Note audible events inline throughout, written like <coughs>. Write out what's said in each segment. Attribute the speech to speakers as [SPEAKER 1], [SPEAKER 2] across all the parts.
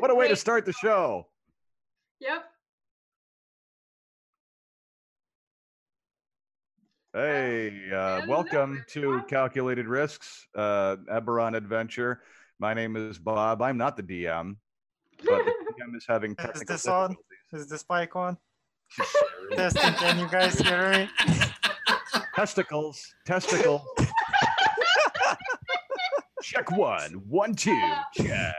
[SPEAKER 1] What a way to start the show.
[SPEAKER 2] Yep.
[SPEAKER 1] Hey, uh, welcome to
[SPEAKER 2] everyone.
[SPEAKER 1] Calculated Risks, uh, Eberron Adventure. My name is Bob. I'm not the DM, but the <laughs> DM is having technical
[SPEAKER 3] this on?
[SPEAKER 1] difficulties.
[SPEAKER 3] Is this mic on? <laughs> Testing, can you guys hear me? <laughs>
[SPEAKER 1] testicles, testicles. check one, one, two, check.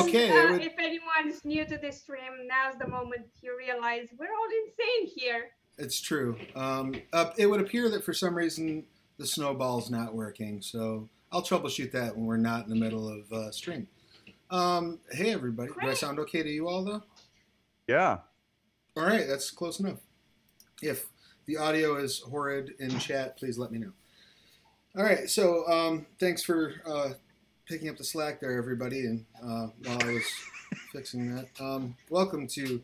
[SPEAKER 2] And
[SPEAKER 4] Okay,
[SPEAKER 2] uh,
[SPEAKER 4] it would-
[SPEAKER 2] if anyone's new to this stream, now's the moment you realize we're all insane here.
[SPEAKER 4] It's true. Um, uh, it would appear that for some reason the snowball's not working, so I'll troubleshoot that when we're not in the middle of uh, stream. Um, hey, everybody. Do I sound okay to you all, though?
[SPEAKER 1] Yeah.
[SPEAKER 4] All right, that's close enough. If the audio is horrid in chat, please let me know. All right, so um, thanks for uh, picking up the slack there, everybody, and uh, while I was <laughs> fixing that. Um, welcome to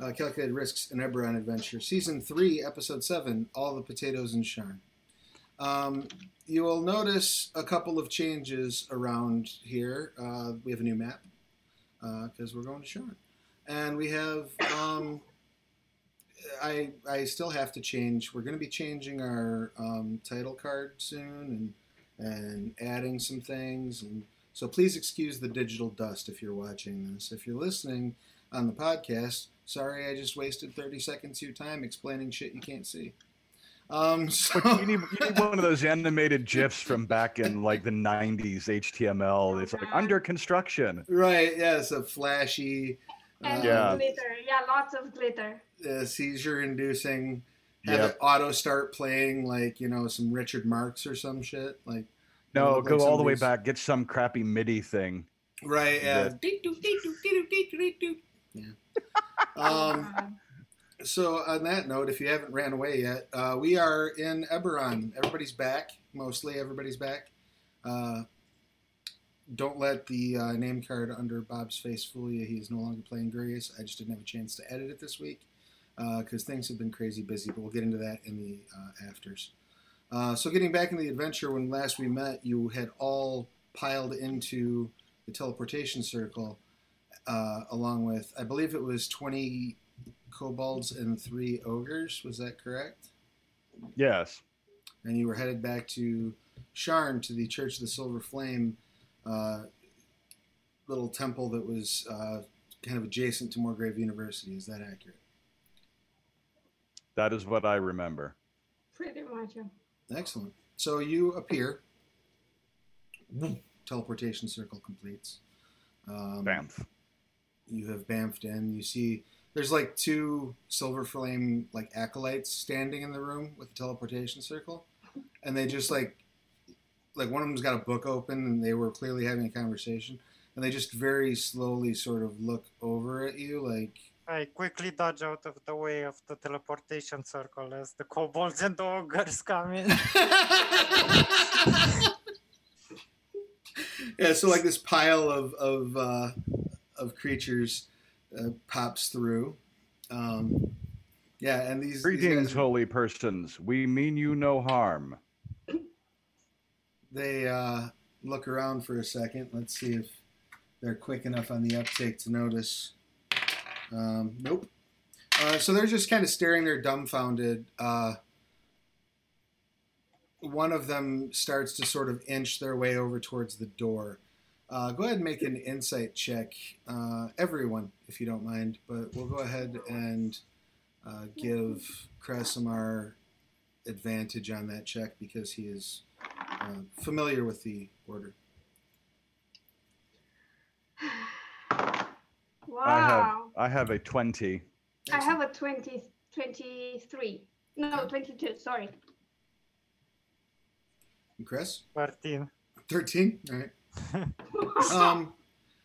[SPEAKER 4] uh, Calculated Risks and Eberron Adventure, Season 3, Episode 7, All the Potatoes in Sharn. Um, you will notice a couple of changes around here. Uh, we have a new map because we're going to Sharn. And we have um, I I still have to change. We're going to be changing our um, title card soon and and adding some things. And so please excuse the digital dust if you're watching this. If you're listening on the podcast, sorry I just wasted 30 seconds of your time explaining shit you can't see. Um, <laughs> so,
[SPEAKER 1] But you need, you need one of those animated GIFs from back in like the 90s HTML. It's like under construction.
[SPEAKER 4] right, yeah, it's a flashy,
[SPEAKER 2] And
[SPEAKER 4] uh,
[SPEAKER 1] Yeah.
[SPEAKER 2] glitter. Yeah, lots of glitter.
[SPEAKER 4] uh, seizure-inducing. Have
[SPEAKER 1] Yep.
[SPEAKER 4] it auto start playing like you know some Richard Marx or some shit like.
[SPEAKER 1] No,
[SPEAKER 4] look
[SPEAKER 1] go
[SPEAKER 4] like
[SPEAKER 1] all the way back. Get some crappy MIDI thing.
[SPEAKER 4] Right, yeah.
[SPEAKER 1] Yeah.
[SPEAKER 4] Yeah. Um, so on that note, if you haven't ran away yet, uh, we are in Eberron. Everybody's back. Mostly everybody's back. Uh, don't let the uh, name card under Bob's face fool you. He is no longer playing Gurius. I just didn't have a chance to edit it this week because things have been crazy busy. But we'll get into that in the uh, afters. Uh, so getting back in the adventure, when last we met, you had all piled into the teleportation circle, uh, along with I believe it was twenty kobolds and three ogres. Was that correct?
[SPEAKER 1] Yes.
[SPEAKER 4] And you were headed back to Sharn to the Church of the Silver Flame, uh, little temple that was uh, kind of adjacent to Morgrave University. Is that accurate?
[SPEAKER 1] That is what I remember.
[SPEAKER 2] pretty much. yeah.
[SPEAKER 4] Excellent. So you appear. Teleportation circle completes. Um,
[SPEAKER 1] Bamf.
[SPEAKER 4] you have bamfed in. You see, there's like two silver flame like acolytes standing in the room with the teleportation circle, and they just like, like one of them's got a book open, and they were clearly having a conversation, and they just very slowly sort of look over at you, like,
[SPEAKER 3] I quickly dodge out of the way of the teleportation circle as the kobolds and the ogres come in. <laughs>
[SPEAKER 4] yeah. So like this pile of of uh, of creatures uh, pops through. Um, yeah, and these, these
[SPEAKER 1] Greetings,
[SPEAKER 4] guys-
[SPEAKER 1] holy persons. We mean you no harm.
[SPEAKER 4] they uh, look around for a second. Let's see if they're quick enough on the uptake to notice. Um, nope. Uh, so they're just kind of staring there, dumbfounded. Uh, one of them starts to sort of inch their way over towards the door. Uh, go ahead and make an insight check, uh, everyone, if you don't mind. But we'll go ahead and uh, give Kresimar advantage on that check because he is uh, familiar with the order.
[SPEAKER 2] Wow.
[SPEAKER 1] I have a 20.
[SPEAKER 2] I have a 20, 23. No, 22, sorry.
[SPEAKER 4] And Chris,
[SPEAKER 3] 13.
[SPEAKER 4] thirteen. All right. <laughs> Um,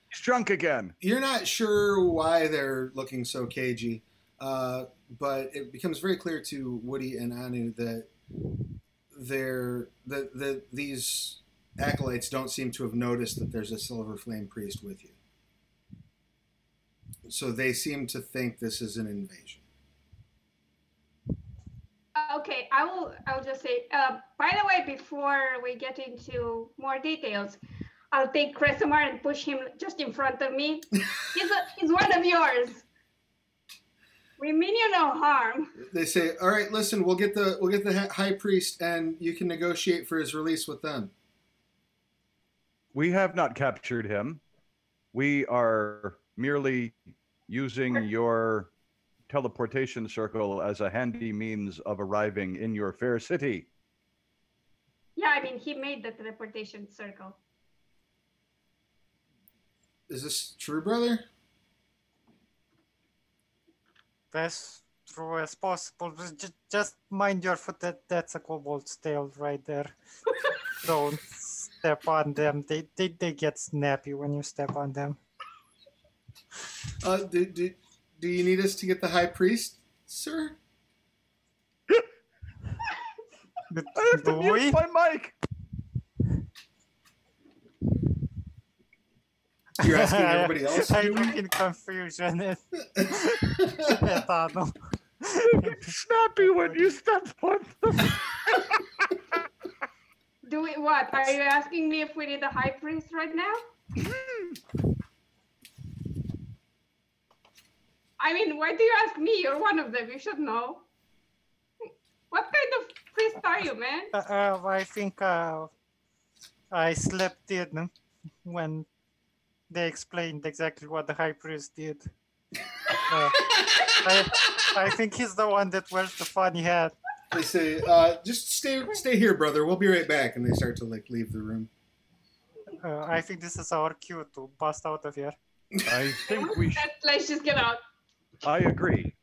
[SPEAKER 1] He's drunk again.
[SPEAKER 4] you're not sure why they're looking so cagey, uh, but it becomes very clear to Woody and Anu that they're that the, these acolytes don't seem to have noticed that there's a silver flame priest with you. So they seem to think this is an invasion.
[SPEAKER 2] okay, I will. I'll just say. Uh, by the way, before we get into more details, I'll take Kresimar and push him just in front of me. <laughs> he's, a, he's one of yours. We mean you no harm.
[SPEAKER 4] They say, "All right, listen, we'll get the we'll get the high priest, and you can negotiate for his release with them."
[SPEAKER 1] We have not captured him. We are merely using your teleportation circle as a handy means of arriving in your fair city.
[SPEAKER 2] Yeah, I mean, he made the teleportation circle.
[SPEAKER 4] Is this true, brother?
[SPEAKER 3] As true as possible. Just, just mind your foot. That that's a kobold's tail right there. <laughs> Don't step on them. They, they they get snappy when you step on them.
[SPEAKER 4] Uh, do, do, do you need us to get the high priest, sir?
[SPEAKER 3] But
[SPEAKER 1] I have to
[SPEAKER 3] do
[SPEAKER 1] mute my mic.
[SPEAKER 4] You're asking everybody <laughs> else.
[SPEAKER 3] I
[SPEAKER 4] to?
[SPEAKER 3] look in confusion at, at Arno.
[SPEAKER 1] Snappy when you step on them.
[SPEAKER 2] Do we what? Are you asking me if we need a high priest right now? I mean, why do you ask me? You're one of them. You should know. What kind of priest are you, man?
[SPEAKER 3] Uh, uh, I think uh, I slept in when they explained exactly what the high priest did. Uh, I, I think he's the one that wears the funny hat.
[SPEAKER 4] They say, uh, "Just stay, stay here, brother. We'll be right back." And they start to like leave the room.
[SPEAKER 3] Uh, I think this is our cue to bust out of here.
[SPEAKER 1] I think we should.
[SPEAKER 2] Let's, let's just get out.
[SPEAKER 1] I agree.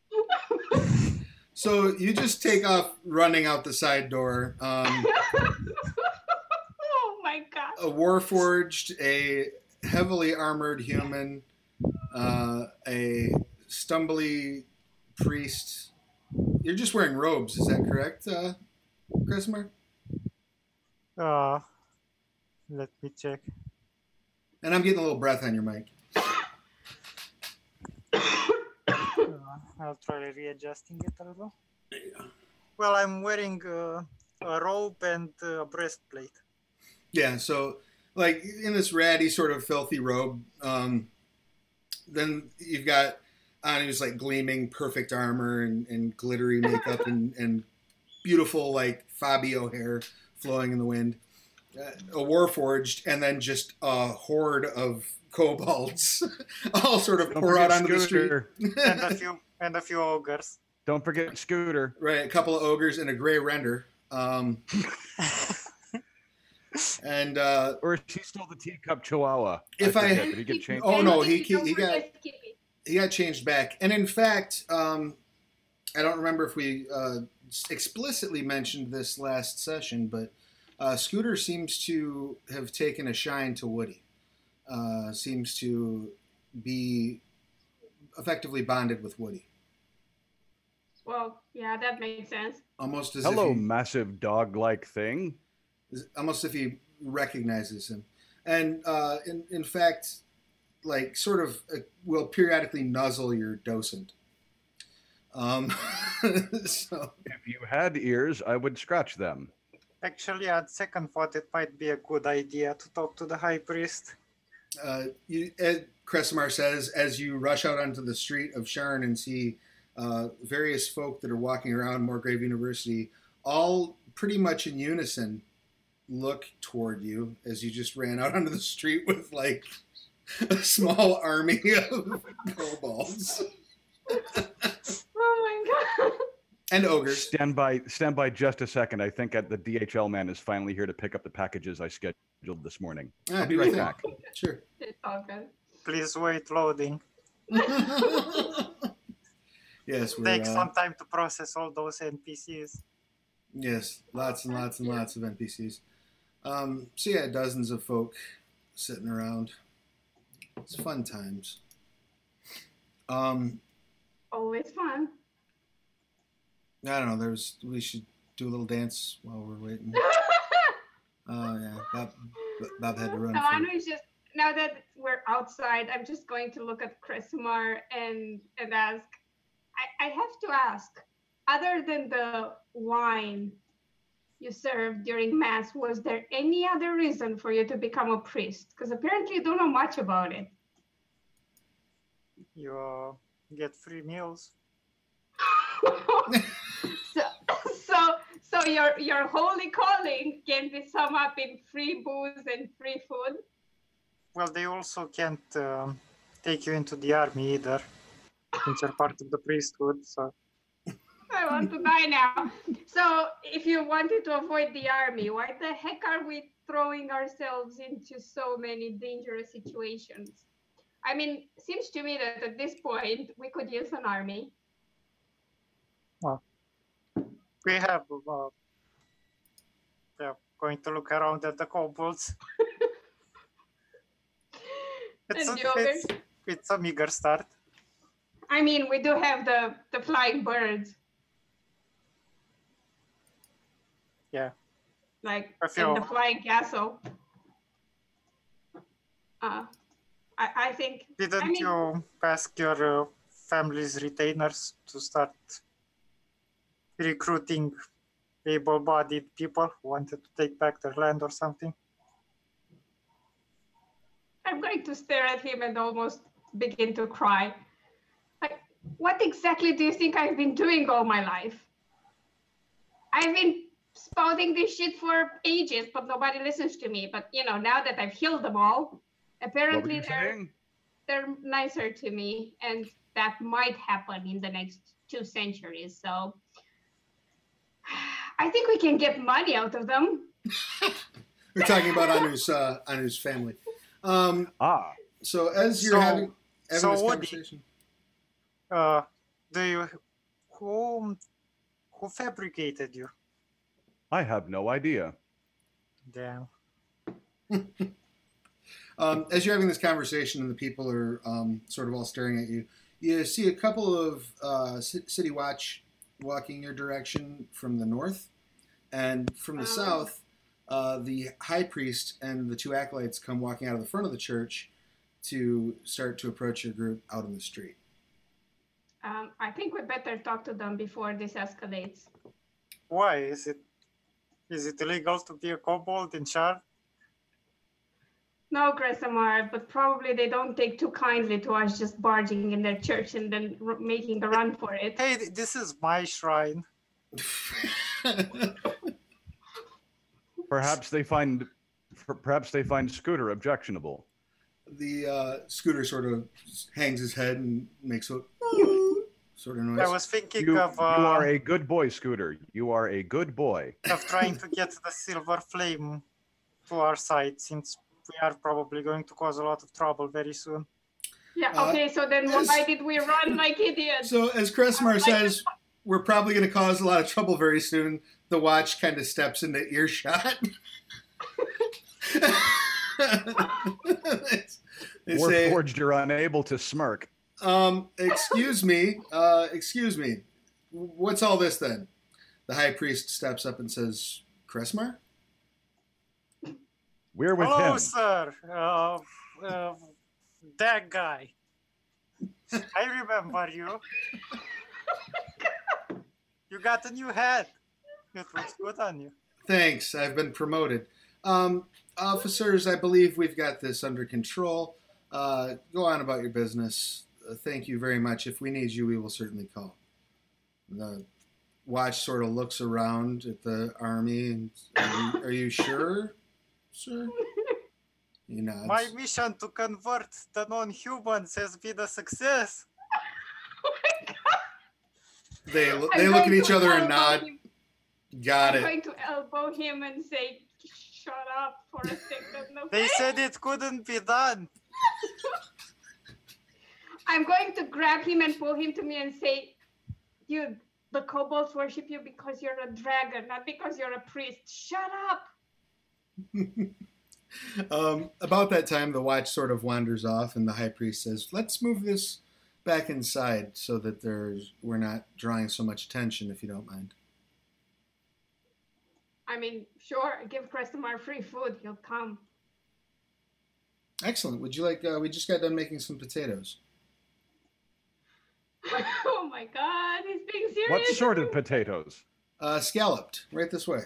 [SPEAKER 4] So you just take off running out the side door. Um,
[SPEAKER 2] oh my god.
[SPEAKER 4] a warforged, a heavily armored human, uh, a stumbly priest. You're just wearing robes, is that correct, uh, Christopher?
[SPEAKER 3] Uh, let me check.
[SPEAKER 4] And I'm getting a little breath on your mic. <coughs> <coughs>
[SPEAKER 3] Uh, I'll try readjusting it a little. Well, I'm wearing uh, a robe and uh, a breastplate.
[SPEAKER 4] Yeah, so like in this ratty sort of filthy robe, um, then you've got on his like gleaming perfect armor and, and glittery makeup <laughs> and, and beautiful like Fabio hair flowing in the wind. Uh, a warforged, and then just a horde of <laughs> kobolds <laughs> all sort of
[SPEAKER 1] Don't
[SPEAKER 4] pour out onto the street.
[SPEAKER 3] And a few and a few ogres.
[SPEAKER 1] Don't forget Scooter.
[SPEAKER 4] Right, a couple of ogres and a gray render. Um, <laughs> and uh,
[SPEAKER 1] Or is he still the teacup chihuahua?
[SPEAKER 4] If I-
[SPEAKER 1] forget. Did he get changed?
[SPEAKER 4] Oh, no,
[SPEAKER 2] Skippy,
[SPEAKER 4] he- he got- he got changed back. And in fact, um, I don't remember if we uh, explicitly mentioned this last session, but uh, Scooter seems to have taken a shine to Woody. Uh, seems to be effectively bonded with Woody,
[SPEAKER 2] Well, yeah, that makes sense.
[SPEAKER 4] almost as
[SPEAKER 1] Hello,
[SPEAKER 4] if he,
[SPEAKER 1] massive dog-like thing.
[SPEAKER 4] almost if he recognizes him. And uh, in in fact, like sort of uh, will periodically nuzzle your docent. Um, <laughs> so
[SPEAKER 1] If you had ears, I would scratch them.
[SPEAKER 3] Actually, at second thought, it might be a good idea to talk to the high priest.
[SPEAKER 4] Uh, you, Ed Kresimar says as you rush out onto the street of Sharn and see uh, various folk that are walking around Morgrave University, all pretty much in unison, look toward you as you just ran out <laughs> onto the street with like a small army <laughs> of kobolds. <laughs> and ogres.
[SPEAKER 1] Stand by, stand by just a second. I think at the DHL man is finally here to pick up the packages I scheduled this morning. I'll be right back.
[SPEAKER 4] Sure.
[SPEAKER 2] It's all good.
[SPEAKER 3] Please wait, loading. <laughs>
[SPEAKER 4] yes, we're,
[SPEAKER 3] Takes
[SPEAKER 4] uh,
[SPEAKER 3] some time to process all those NPCs.
[SPEAKER 4] Yes, lots and lots and lots of NPCs. Um, so yeah, dozens of folk sitting around. It's fun times. Um,
[SPEAKER 2] Always fun.
[SPEAKER 4] I don't know. There's we should do a little dance while we're waiting. <laughs> Oh yeah, Bob, Bob had to run.
[SPEAKER 2] No,
[SPEAKER 4] for-
[SPEAKER 2] I'm just now that we're outside, I'm just going to look at Chrismar and and ask. I, I have to ask, other than the wine, you served during Mass, was there any other reason for you to become a priest? Because apparently you don't know much about it.
[SPEAKER 3] You uh, get free meals. <laughs> <laughs>
[SPEAKER 2] so, your your holy calling can be summed up in free booze and free food.
[SPEAKER 3] Well, they also can't um, take you into the army either, since you're part of the priesthood. So
[SPEAKER 2] I want to die now. So, if you wanted to avoid the army, why the heck are we throwing ourselves into so many dangerous situations? I mean, seems to me that at this point we could use an army.
[SPEAKER 3] We have. Uh, yeah, going to look around at the kobolds. <laughs> it's, a, it's, it's a meager start.
[SPEAKER 2] I mean, we do have the the flying birds.
[SPEAKER 3] Yeah.
[SPEAKER 2] Like
[SPEAKER 3] in
[SPEAKER 2] the flying castle. Uh, I I think
[SPEAKER 3] Didn't
[SPEAKER 2] mean-
[SPEAKER 3] you ask your uh, family's retainers to start recruiting able-bodied people who wanted to take back their land or something?
[SPEAKER 2] I'm going to stare at him and almost begin to cry. Like, what exactly do you think I've been doing all my life? I've been spouting this shit for ages, but nobody listens to me. But you know, now that I've healed them all, apparently they're
[SPEAKER 1] saying?
[SPEAKER 2] they're nicer to me, and that might happen in the next two centuries. So I think we can get money out of them. <laughs>
[SPEAKER 4] We're talking about Anu's uh, Anu's family. Um,
[SPEAKER 1] Ah,
[SPEAKER 4] so as you're
[SPEAKER 3] So-
[SPEAKER 4] having having
[SPEAKER 3] so
[SPEAKER 4] this
[SPEAKER 3] Woody-
[SPEAKER 4] conversation,
[SPEAKER 3] Uh, do you who who fabricated you?
[SPEAKER 1] I have no idea.
[SPEAKER 3] Damn. <laughs>
[SPEAKER 4] um, as you're having this conversation and the people are um, sort of all staring at you, you see a couple of uh, ci- city watch walking your direction from the north, and from the
[SPEAKER 2] Oh.
[SPEAKER 4] south, uh, the high priest and the two acolytes come walking out of the front of the church to start to approach your group out in the street.
[SPEAKER 2] Um, I think we better talk to them before this escalates.
[SPEAKER 3] Why is it is it illegal to be a kobold in Sharn?
[SPEAKER 2] No, Kresimar, but probably they don't take too kindly to us just barging in their church and then r- making a run for it.
[SPEAKER 3] Hey, th- this is my shrine. <laughs>
[SPEAKER 1] Perhaps they find, perhaps they find Scooter objectionable.
[SPEAKER 4] the uh, scooter sort of hangs his head and makes a <laughs> sort of noise.
[SPEAKER 3] I was thinking
[SPEAKER 1] You,
[SPEAKER 3] of
[SPEAKER 1] you
[SPEAKER 3] uh,
[SPEAKER 1] are a good boy, Scooter. You are a good boy.
[SPEAKER 3] of trying to get the silver flame to our side since we are probably going to cause a lot of trouble very soon.
[SPEAKER 2] Yeah,
[SPEAKER 4] Uh,
[SPEAKER 2] okay, so then
[SPEAKER 4] yes.
[SPEAKER 2] why did we run like idiots?
[SPEAKER 4] So, as Cressmar says, we're probably going to cause a lot of trouble very soon. The watch kind of steps into earshot. <laughs> they say,
[SPEAKER 1] Warforged, you're unable to smirk.
[SPEAKER 4] um, "Excuse me, uh, excuse me. What's all this then?" The high priest steps up and says, "Cressmar."
[SPEAKER 1] We're with
[SPEAKER 3] Hello,
[SPEAKER 1] him.
[SPEAKER 3] sir. Uh, uh, that guy. I remember you. You got a new hat. It looks good on you.
[SPEAKER 4] Thanks. I've been promoted. Um, officers, I believe we've got this under control. Uh, go on about your business. Uh, thank you very much. If we need you, we will certainly call. The watch sort of looks around at the army and are you, are you sure, sir? <laughs> He nods.
[SPEAKER 3] My mission to convert the non-humans has been a success. <laughs>
[SPEAKER 4] They lo-
[SPEAKER 2] I'm
[SPEAKER 4] they look at
[SPEAKER 2] going
[SPEAKER 4] each
[SPEAKER 2] to
[SPEAKER 4] other and
[SPEAKER 2] elbow
[SPEAKER 4] nod.
[SPEAKER 2] him-
[SPEAKER 4] Got
[SPEAKER 2] I'm
[SPEAKER 4] it.
[SPEAKER 2] going to elbow him and say, shut up for a second. <laughs>
[SPEAKER 3] They
[SPEAKER 2] okay?"
[SPEAKER 3] said it couldn't be done.
[SPEAKER 2] I'm going to grab him and pull him to me and say, dude, the kobolds worship you because you're a dragon, not because you're a priest. Shut up. <laughs>
[SPEAKER 4] um, about that time, the watch sort of wanders off, and the high priest says, "Let's move this back inside so that there's we're not drawing so much attention, if you don't mind."
[SPEAKER 2] I mean, sure, give Kresimar free food. He'll come.
[SPEAKER 4] Excellent. Would you like? Uh, we just got done making some potatoes. <laughs>
[SPEAKER 2] oh my god, he's being serious.
[SPEAKER 1] What sort of potatoes?
[SPEAKER 4] Uh, scalloped, right this way.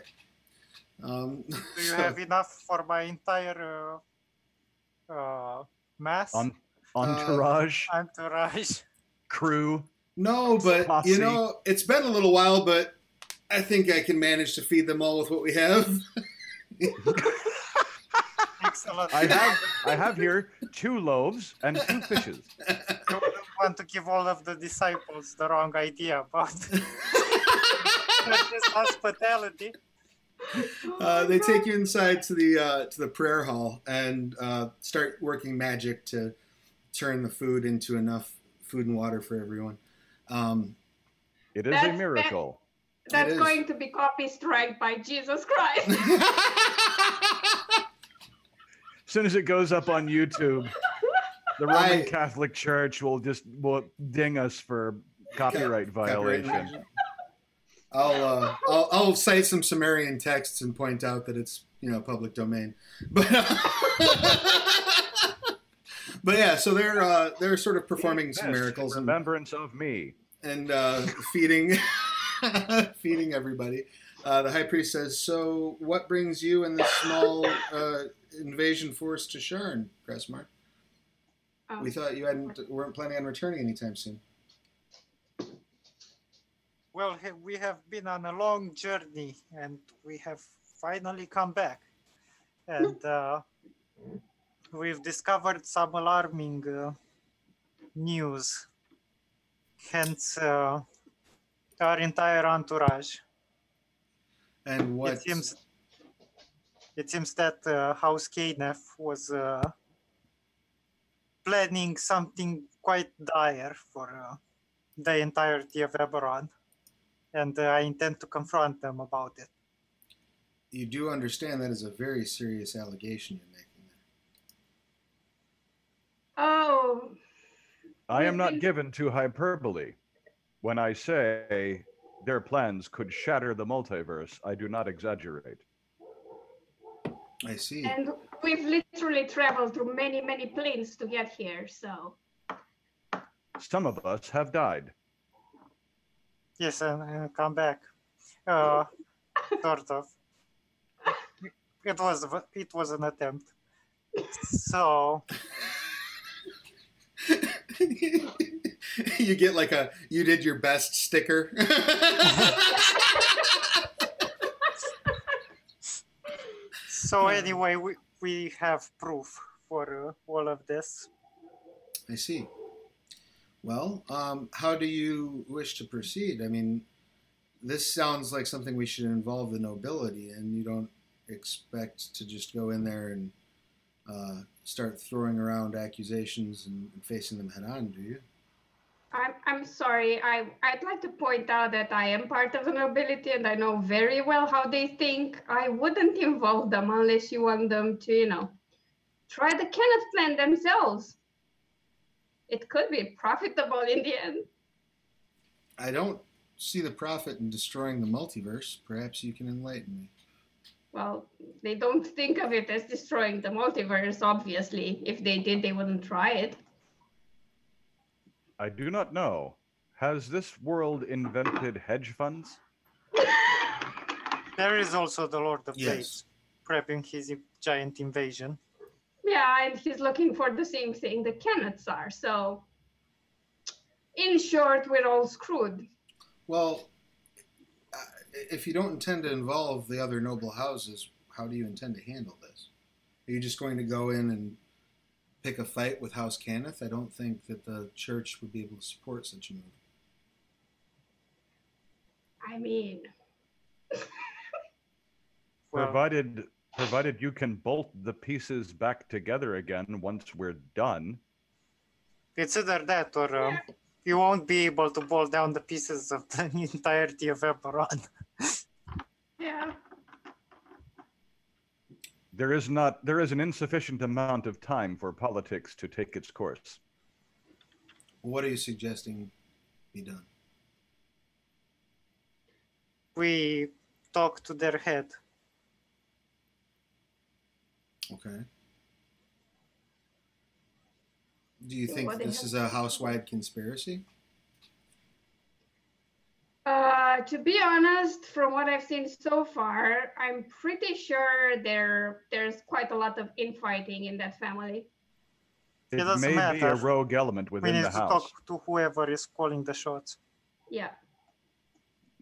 [SPEAKER 4] Um, <laughs>
[SPEAKER 3] Do you
[SPEAKER 4] so-
[SPEAKER 3] have enough for my entire uh, uh, mass
[SPEAKER 1] On, entourage,
[SPEAKER 3] entourage?
[SPEAKER 1] crew.
[SPEAKER 4] no, but
[SPEAKER 1] Posse.
[SPEAKER 4] you know, it's been a little while, but I think I can manage to feed them all with what we have. <laughs>
[SPEAKER 3] Excellent.
[SPEAKER 1] I have I have here two loaves and two fishes.
[SPEAKER 3] You wouldn't want to give all of the disciples the wrong idea about <laughs> this hospitality.
[SPEAKER 4] Uh, they take you inside to the uh, to the prayer hall and uh, start working magic to turn the food into enough food and water for everyone. Um,
[SPEAKER 1] It is a
[SPEAKER 2] That's-
[SPEAKER 1] miracle.
[SPEAKER 2] That's going to be copy strike by Jesus Christ. <laughs>
[SPEAKER 1] As soon as it goes up on YouTube, the Roman
[SPEAKER 4] I-
[SPEAKER 1] Catholic Church will just will ding us for copyright
[SPEAKER 4] Copyright
[SPEAKER 1] violation.
[SPEAKER 4] infringement. I'll, uh, I'll I'll cite some Sumerian texts and point out that it's you know public domain, <laughs> but but yeah. So they're uh, they're sort of performing some
[SPEAKER 1] Yes, in
[SPEAKER 4] miracles and
[SPEAKER 1] remembrance of me.
[SPEAKER 4] and uh, feeding <laughs> feeding everybody. Uh, the high priest says, "So, what brings you and this small uh, invasion force to Sharn, Cressmar?
[SPEAKER 2] Um,
[SPEAKER 4] We thought you hadn't weren't planning on returning anytime soon."
[SPEAKER 3] Well, we have been on a long journey and we have finally come back. And uh, we've discovered some alarming uh, news. Hence, uh, our entire entourage.
[SPEAKER 4] And what?
[SPEAKER 3] It seems, it seems that uh, House Knef was uh, planning something quite dire for uh, the entirety of Eberron, and uh, I intend to confront them about it.
[SPEAKER 4] you do understand that is a very serious allegation you're making there.
[SPEAKER 2] oh,
[SPEAKER 1] I am not given to hyperbole. When I say their plans could shatter the multiverse, I do not exaggerate.
[SPEAKER 4] I see.
[SPEAKER 2] and we've literally traveled through many, many planes to get here. So
[SPEAKER 1] Some of us have died.
[SPEAKER 3] Yes, and uh, come back. Uh, sort of. It was it was an attempt. So <laughs>
[SPEAKER 4] you get like a you did your best sticker. <laughs>
[SPEAKER 3] so anyway, we we have proof for uh, all of this.
[SPEAKER 4] I see. Well, um, how do you wish to proceed? I mean, this sounds like something we should involve the nobility and You don't expect to just go in there and uh, start throwing around accusations and, facing them head on, do you?
[SPEAKER 2] I'm I'm sorry. I I'd like to point out that I am part of the nobility and I know very well how they think. I wouldn't involve them unless you want them to, you know, try the Cannith plan themselves. It could be profitable in the end.
[SPEAKER 4] I don't see the profit in destroying the multiverse. Perhaps you can enlighten me.
[SPEAKER 2] Well, they don't think of it as destroying the multiverse, obviously. If they did, they wouldn't try it.
[SPEAKER 1] I do not know. Has this world invented hedge funds? <laughs>
[SPEAKER 3] There is also the Lord of
[SPEAKER 4] Yes.
[SPEAKER 3] Blades prepping his giant invasion.
[SPEAKER 2] Yeah, and he's looking for the same thing the Canniths are. So, in short, we're all screwed.
[SPEAKER 4] Well, uh, if you don't intend to involve the other noble houses, how do you intend to handle this? Are you just going to go in and pick a fight with House Cannith? I don't think that the church would be able to support such a move.
[SPEAKER 2] I mean,
[SPEAKER 3] Well,
[SPEAKER 1] provided provided you can bolt the pieces back together again once we're done.
[SPEAKER 3] it's either that or um, you won't be able to bolt down the pieces of the <laughs> entirety of Eberron. <laughs>
[SPEAKER 2] yeah.
[SPEAKER 1] There is not there is an insufficient amount of time for politics to take its course.
[SPEAKER 4] What are you suggesting be done?
[SPEAKER 3] We talk to their head.
[SPEAKER 4] Okay. Do you
[SPEAKER 2] So
[SPEAKER 4] think
[SPEAKER 2] what
[SPEAKER 4] this
[SPEAKER 2] is-
[SPEAKER 4] is a house-wide conspiracy?
[SPEAKER 2] Uh, to be honest, from what I've seen so far, I'm pretty sure there there's quite a lot of infighting in that family.
[SPEAKER 3] It
[SPEAKER 1] It
[SPEAKER 3] doesn't
[SPEAKER 1] may be a rogue element within We
[SPEAKER 3] need
[SPEAKER 1] the
[SPEAKER 3] to
[SPEAKER 1] house.
[SPEAKER 3] talk to whoever is calling the shots.
[SPEAKER 2] Yeah.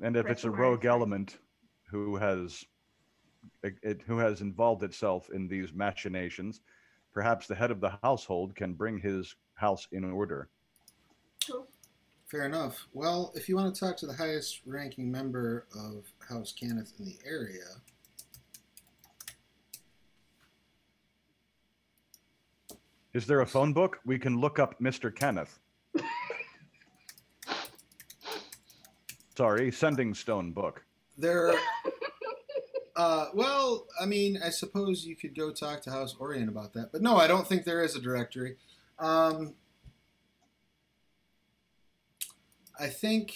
[SPEAKER 1] And if it's a rogue
[SPEAKER 2] much.
[SPEAKER 1] element who has it, it- who has involved itself in these machinations, perhaps the head of the household can bring his house in order.
[SPEAKER 4] Fair enough. Well, if you want to talk to the highest ranking member of House Cannith in the area,
[SPEAKER 1] Is there a phone book? We can look up Mr. Kenneth. <laughs> Sorry, sending stone book.
[SPEAKER 4] there. Uh, well, I mean, I suppose you could go talk to House Orien about that, but no, I don't think there is a directory. Um, I think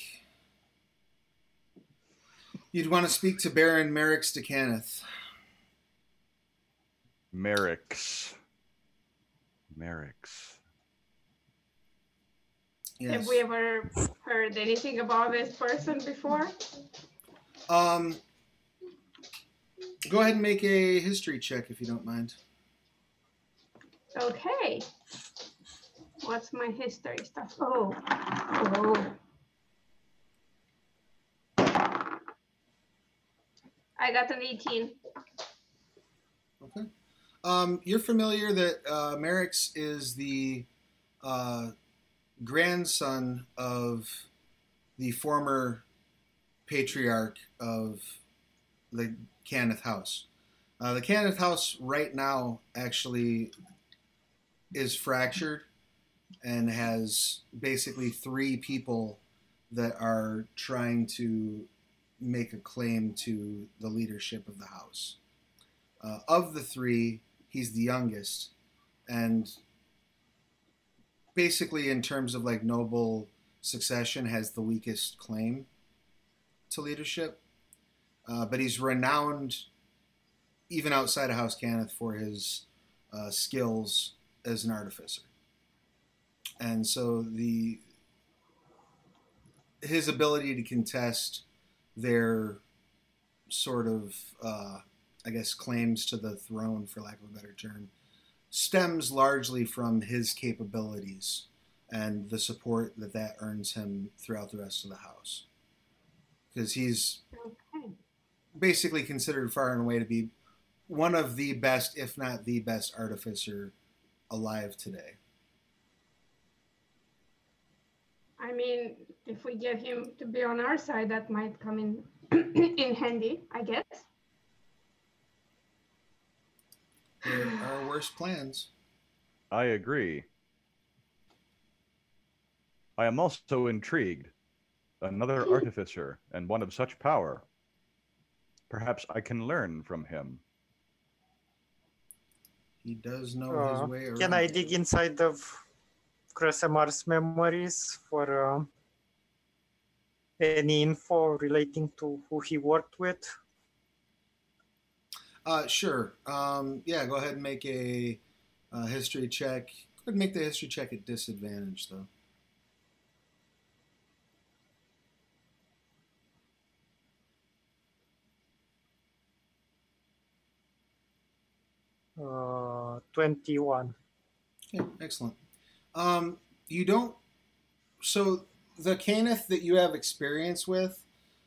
[SPEAKER 4] you'd want to speak to Baron Merrick's de Cannith.
[SPEAKER 1] Merrix. Merrix.
[SPEAKER 4] Yes.
[SPEAKER 2] Have we ever heard anything about this person before?
[SPEAKER 4] Um, go ahead and make a history check if you don't mind.
[SPEAKER 2] Okay. What's my history stuff? Oh. Oh. I got an 18.
[SPEAKER 4] Okay. Um, you're familiar that uh, Merrix is the uh, grandson of the former patriarch of the Cannith House. Uh, the Cannith House right now actually is fractured and has basically three people that are trying to make a claim to the leadership of the house. Uh, of the three, he's the youngest, and basically, in terms of like noble succession, has the weakest claim to leadership. Uh, but he's renowned, even outside of House Cannith, for his uh, skills as an artificer. And so the his ability to contest their sort of uh, I guess, claims to the throne, for lack of a better term, stems largely from his capabilities and the support that that earns him throughout the rest of the house. Because he's. Basically considered far and away to be one of the best, if not the best, artificer alive today.
[SPEAKER 2] I mean, if we get him to be on our side, that might come in <clears throat> in handy, I guess.
[SPEAKER 4] There are worse plans.
[SPEAKER 1] I agree. I am also intrigued. Another <laughs> artificer and one of such power. Perhaps I can learn from him.
[SPEAKER 4] He does know
[SPEAKER 3] Uh,
[SPEAKER 4] his way around.
[SPEAKER 3] Can I dig inside of Kresimar's memories for um, any info relating to who he worked with?
[SPEAKER 4] Uh, sure. Um, yeah, go ahead and make a uh, history check. Go ahead and make the history check at disadvantage, though.
[SPEAKER 3] 21.
[SPEAKER 4] Yeah, excellent. Um, you don't. So the Cannith that you have experience with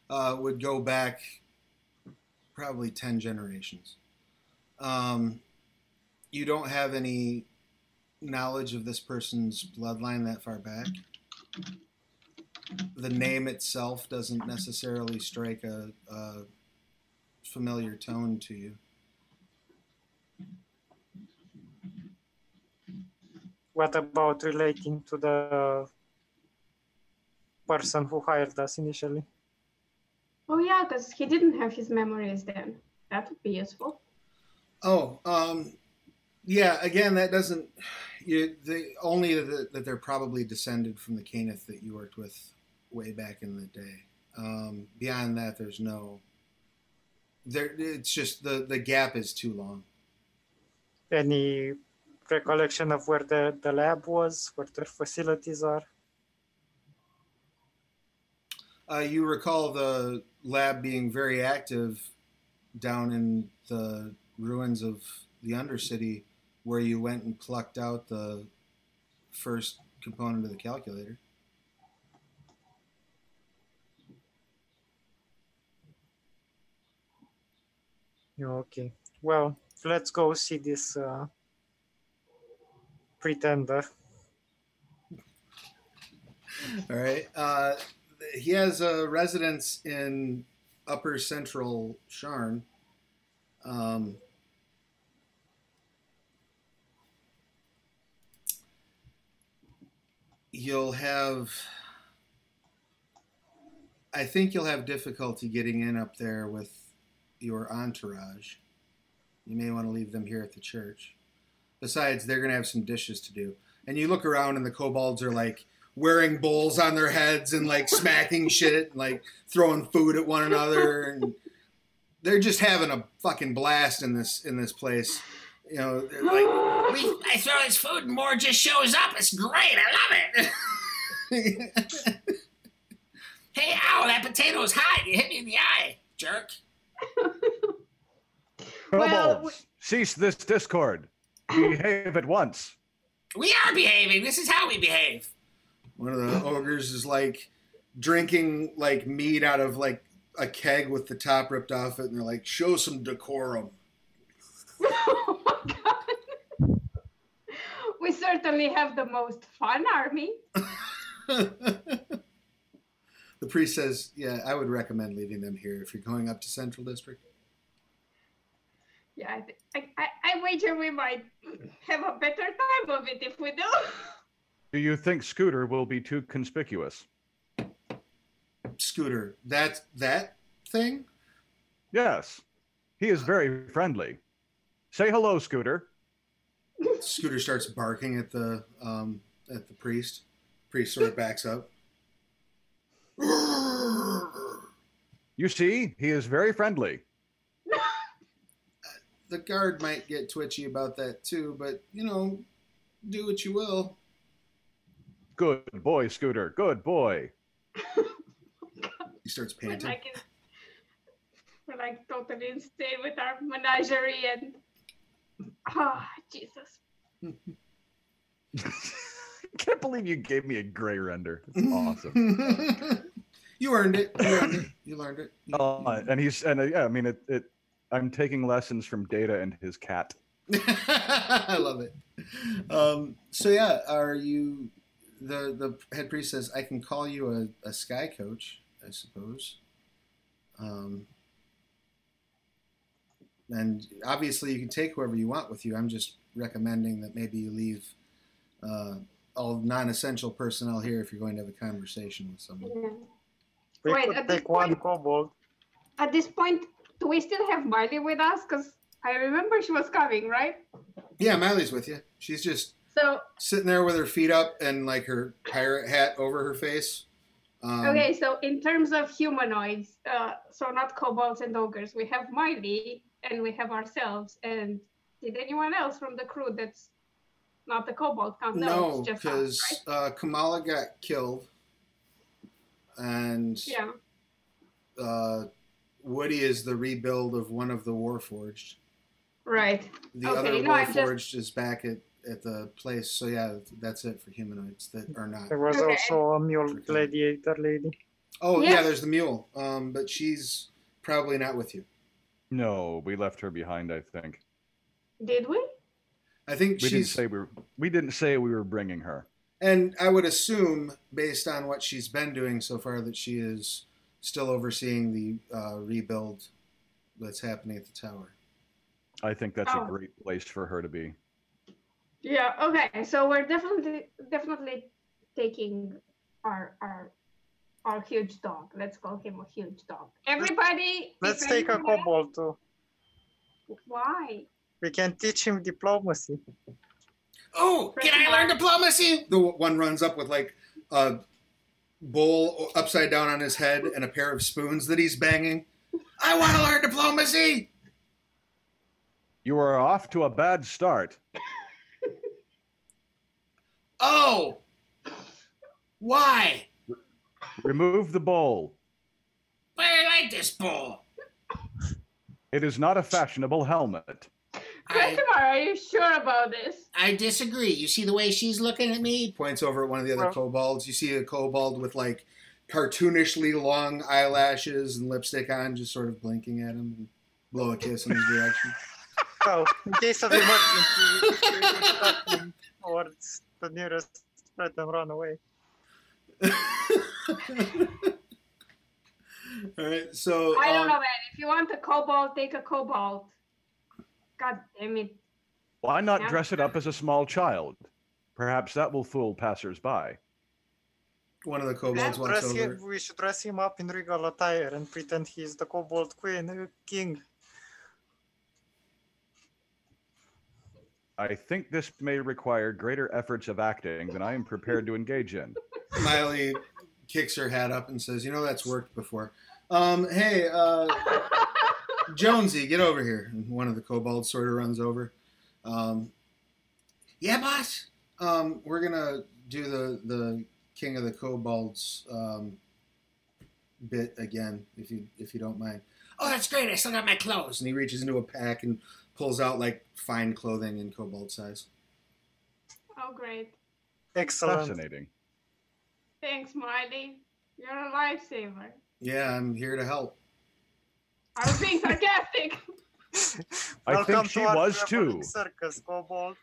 [SPEAKER 4] uh, would go back probably ten generations. Um, you don't have any knowledge of this person's bloodline that far back. The name itself doesn't necessarily strike a, a familiar tone to you.
[SPEAKER 3] What about relating to the person who hired us initially?
[SPEAKER 2] Oh yeah, because he didn't have his memories then. That would be useful.
[SPEAKER 4] Oh, um, yeah. Again, that doesn't. You, the only that, that they're probably descended from the Cannith that you worked with way back in the day. Um, beyond that, there's no. There, it's just the the gap is too long.
[SPEAKER 3] Any recollection of where the, the lab was, where their facilities are?
[SPEAKER 4] uh, you recall the lab being very active down in the ruins of the Undercity, where you went and plucked out the first component of the calculator.
[SPEAKER 3] Okay. Well, let's go see this uh, pretender.
[SPEAKER 4] All right. Uh, he has a residence in Upper Central Sharn. Um, you'll have. I think you'll have difficulty getting in up there with your entourage. You may want to leave them here at the church. Besides, they're going to have some dishes to do. And you look around, and the kobolds are like wearing bowls on their heads and like smacking <laughs> shit and like throwing food at one another and they're just having a fucking blast in this in this place you know they're like
[SPEAKER 5] We, I throw this food and more just shows up. It's great. I love it. <laughs> hey, ow, that potato's hot. You hit me in the eye, jerk.
[SPEAKER 2] Well,
[SPEAKER 1] Kobolds, cease this discord. We behave at once.
[SPEAKER 5] We are behaving. This is how we behave.
[SPEAKER 4] one of the ogres is like drinking like mead out of like a keg with the top ripped off it and they're like show some decorum
[SPEAKER 2] oh my god. We certainly have the most fun army. <laughs>
[SPEAKER 4] the priest says yeah i would recommend leaving them here if you're going up to central district
[SPEAKER 2] Yeah, I, th- I, I, I wager we might have a better time of it if we do.
[SPEAKER 1] Do you think Scooter will be too conspicuous?
[SPEAKER 4] scooter that that thing
[SPEAKER 1] Yes. He is very friendly. Say hello, Scooter.
[SPEAKER 4] Scooter starts barking at the um, at the priest. Priest sort of backs up.
[SPEAKER 1] You see, he is very friendly.
[SPEAKER 4] The guard might get twitchy about that too, but you know, do what you will.
[SPEAKER 1] Good boy, Scooter. Good boy.
[SPEAKER 4] He starts
[SPEAKER 2] We're
[SPEAKER 4] panting.
[SPEAKER 2] like, in- we're like totally insane with our menagerie and. Ah, Jesus. <laughs>
[SPEAKER 1] Can't believe you gave me a gray render. It's <laughs> awesome.
[SPEAKER 4] you earned it. You earned it. You learned it. You-
[SPEAKER 1] Uh, and he's and uh, yeah, I mean it. It. I'm taking lessons from Data and his cat. <laughs>
[SPEAKER 4] I love it. Um, so yeah, are you? The the head priest says I can call you a, a sky coach, I suppose. Um, and obviously, you can take whoever you want with you. I'm just recommending that maybe you leave uh, all non-essential personnel here if you're going to have a conversation with someone.
[SPEAKER 2] Yeah.
[SPEAKER 3] We
[SPEAKER 2] Wait,
[SPEAKER 3] could
[SPEAKER 2] at this
[SPEAKER 3] take one
[SPEAKER 2] point-
[SPEAKER 3] kobold.
[SPEAKER 2] At this point, do we still have Miley with us? Because I remember she was coming, right?
[SPEAKER 4] Yeah, Miley's with you. She's just
[SPEAKER 2] So,
[SPEAKER 4] sitting there with her feet up and like her pirate hat over her face. Um,
[SPEAKER 2] okay, so in terms of humanoids, uh, so not kobolds and ogres, we have Miley and we have ourselves. And did anyone else from the crew that's not the kobold come?
[SPEAKER 4] No,
[SPEAKER 2] it's just us,
[SPEAKER 4] because uh, Kamala got killed, and?
[SPEAKER 2] Yeah,
[SPEAKER 4] uh, Woody is the rebuild of one of the Warforged.
[SPEAKER 2] right.
[SPEAKER 4] The
[SPEAKER 2] Okay,
[SPEAKER 4] other
[SPEAKER 2] no, I'm just-
[SPEAKER 4] Warforged is back at, at the place. So yeah, that's it for humanoids that are not.
[SPEAKER 3] There was
[SPEAKER 2] Okay.
[SPEAKER 3] also a mule gladiator lady.
[SPEAKER 4] Oh yeah,
[SPEAKER 2] Yes.
[SPEAKER 4] there's the mule, um, but she's probably not with you.
[SPEAKER 1] No, we left her behind. I think
[SPEAKER 2] Did we?
[SPEAKER 4] I think
[SPEAKER 1] we didn't say we were. We didn't say we were bringing her.
[SPEAKER 4] and I would assume based on what she's been doing so far that she is still overseeing the uh, rebuild that's happening at the tower.
[SPEAKER 1] I think that's
[SPEAKER 2] Oh.
[SPEAKER 1] a great place for her to be.
[SPEAKER 2] Yeah. Okay. So we're definitely definitely taking our our our huge dog. Let's call him a huge dog. Everybody.
[SPEAKER 3] Let's take a
[SPEAKER 2] anyone-
[SPEAKER 3] kobold too.
[SPEAKER 2] Why?
[SPEAKER 3] We can teach him diplomacy.
[SPEAKER 5] Oh, can I learn diplomacy?
[SPEAKER 4] The one runs up with like a bowl upside down on his head and a pair of spoons that he's banging.
[SPEAKER 5] I want to learn diplomacy.
[SPEAKER 1] You are off to a bad start.
[SPEAKER 5] Oh, why?
[SPEAKER 1] Remove the bowl.
[SPEAKER 5] But I like this bowl.
[SPEAKER 1] It is not a fashionable helmet.
[SPEAKER 5] I,
[SPEAKER 2] Christopher, are you sure about this?
[SPEAKER 5] I disagree. You see the way she's looking at me?
[SPEAKER 4] Points over at one of the other
[SPEAKER 3] Well-
[SPEAKER 4] kobolds. You see a kobold with like cartoonishly long eyelashes and lipstick on, just sort of blinking at him and blow a kiss in his direction.
[SPEAKER 3] So, <laughs> in case of emergency, we would him towards the nearest let them run away. <laughs>
[SPEAKER 4] All right, so
[SPEAKER 2] I don't
[SPEAKER 4] um,
[SPEAKER 2] know, man. If you want a kobold, take a kobold. God damn it.
[SPEAKER 1] Why not
[SPEAKER 2] Yeah.
[SPEAKER 1] dress it up as a small child? Perhaps that will fool passersby.
[SPEAKER 4] one of the kobolds walks
[SPEAKER 3] Dress
[SPEAKER 4] over.
[SPEAKER 3] him, we should dress him up in regal attire and pretend he's the kobold queen, uh, king.
[SPEAKER 1] I think this may require greater efforts of acting than I am prepared to engage in. <laughs>
[SPEAKER 4] Miley kicks her hat up and says, "You know that's worked before." Um, hey, uh, Jonesy, get over here. And one of the kobolds sort of runs over. Um, yeah, boss. Um, we're gonna do the the king of the kobolds um, bit again, if you if you don't mind.
[SPEAKER 5] Oh, that's great. I still got my clothes.
[SPEAKER 4] And he reaches into a pack and pulls out like fine clothing in kobold size.
[SPEAKER 2] oh, great.
[SPEAKER 3] Excellent.
[SPEAKER 1] Fascinating.
[SPEAKER 2] Thanks, Miley. You're a lifesaver.
[SPEAKER 4] Yeah, I'm here to help.
[SPEAKER 2] I was being sarcastic.
[SPEAKER 1] I
[SPEAKER 3] Welcome
[SPEAKER 1] think she
[SPEAKER 3] to our
[SPEAKER 1] was
[SPEAKER 3] traveling
[SPEAKER 1] too.
[SPEAKER 3] Circus, kobold.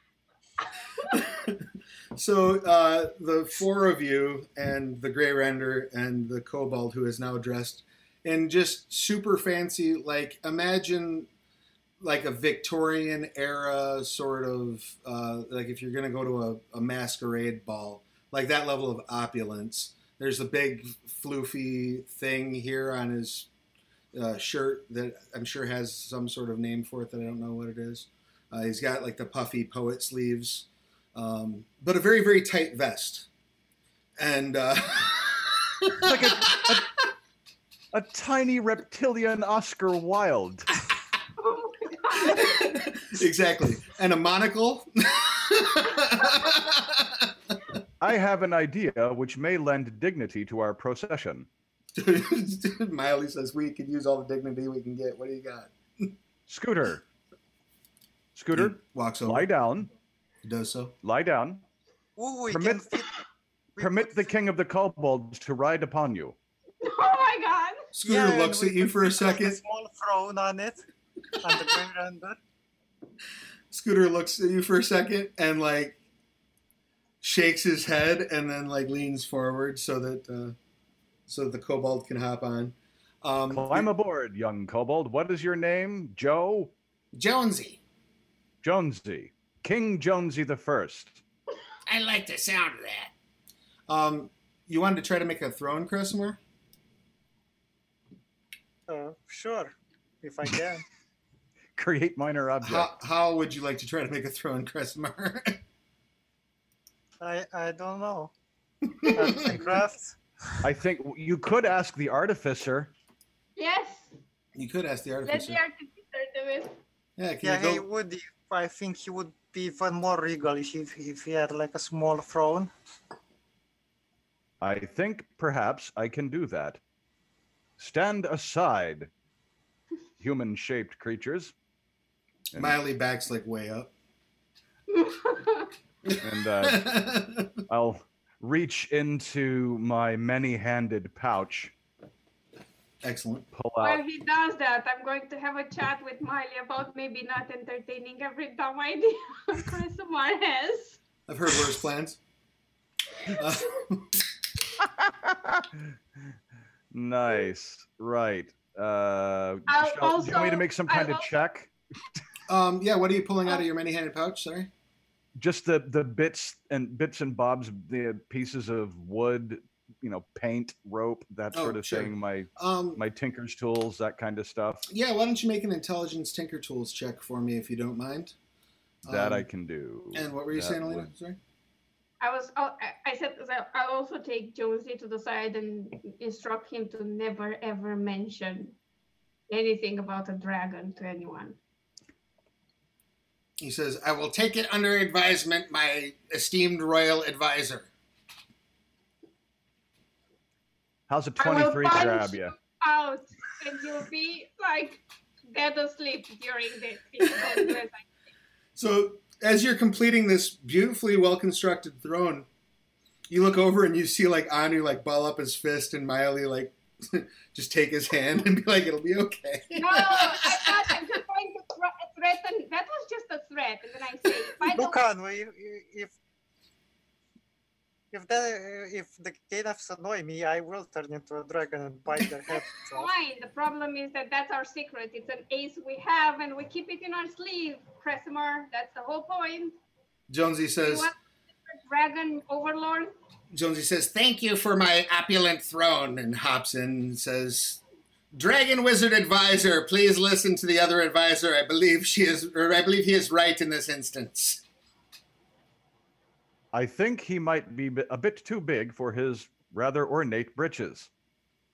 [SPEAKER 3] <laughs>
[SPEAKER 4] So uh, the four of you and the Grey Render and the Kobold, who is now dressed in just super fancy, like imagine like a Victorian era sort of uh, like if you're gonna go to a, a masquerade ball, like that level of opulence. There's a big floofy thing here on his uh, shirt that I'm sure has some sort of name for it that I don't know what it is. Uh, he's got like the puffy poet sleeves um, but a very very tight vest and uh,
[SPEAKER 1] like a, a, a tiny reptilian Oscar Wilde. <laughs>
[SPEAKER 2] oh
[SPEAKER 4] exactly and a monocle
[SPEAKER 1] I have an idea which may lend dignity to our procession. <laughs>
[SPEAKER 4] miley says we could use all the dignity we can get what do you got
[SPEAKER 1] Scooter. Scooter,
[SPEAKER 4] He walks over
[SPEAKER 1] lie down.
[SPEAKER 4] he does so
[SPEAKER 1] Lie down.
[SPEAKER 3] Ooh,
[SPEAKER 1] Permit-
[SPEAKER 3] fit.
[SPEAKER 1] Permit the king of the kobolds to ride upon you. <laughs>
[SPEAKER 2] Oh my god.
[SPEAKER 4] scooter
[SPEAKER 3] Yeah,
[SPEAKER 4] looks at you for a
[SPEAKER 3] fit like
[SPEAKER 4] second
[SPEAKER 3] small throne on it, on the Grey
[SPEAKER 4] scooter looks at you for a second and like shakes his head and then like leans forward so that uh, so that the kobold can hop on um,
[SPEAKER 1] Climb aboard, young kobold. What is your name? Joe?
[SPEAKER 5] Jonesy.
[SPEAKER 1] Jonesy. King Jonesy the First.
[SPEAKER 5] I like the sound of that.
[SPEAKER 4] um, you wanted to try to make a throne Kresimar?
[SPEAKER 3] Uh, sure, if I can. <laughs>
[SPEAKER 1] Create minor object.
[SPEAKER 4] How, how would you like to try to make a throne, Kresimar? <laughs>
[SPEAKER 3] I I don't know. <laughs> Arts and crafts.
[SPEAKER 1] I think you could ask the artificer.
[SPEAKER 2] Yes.
[SPEAKER 4] you could ask the artificer.
[SPEAKER 2] Let the artificer do it.
[SPEAKER 4] Yeah, can
[SPEAKER 3] Yeah,
[SPEAKER 4] you
[SPEAKER 3] he would. I think he would be even more regal if he, if he had like a small throne.
[SPEAKER 1] I think perhaps I can do that. Stand aside, human shaped creatures. And,
[SPEAKER 4] Miley backs like way up. <laughs>
[SPEAKER 1] and uh, I'll reach into my many handed pouch,
[SPEAKER 4] Excellent.
[SPEAKER 1] pull
[SPEAKER 2] While
[SPEAKER 1] out.
[SPEAKER 2] he does that, I'm going to have a chat with Miley about maybe not entertaining every dumb idea <laughs> Kresimar has.
[SPEAKER 4] I've heard worse plans. Uh, <laughs>
[SPEAKER 1] nice. Right. Uh,
[SPEAKER 2] I'll
[SPEAKER 1] shall- do you want me to make some kind
[SPEAKER 2] I'll
[SPEAKER 1] of
[SPEAKER 2] also-
[SPEAKER 1] check?
[SPEAKER 4] um, yeah, what are you pulling out of your many-handed pouch? Sorry.
[SPEAKER 1] Just the the bits and bits and bobs, the pieces of wood, you know, paint, rope, that
[SPEAKER 4] Oh,
[SPEAKER 1] sort of
[SPEAKER 4] sure.
[SPEAKER 1] thing. My
[SPEAKER 4] Um,
[SPEAKER 1] my tinker's tools, that kind of stuff.
[SPEAKER 4] yeah, why don't you make an intelligence tinker tools check for me if you don't mind?
[SPEAKER 1] That I
[SPEAKER 4] Um,
[SPEAKER 1] can do.
[SPEAKER 4] And what were you
[SPEAKER 1] That
[SPEAKER 4] saying, Alina?
[SPEAKER 1] would-
[SPEAKER 4] Sorry.
[SPEAKER 2] I was, oh, I- I said, I'll also take Jonesy to the side and instruct him to never ever mention anything about a dragon to anyone.
[SPEAKER 4] He says, "I will take it under advisement, my esteemed royal advisor."
[SPEAKER 1] How's a
[SPEAKER 2] I will
[SPEAKER 1] 23
[SPEAKER 2] punch
[SPEAKER 1] grab you?
[SPEAKER 2] out and you'll be like dead asleep during this.
[SPEAKER 4] So as you're completing this beautifully well constructed throne, you look over and you see like Anu like ball up his fist and Miley like <laughs> just take his hand and be like, "It'll be okay."
[SPEAKER 2] No, <laughs> I thought I'm just going to thre- threaten. That was just a threat. And then I say, if I <laughs> don't
[SPEAKER 3] Bukan, if if the if the Gainafs annoy me, I will turn into a dragon and bite their heads <laughs> off.
[SPEAKER 2] fine. The problem is that that's our secret. It's an ace we have and we keep it in our sleeve, Kresimar. That's the whole point.
[SPEAKER 4] Jonesy
[SPEAKER 2] You
[SPEAKER 4] says.
[SPEAKER 2] want dragon overlord?
[SPEAKER 4] Jonesy says, "Thank you for my opulent throne," and hops in and says, "Dragon Wizard Advisor, please listen to the other advisor. I believe she is, or I believe he is right in this instance."
[SPEAKER 1] I think he might be a bit too big for his rather ornate breeches.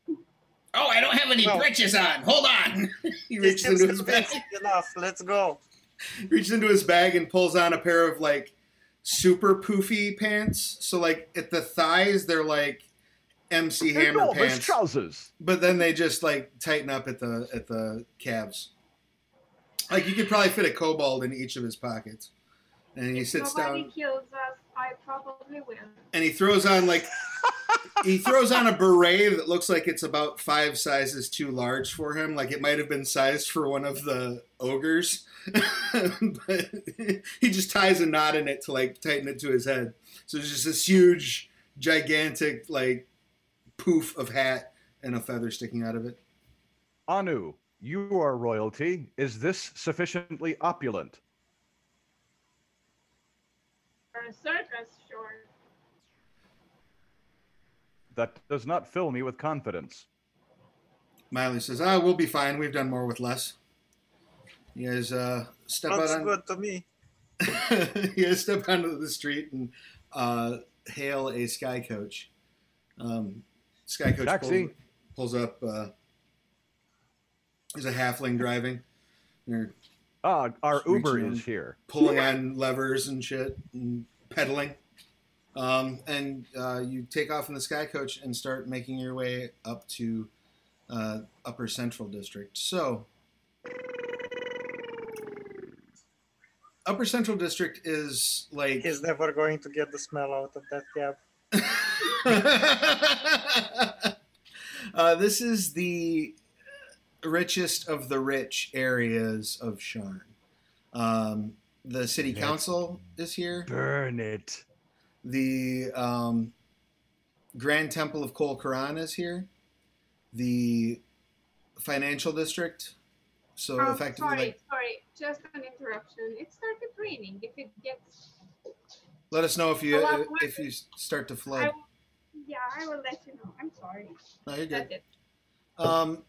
[SPEAKER 5] Oh, I don't have any
[SPEAKER 3] No.
[SPEAKER 5] britches on. Hold on. <laughs>
[SPEAKER 4] He
[SPEAKER 3] This
[SPEAKER 4] reaches
[SPEAKER 3] seems
[SPEAKER 4] into his bag,
[SPEAKER 3] enough. Let's go. <laughs>
[SPEAKER 4] reaches into his bag, and pulls on a pair of like super poofy pants. So like at the thighs, they're like MC Hammer
[SPEAKER 1] Enormous
[SPEAKER 4] pants,
[SPEAKER 1] trousers.
[SPEAKER 4] but then they just like tighten up at the at the calves. Like you could probably fit a kobold in each of his pockets. And he sits
[SPEAKER 2] Nobody
[SPEAKER 4] down.
[SPEAKER 2] kills us. I probably will.
[SPEAKER 4] and he throws on like he throws on a beret that looks like it's about five sizes too large for him like it might have been sized for one of the ogres <laughs> but he just ties a knot in it to like tighten it to his head so it's just this huge gigantic like poof of hat and a feather sticking out of it
[SPEAKER 1] Anu, you are royalty. Is this sufficiently opulent?
[SPEAKER 2] For a circus, sure.
[SPEAKER 1] That does not fill me with confidence.
[SPEAKER 4] miley says ah we'll be fine we've done more with less you guys uh step
[SPEAKER 3] Looks
[SPEAKER 4] out on
[SPEAKER 3] good to me. <laughs>
[SPEAKER 4] you guys step onto the street and uh, hail a sky coach. Um, sky coach
[SPEAKER 1] Taxi.
[SPEAKER 4] pulls, pulls up. Uh, there's a halfling driving. They're
[SPEAKER 1] Ah, our Uber is here.
[SPEAKER 4] pulling on levers and shit and pedaling. Um, and uh, you take off in the sky coach and start making your way up to uh, Upper Central District. So, Upper Central District is like
[SPEAKER 3] He's never going to get the smell out of that cab. <laughs> <laughs>
[SPEAKER 4] uh, this is the richest of the rich areas of Sharn. Um, the city
[SPEAKER 1] Let's-
[SPEAKER 4] council is here.
[SPEAKER 1] Burn it.
[SPEAKER 4] The um, Grand Temple of Kol Korran is here. The financial district. So
[SPEAKER 2] Oh,
[SPEAKER 4] effectively,
[SPEAKER 2] sorry,
[SPEAKER 4] like,
[SPEAKER 2] sorry. Just an interruption. It started raining. If it gets,
[SPEAKER 4] let us know if you if you start to flood.
[SPEAKER 2] will, yeah, I will let you know. I'm sorry.
[SPEAKER 4] No, you're
[SPEAKER 2] That's it.
[SPEAKER 4] Um,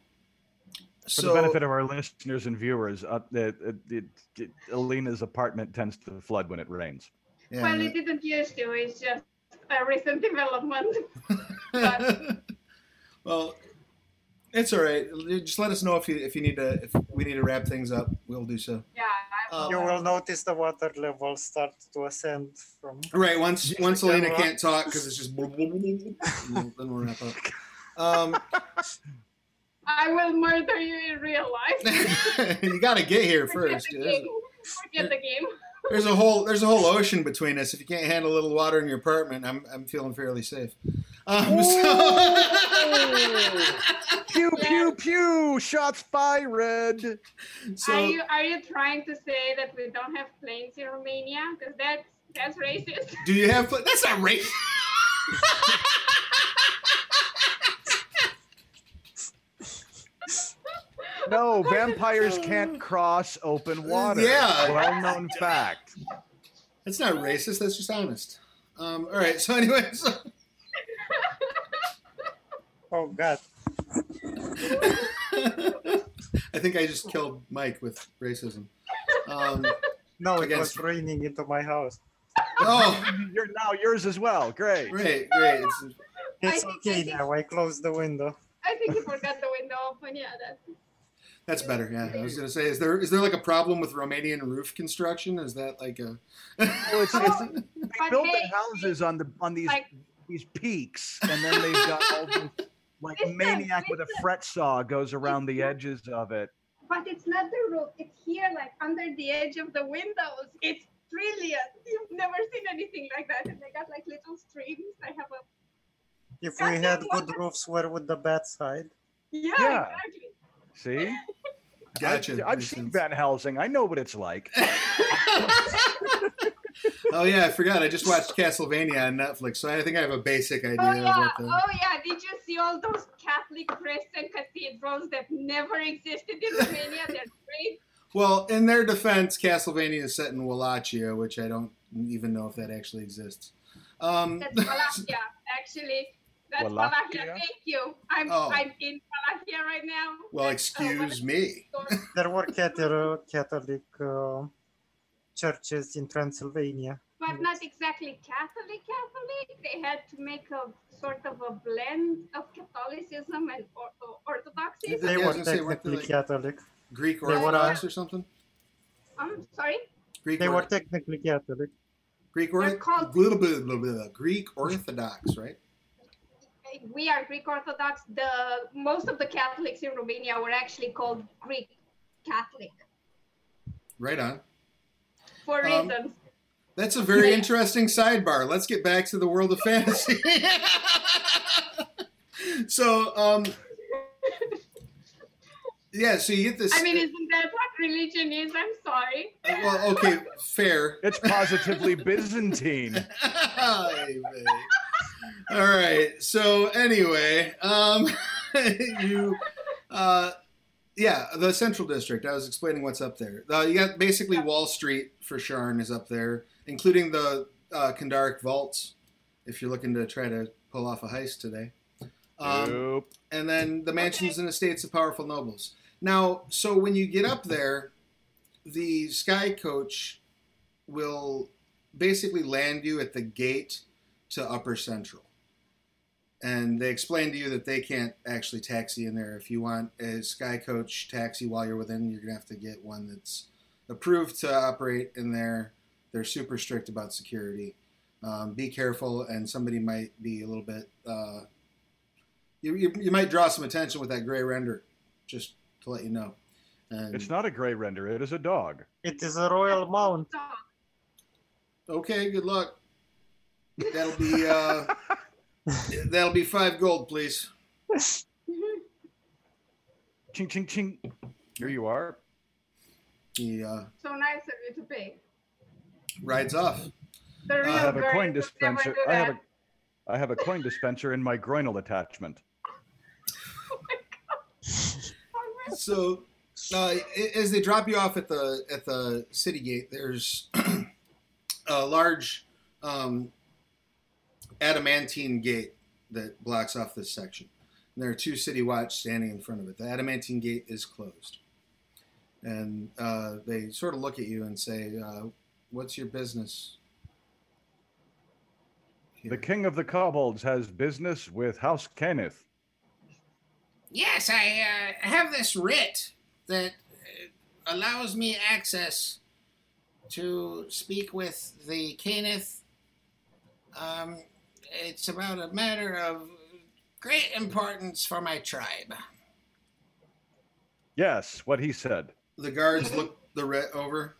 [SPEAKER 1] For
[SPEAKER 4] so
[SPEAKER 1] the benefit of our listeners and viewers, uh, the, the, the, Alina's apartment tends to flood when it rains.
[SPEAKER 4] yeah,
[SPEAKER 2] well, it didn't used to. It's just a recent <laughs> development. <laughs> but-
[SPEAKER 4] well, it's all right. Just let us know if you if you need to if we need to wrap things up. We'll do so.
[SPEAKER 2] Yeah, I
[SPEAKER 4] Um,
[SPEAKER 3] You will notice the water level start to ascend from.
[SPEAKER 4] Right. Once once
[SPEAKER 3] we can
[SPEAKER 4] Elena
[SPEAKER 3] wrap.
[SPEAKER 4] can't talk because it's just <laughs> then we'll wrap up. Um,
[SPEAKER 2] I will murder you in real life. <laughs>
[SPEAKER 4] you got to get here
[SPEAKER 2] Forget
[SPEAKER 4] first.
[SPEAKER 2] the game. Forget the game.
[SPEAKER 4] There's a whole there's a whole ocean between us. If you can't handle a little water in your apartment, I'm I'm feeling fairly safe. Um, so,
[SPEAKER 1] Pew <laughs> pew pew! Shots fired.
[SPEAKER 2] are you are you trying to say that we don't have planes in Romania? Because that's that's racist.
[SPEAKER 4] do you have? pla-
[SPEAKER 5] That's not rape. <laughs>
[SPEAKER 1] No, <laughs> vampires can't cross open water.
[SPEAKER 4] Yeah.
[SPEAKER 1] Well known fact.
[SPEAKER 4] That's not racist. That's just honest. Um, all right. So anyways. <laughs>
[SPEAKER 3] Oh God! <laughs>
[SPEAKER 4] I think I just killed Mike with racism. Um,
[SPEAKER 3] No, it
[SPEAKER 4] Against-
[SPEAKER 3] was raining into my house.
[SPEAKER 4] oh,
[SPEAKER 1] You're now yours as well. Great.
[SPEAKER 4] great, great. It's,
[SPEAKER 3] It's okay
[SPEAKER 2] I think-
[SPEAKER 3] now. I closed the window.
[SPEAKER 2] I think you forgot the window open. Yeah, that's
[SPEAKER 4] that's better. Yeah, I was gonna say, is there is there like a problem with Romanian roof construction? Is that like a? <laughs>
[SPEAKER 1] Well, it's, it's, they
[SPEAKER 2] But
[SPEAKER 1] built
[SPEAKER 2] hey,
[SPEAKER 1] their houses on the on these
[SPEAKER 2] like-
[SPEAKER 1] these peaks, and then they've got all <laughs> these like
[SPEAKER 2] Listen,
[SPEAKER 1] maniac with a
[SPEAKER 2] listen.
[SPEAKER 1] fret saw goes around the edges of it.
[SPEAKER 2] But it's not the roof. It's here, like under the edge of the windows. It's brilliant. You've never seen anything like that. And they got like little streams. I have a
[SPEAKER 3] If we had good roofs, where would the bats hide?
[SPEAKER 2] yeah,
[SPEAKER 1] Yeah.
[SPEAKER 2] exactly.
[SPEAKER 1] See? <laughs>
[SPEAKER 4] Gotcha.
[SPEAKER 1] I've, I've seen
[SPEAKER 4] sense.
[SPEAKER 1] Van Helsing. I know what it's like. <laughs>
[SPEAKER 4] oh yeah, I forgot. I just watched Castlevania on Netflix, so I think I have a basic idea
[SPEAKER 2] Oh yeah,
[SPEAKER 4] what the.
[SPEAKER 2] oh yeah. Did you see all those Catholic priests and cathedrals that never existed in Romania? They're <laughs> great.
[SPEAKER 4] Well, in their defense, Castlevania is set in Wallachia, which I don't even know if that actually exists. Um,
[SPEAKER 2] That's Wallachia, actually. That's Wallachia.
[SPEAKER 1] Wallachia?
[SPEAKER 2] Thank you. I'm
[SPEAKER 4] Oh.
[SPEAKER 2] I'm in Wallachia right now.
[SPEAKER 4] well,
[SPEAKER 2] That's, uh,
[SPEAKER 4] excuse me. <laughs>
[SPEAKER 3] There were Catholic, Catholic uh, churches in Transylvania.
[SPEAKER 2] but not exactly Catholic Catholic. They had to make a sort of a blend of Catholicism and or, or- Orthodoxy.
[SPEAKER 3] They
[SPEAKER 4] Yeah, I
[SPEAKER 3] were
[SPEAKER 4] was gonna say, weren't they
[SPEAKER 3] technically
[SPEAKER 4] like-
[SPEAKER 3] Catholic.
[SPEAKER 4] Greek
[SPEAKER 3] They were,
[SPEAKER 4] Orthodox or something?
[SPEAKER 2] I'm sorry.
[SPEAKER 4] Greek
[SPEAKER 3] They were technically Catholic.
[SPEAKER 4] Greek
[SPEAKER 2] They're
[SPEAKER 4] Orthodox.
[SPEAKER 2] called-
[SPEAKER 4] Blah, blah, blah, blah, Greek Orthodox, right?
[SPEAKER 2] We are Greek Orthodox. The most of the Catholics in Romania were actually called Greek Catholic
[SPEAKER 4] Right on.
[SPEAKER 2] for
[SPEAKER 4] Um,
[SPEAKER 2] reasons.
[SPEAKER 4] That's a very <laughs> interesting sidebar. Let's get back to the world of fantasy. <laughs> so, um, yeah, so you get this.
[SPEAKER 2] I mean, isn't that what religion is? I'm sorry.
[SPEAKER 4] uh, well, okay, fair.
[SPEAKER 1] It's positively Byzantine. <laughs>
[SPEAKER 4] All right. So anyway, um, <laughs> you, uh, yeah, the Central District. I was explaining what's up there. Uh, you got basically Wall Street for Sharn is up there, including the uh, Kundarak vaults. If you're looking to try to pull off a heist today. Um,
[SPEAKER 1] Nope.
[SPEAKER 4] and then the mansions and estates of powerful nobles. Now, so when you get up there, the sky coach will basically land you at the gate to Upper Central. And they explain to you that they can't actually taxi in there. If you want a sky coach taxi while you're within, you're going to have to get one that's approved to operate in there. They're super strict about security. Um, be careful, and somebody might be a little bit. Uh, you, you, you might draw some attention with that gray render, just to let you know. And,
[SPEAKER 1] It's not a gray render. It is a dog.
[SPEAKER 3] It is a royal mount.
[SPEAKER 4] Okay. Good luck. That'll be uh, that'll be five gold, please. <laughs>
[SPEAKER 1] Ching, ching, ching. Here you are.
[SPEAKER 4] He uh,
[SPEAKER 2] so nice of you to pay.
[SPEAKER 4] rides off.
[SPEAKER 2] The real
[SPEAKER 1] I have a coin dispenser.
[SPEAKER 2] do
[SPEAKER 1] I have a, I have a coin dispenser in my groinal attachment. <laughs>
[SPEAKER 4] So, uh, a- as they drop you off at the at the city gate, there's <clears throat> a large um, adamantine gate that blocks off this section. And there are two city watch standing in front of it. The adamantine gate is closed, and uh, they sort of look at you and say, uh, "What's your business?" here?"
[SPEAKER 1] The king of the kobolds has business with House Cannith.
[SPEAKER 5] Yes, I uh, have this writ that uh, allows me access to speak with the Cannith. Um, it's about a matter of great importance for my tribe.
[SPEAKER 1] Yes, what he said.
[SPEAKER 4] the guards look the writ over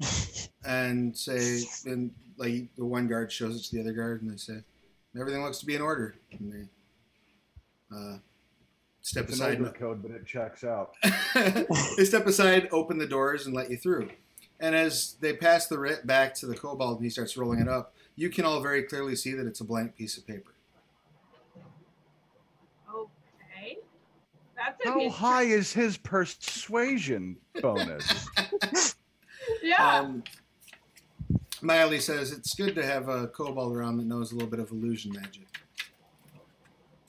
[SPEAKER 4] <laughs> and say, and like the one guard shows it to the other guard, and they say, "Everything looks to be in order." And they uh, step
[SPEAKER 1] It's
[SPEAKER 4] aside.
[SPEAKER 1] older code, but it checks out. <laughs>
[SPEAKER 4] they step aside, open the doors, and let you through. And as they pass the writ back to the kobold, and he starts rolling it up, you can all very clearly see that it's a blank piece of paper.
[SPEAKER 2] Okay. That's a
[SPEAKER 1] How high is his persuasion bonus? <laughs> <laughs>
[SPEAKER 2] Yeah.
[SPEAKER 4] Um, Miley says it's good to have a kobold around that knows a little bit of illusion magic.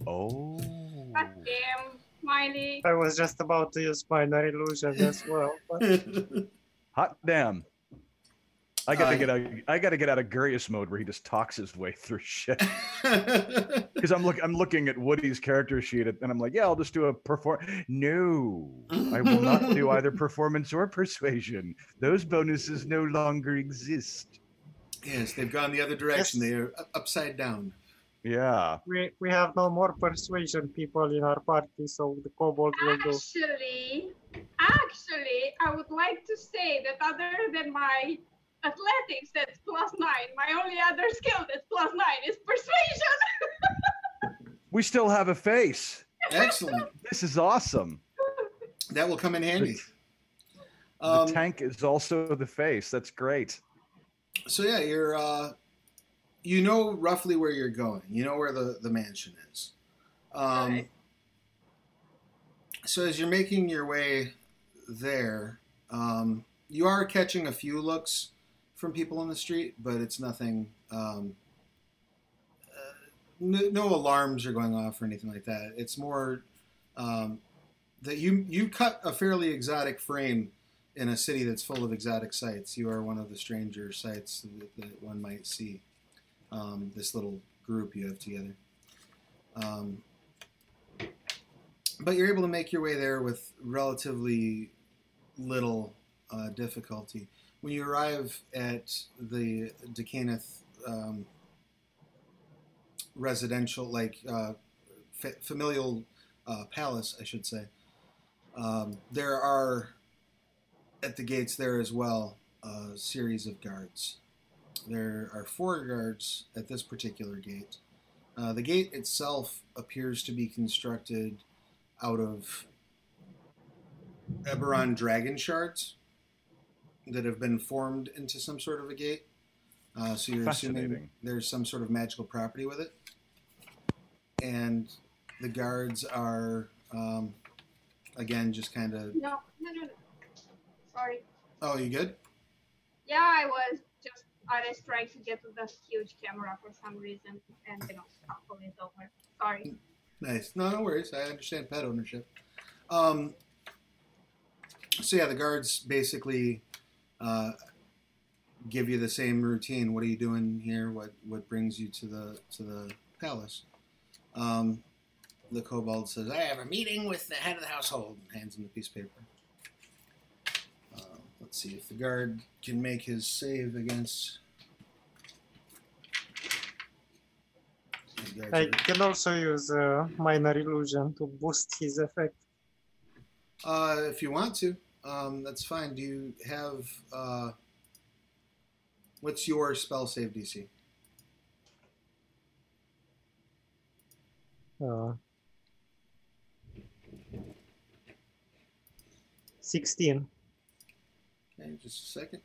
[SPEAKER 1] Oh.
[SPEAKER 2] God damn, Miley.
[SPEAKER 3] I was just about to use minor illusion as well. But <laughs>
[SPEAKER 1] Hot damn. I gotta
[SPEAKER 4] Uh,
[SPEAKER 1] get out. I gotta get out of Gurius mode where he just talks his way <laughs> through shit. <laughs> Because I'm look, I'm looking at Woody's character sheet, and I'm like, yeah, I'll just do a perform. No, I will not do <laughs> either performance or persuasion. Those bonuses no longer exist.
[SPEAKER 4] yes, they've gone the other direction.
[SPEAKER 3] Yes.
[SPEAKER 4] They are upside down.
[SPEAKER 1] Yeah.
[SPEAKER 3] We we have no more persuasion people in our party, so the kobold will do.
[SPEAKER 2] Actually, actually, I would like to say that other than my athletics, that's plus nine. My only other skill that's plus nine is persuasion. <laughs>
[SPEAKER 1] We still have a face.
[SPEAKER 4] Excellent.
[SPEAKER 1] This is awesome.
[SPEAKER 4] That will come in handy.
[SPEAKER 1] The
[SPEAKER 4] Um,
[SPEAKER 1] tank is also the face. That's great.
[SPEAKER 4] so yeah, you're uh, you know roughly where you're going. You know where the the mansion is. Um,
[SPEAKER 2] Alright.
[SPEAKER 4] So as you're making your way there, um, you are catching a few looks from people in the street, but it's nothing. Um, uh, no, no alarms are going off or anything like that. It's more um, that you you cut a fairly exotic frame in a city that's full of exotic sights. You are one of the stranger sights that, that one might see. Um, this little group you have together. Um, but you're able to make your way there with relatively little uh, difficulty. When you arrive at the d'Cannith um, residential, like uh, fa- familial uh, palace, I should say, um, there are at the gates there as well a series of guards. There are four guards at this particular gate. Uh, the gate itself appears to be constructed out of Eberron dragon shards that have been formed into some sort of a gate. Uh, so you're assuming there's some sort of magical property with it. And the guards are, um, again, just kind of.
[SPEAKER 2] no, no, no, no. Sorry.
[SPEAKER 4] Oh, you good?
[SPEAKER 2] Yeah, I was just I was trying to get to the huge camera for some reason, and you know, topple is over. Sorry.
[SPEAKER 4] Nice. No, no worries. I understand pet ownership. Um, so yeah, the guards basically uh, give you the same routine. What are you doing here? What what brings you to the to the palace? Um, the kobold says,
[SPEAKER 5] I have a meeting with the head of the household.
[SPEAKER 4] And hands him the piece of paper. Uh, let's see if the guard can make his save against.
[SPEAKER 3] I can also use uh, minor illusion to boost his effect.
[SPEAKER 4] Uh, if you want to, um, that's fine. Do you have uh, what's your spell save DC?
[SPEAKER 3] Uh, 16.
[SPEAKER 4] Okay, just a second.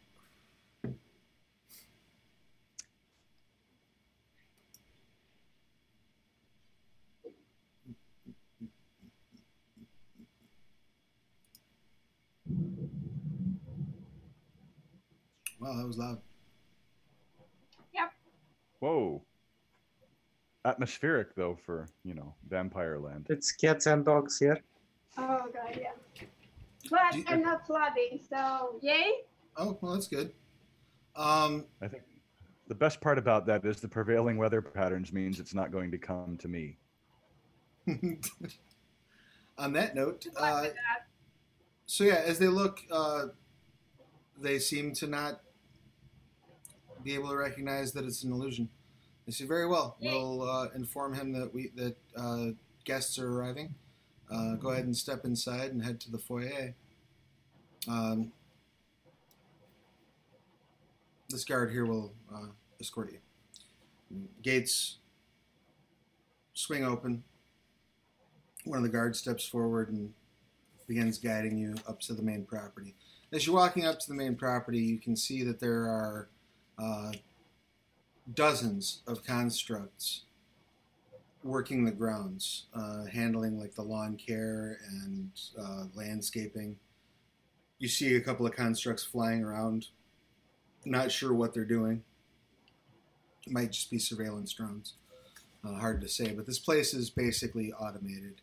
[SPEAKER 4] Wow, that was loud. Yep.
[SPEAKER 1] Whoa. Atmospheric though for you know vampire land.
[SPEAKER 3] It's cats and dogs here.
[SPEAKER 2] Oh god, yeah. But
[SPEAKER 4] Do you-
[SPEAKER 2] I'm not flooding, so yay.
[SPEAKER 4] Oh, well, that's good. Um,
[SPEAKER 1] I think the best part about that is the prevailing weather patterns means it's not going to come to me. <laughs>
[SPEAKER 4] on that note, uh,
[SPEAKER 2] that.
[SPEAKER 4] So yeah, as they look, uh, they seem to not be able to recognize that it's an illusion. They say, "Very well.
[SPEAKER 2] Yay.
[SPEAKER 4] We'll uh, inform him that we that uh, guests are arriving. Uh, go ahead and step inside and head to the foyer." Um, this guard here will uh, escort you. Gates swing open. One of the guards steps forward and begins guiding you up to the main property. As you're walking up to the main property, you can see that there are uh, dozens of constructs working the grounds, uh, handling like the lawn care and uh, landscaping. You see a couple of constructs flying around, not sure what they're doing. It might just be surveillance drones. Uh, hard to say, but this place is basically automated.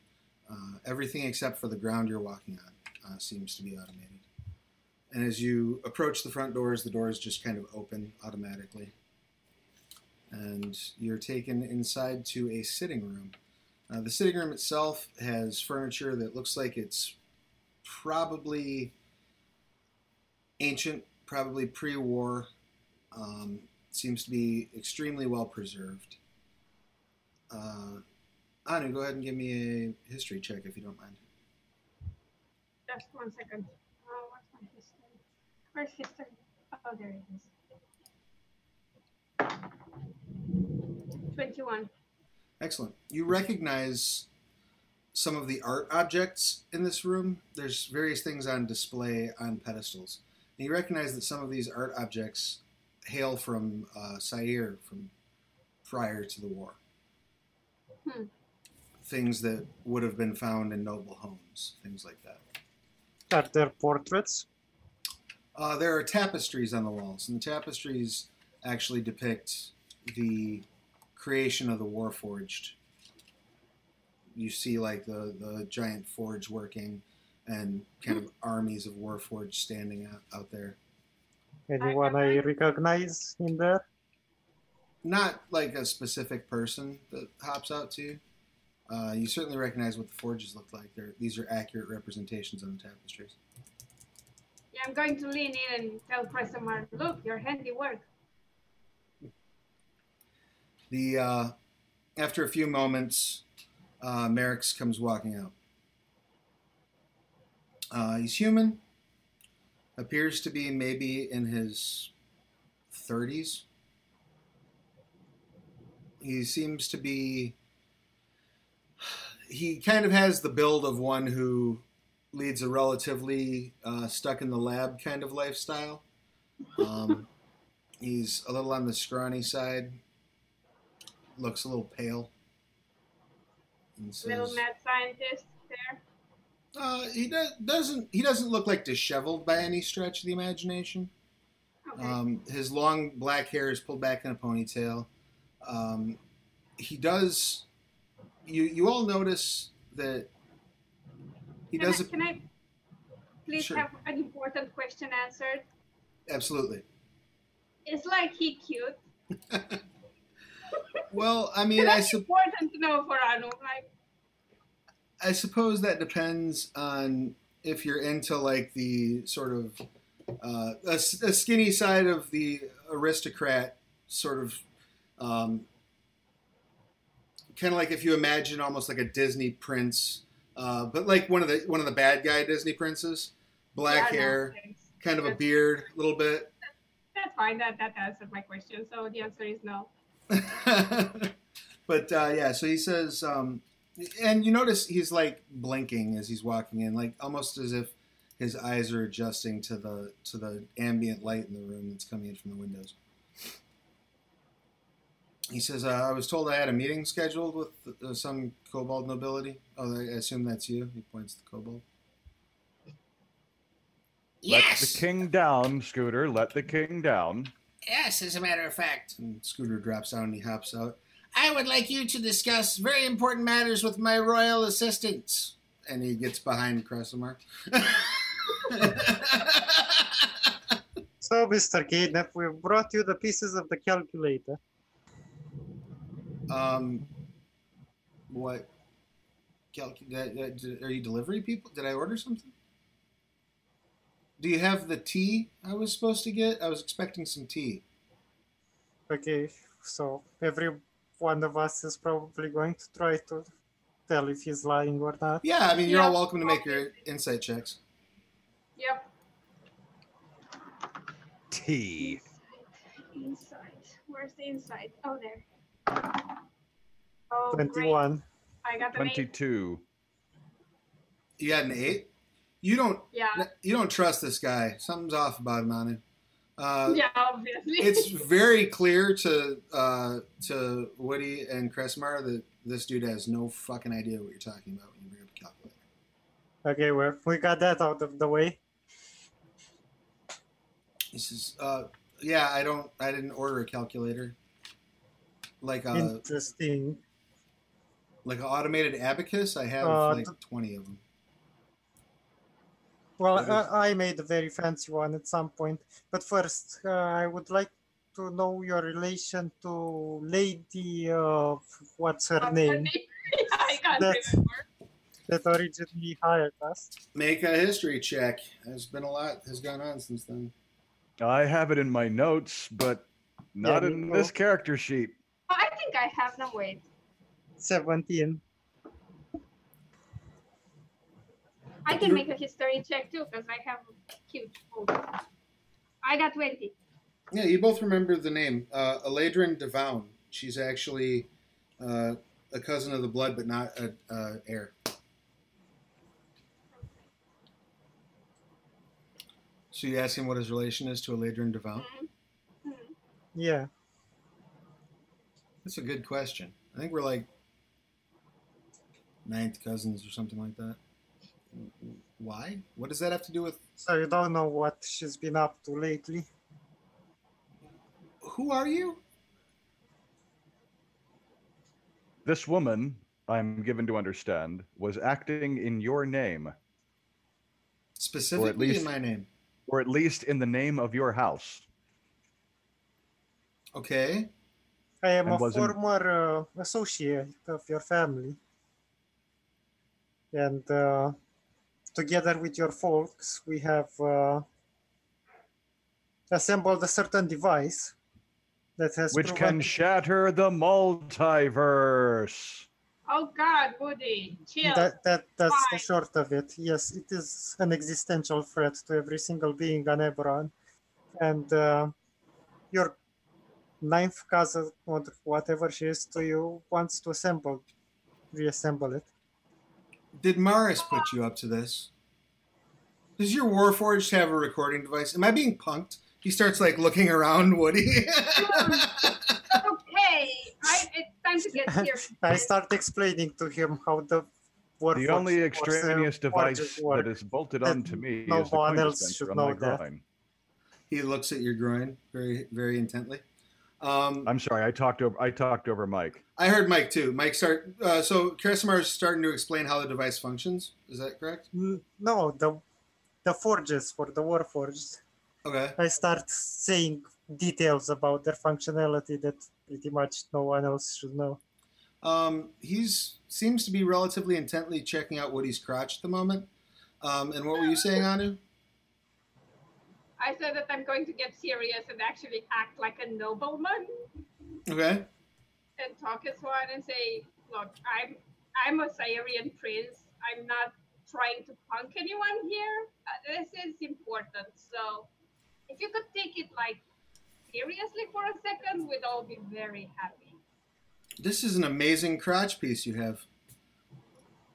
[SPEAKER 4] Uh, everything except for the ground you're walking on uh, seems to be automated. And as you approach the front doors, the doors just kind of open automatically. And you're taken inside to a sitting room. Uh, the sitting room itself has furniture that looks like it's probably ancient, probably pre war. Um, seems to be extremely well preserved. Uh, Anu, go ahead and give me a history check if you don't mind.
[SPEAKER 2] Just one second. Oh, what's my history? Where's history? Oh, there it is. 21.
[SPEAKER 4] Excellent. You recognize some of the art objects in this room. There's various things on display on pedestals. And you recognize that some of these art objects hail from uh, Cyre from prior to the war.
[SPEAKER 2] Hmm.
[SPEAKER 4] Things that would have been found in noble homes, things like that.
[SPEAKER 3] Are there portraits?
[SPEAKER 4] Uh, there are tapestries on the walls, and the tapestries actually depict the creation of the Warforged. You see, like the the giant forge working, and kind of armies of Warforged standing out, out there.
[SPEAKER 3] Anyone I recognize in there?
[SPEAKER 4] Not like a specific person that hops out to you. Uh, you certainly recognize what the forges look like. They're, these are accurate representations on the tapestries.
[SPEAKER 2] Yeah, I'm going to lean in and tell Kresimar, look, your handiwork.
[SPEAKER 4] The uh, after a few moments, uh, Merrix comes walking out. Uh, he's human. Appears to be maybe in his thirties. He seems to be. He kind of has the build of one who leads a relatively uh, stuck in the lab kind of lifestyle. Um, he's a little on the scrawny side, looks a little pale. And
[SPEAKER 2] Little
[SPEAKER 4] says,
[SPEAKER 2] mad scientist there.
[SPEAKER 4] uh, he do- doesn't. He doesn't look like disheveled by any stretch of the imagination.
[SPEAKER 2] Okay.
[SPEAKER 4] Um, his long black hair is pulled back in a ponytail. Um, he does. You you all notice that he
[SPEAKER 2] can,
[SPEAKER 4] does
[SPEAKER 2] I, can I please
[SPEAKER 4] Sure.
[SPEAKER 2] have an important question answered?
[SPEAKER 4] absolutely.
[SPEAKER 2] Is like he cute? <laughs>
[SPEAKER 4] Well, I mean, I
[SPEAKER 2] That's
[SPEAKER 4] sup-
[SPEAKER 2] important to know for Anu. Like,
[SPEAKER 4] I suppose that depends on if you're into like the sort of uh, a, a skinny side of the aristocrat sort of um, kind of like if you imagine almost like a Disney prince, uh, but like one of the one of the bad guy Disney princes, black
[SPEAKER 2] yeah,
[SPEAKER 4] hair,
[SPEAKER 2] thanks.
[SPEAKER 4] kind of a beard, a little bit.
[SPEAKER 2] That's fine. That that answered my question. So the answer is no. <laughs>
[SPEAKER 4] but uh, yeah, so he says, um, and you notice he's like blinking as he's walking in, like almost as if his eyes are adjusting to the to the ambient light in the room that's coming in from the windows. He says, uh, "I was told I had a meeting scheduled with uh, some kobold nobility. Oh, I assume that's you." He points to the kobold.
[SPEAKER 1] Let the king down, Scooter. Let the king down.
[SPEAKER 5] Yes, as a matter of fact.
[SPEAKER 4] And Scooter drops down and he hops out.
[SPEAKER 5] I would like you to discuss very important matters with my royal assistants.
[SPEAKER 4] and he gets behind Kresimar. <laughs>
[SPEAKER 3] So, Mr. Kidnap, we've brought you the pieces of the calculator.
[SPEAKER 4] Um, what? Calc- that- that- are you delivery people? Did I order something? Do you have the tea I was supposed to get? I was expecting some tea.
[SPEAKER 3] Okay, so every one of us is probably going to try to tell if he's lying or not.
[SPEAKER 4] Yeah, I mean, you're all welcome to make your insight checks.
[SPEAKER 2] Yep.
[SPEAKER 1] Tea.
[SPEAKER 2] Inside. Inside. Where's the insight? Oh, there. Oh, great.
[SPEAKER 3] 21.
[SPEAKER 2] I got an eight.
[SPEAKER 1] 22.
[SPEAKER 4] You got an eight. You don't.
[SPEAKER 2] Yeah.
[SPEAKER 4] You don't trust this guy. Something's off about him, Manu. Uh,
[SPEAKER 2] yeah, obviously. <laughs>
[SPEAKER 4] it's very clear to uh, to Woody and Kresimar that this dude has no fucking idea what you're talking about when you bring up a calculator.
[SPEAKER 3] Okay, well, we got that out of the way.
[SPEAKER 4] He says, uh, "Yeah, I don't. I didn't order a calculator. Like a
[SPEAKER 3] Interesting.
[SPEAKER 4] like an automated abacus. I have
[SPEAKER 3] Uh,
[SPEAKER 4] like twenty of them.
[SPEAKER 3] Well,
[SPEAKER 1] That is-
[SPEAKER 3] uh, I made a very fancy one at some point. But first, uh, I would like to know your relation to Lady, uh, what's her
[SPEAKER 2] What's her
[SPEAKER 3] name, <laughs>
[SPEAKER 2] yeah, I can't
[SPEAKER 3] That's-
[SPEAKER 2] remember.
[SPEAKER 3] that originally hired us.
[SPEAKER 4] Make a history check. There's been a lot has gone on since then.
[SPEAKER 1] I have it in my notes, but not
[SPEAKER 3] me
[SPEAKER 1] in
[SPEAKER 3] too.
[SPEAKER 1] this character sheet.
[SPEAKER 2] I think I have. No, wait.
[SPEAKER 3] 17.
[SPEAKER 2] I can make a history check too because I have a huge folder. I got 20.
[SPEAKER 4] Yeah, you both remember the name uh, Elaydren d'Vown. She's actually uh, a cousin of the blood, but not an uh, heir. So you ask him what his relation is to Elaydren d'Vown?
[SPEAKER 2] Mhm.
[SPEAKER 3] Yeah.
[SPEAKER 4] That's a good question. I think we're like ninth cousins or something like that. Why? What does that have to do with
[SPEAKER 3] So you don't know what she's been up to lately.
[SPEAKER 4] who are you?
[SPEAKER 1] This woman, I'm given to understand, was acting in your name,
[SPEAKER 4] Specifically
[SPEAKER 1] least-
[SPEAKER 4] in my name.
[SPEAKER 1] or at least in the name of your house.
[SPEAKER 4] Okay.
[SPEAKER 3] I am a
[SPEAKER 1] wasn't-
[SPEAKER 3] former uh, associate of your family. And uh, together with your folks, we have uh, assembled a certain device that has
[SPEAKER 1] Which
[SPEAKER 3] proven
[SPEAKER 1] can shatter the multiverse.
[SPEAKER 2] Oh God, Woody, chill.
[SPEAKER 3] that, that that's the short of it. Yes, it is an existential threat to every single being on Eberron. And uh, your ninth cousin, or whatever she is to you, wants to assemble, reassemble it.
[SPEAKER 4] Did Maris put you up to this? Does your Warforged have a recording device? Am I being punked? He starts like looking around Woody. <laughs>
[SPEAKER 2] okay, I, it's time to get serious. <laughs>
[SPEAKER 3] I start explaining to him how the
[SPEAKER 1] The only extraneous
[SPEAKER 3] force, uh, forges
[SPEAKER 1] device
[SPEAKER 3] work.
[SPEAKER 1] that is bolted
[SPEAKER 3] that
[SPEAKER 1] onto me
[SPEAKER 3] no
[SPEAKER 1] is the
[SPEAKER 3] one
[SPEAKER 1] coin
[SPEAKER 3] else
[SPEAKER 1] dispenser
[SPEAKER 3] should
[SPEAKER 1] on my
[SPEAKER 3] know that.
[SPEAKER 1] groin.
[SPEAKER 4] he looks at your groin very, very intently. Um,
[SPEAKER 1] I'm sorry, I talked over I talked over Mike.
[SPEAKER 4] I heard Mike too. Mike start. Uh, so Kresimar is starting to explain how the device functions. Is that correct?
[SPEAKER 3] No, the the forges for the Warforged.
[SPEAKER 4] Okay.
[SPEAKER 3] I start saying details about their functionality that pretty much no one else should know.
[SPEAKER 4] Um, he's seems to be relatively intently checking out Woody's crotch at the moment. Um, and what were you saying, Anu?
[SPEAKER 2] I said that I'm going to get serious and actually act like a nobleman
[SPEAKER 4] Okay.
[SPEAKER 2] and talk as one and say, look, I'm I'm a Cyran prince. I'm not trying to punk anyone here. Uh, this is important. So if you could take it like seriously for a second, we'd all be very happy.
[SPEAKER 4] This is an amazing crotch piece you have.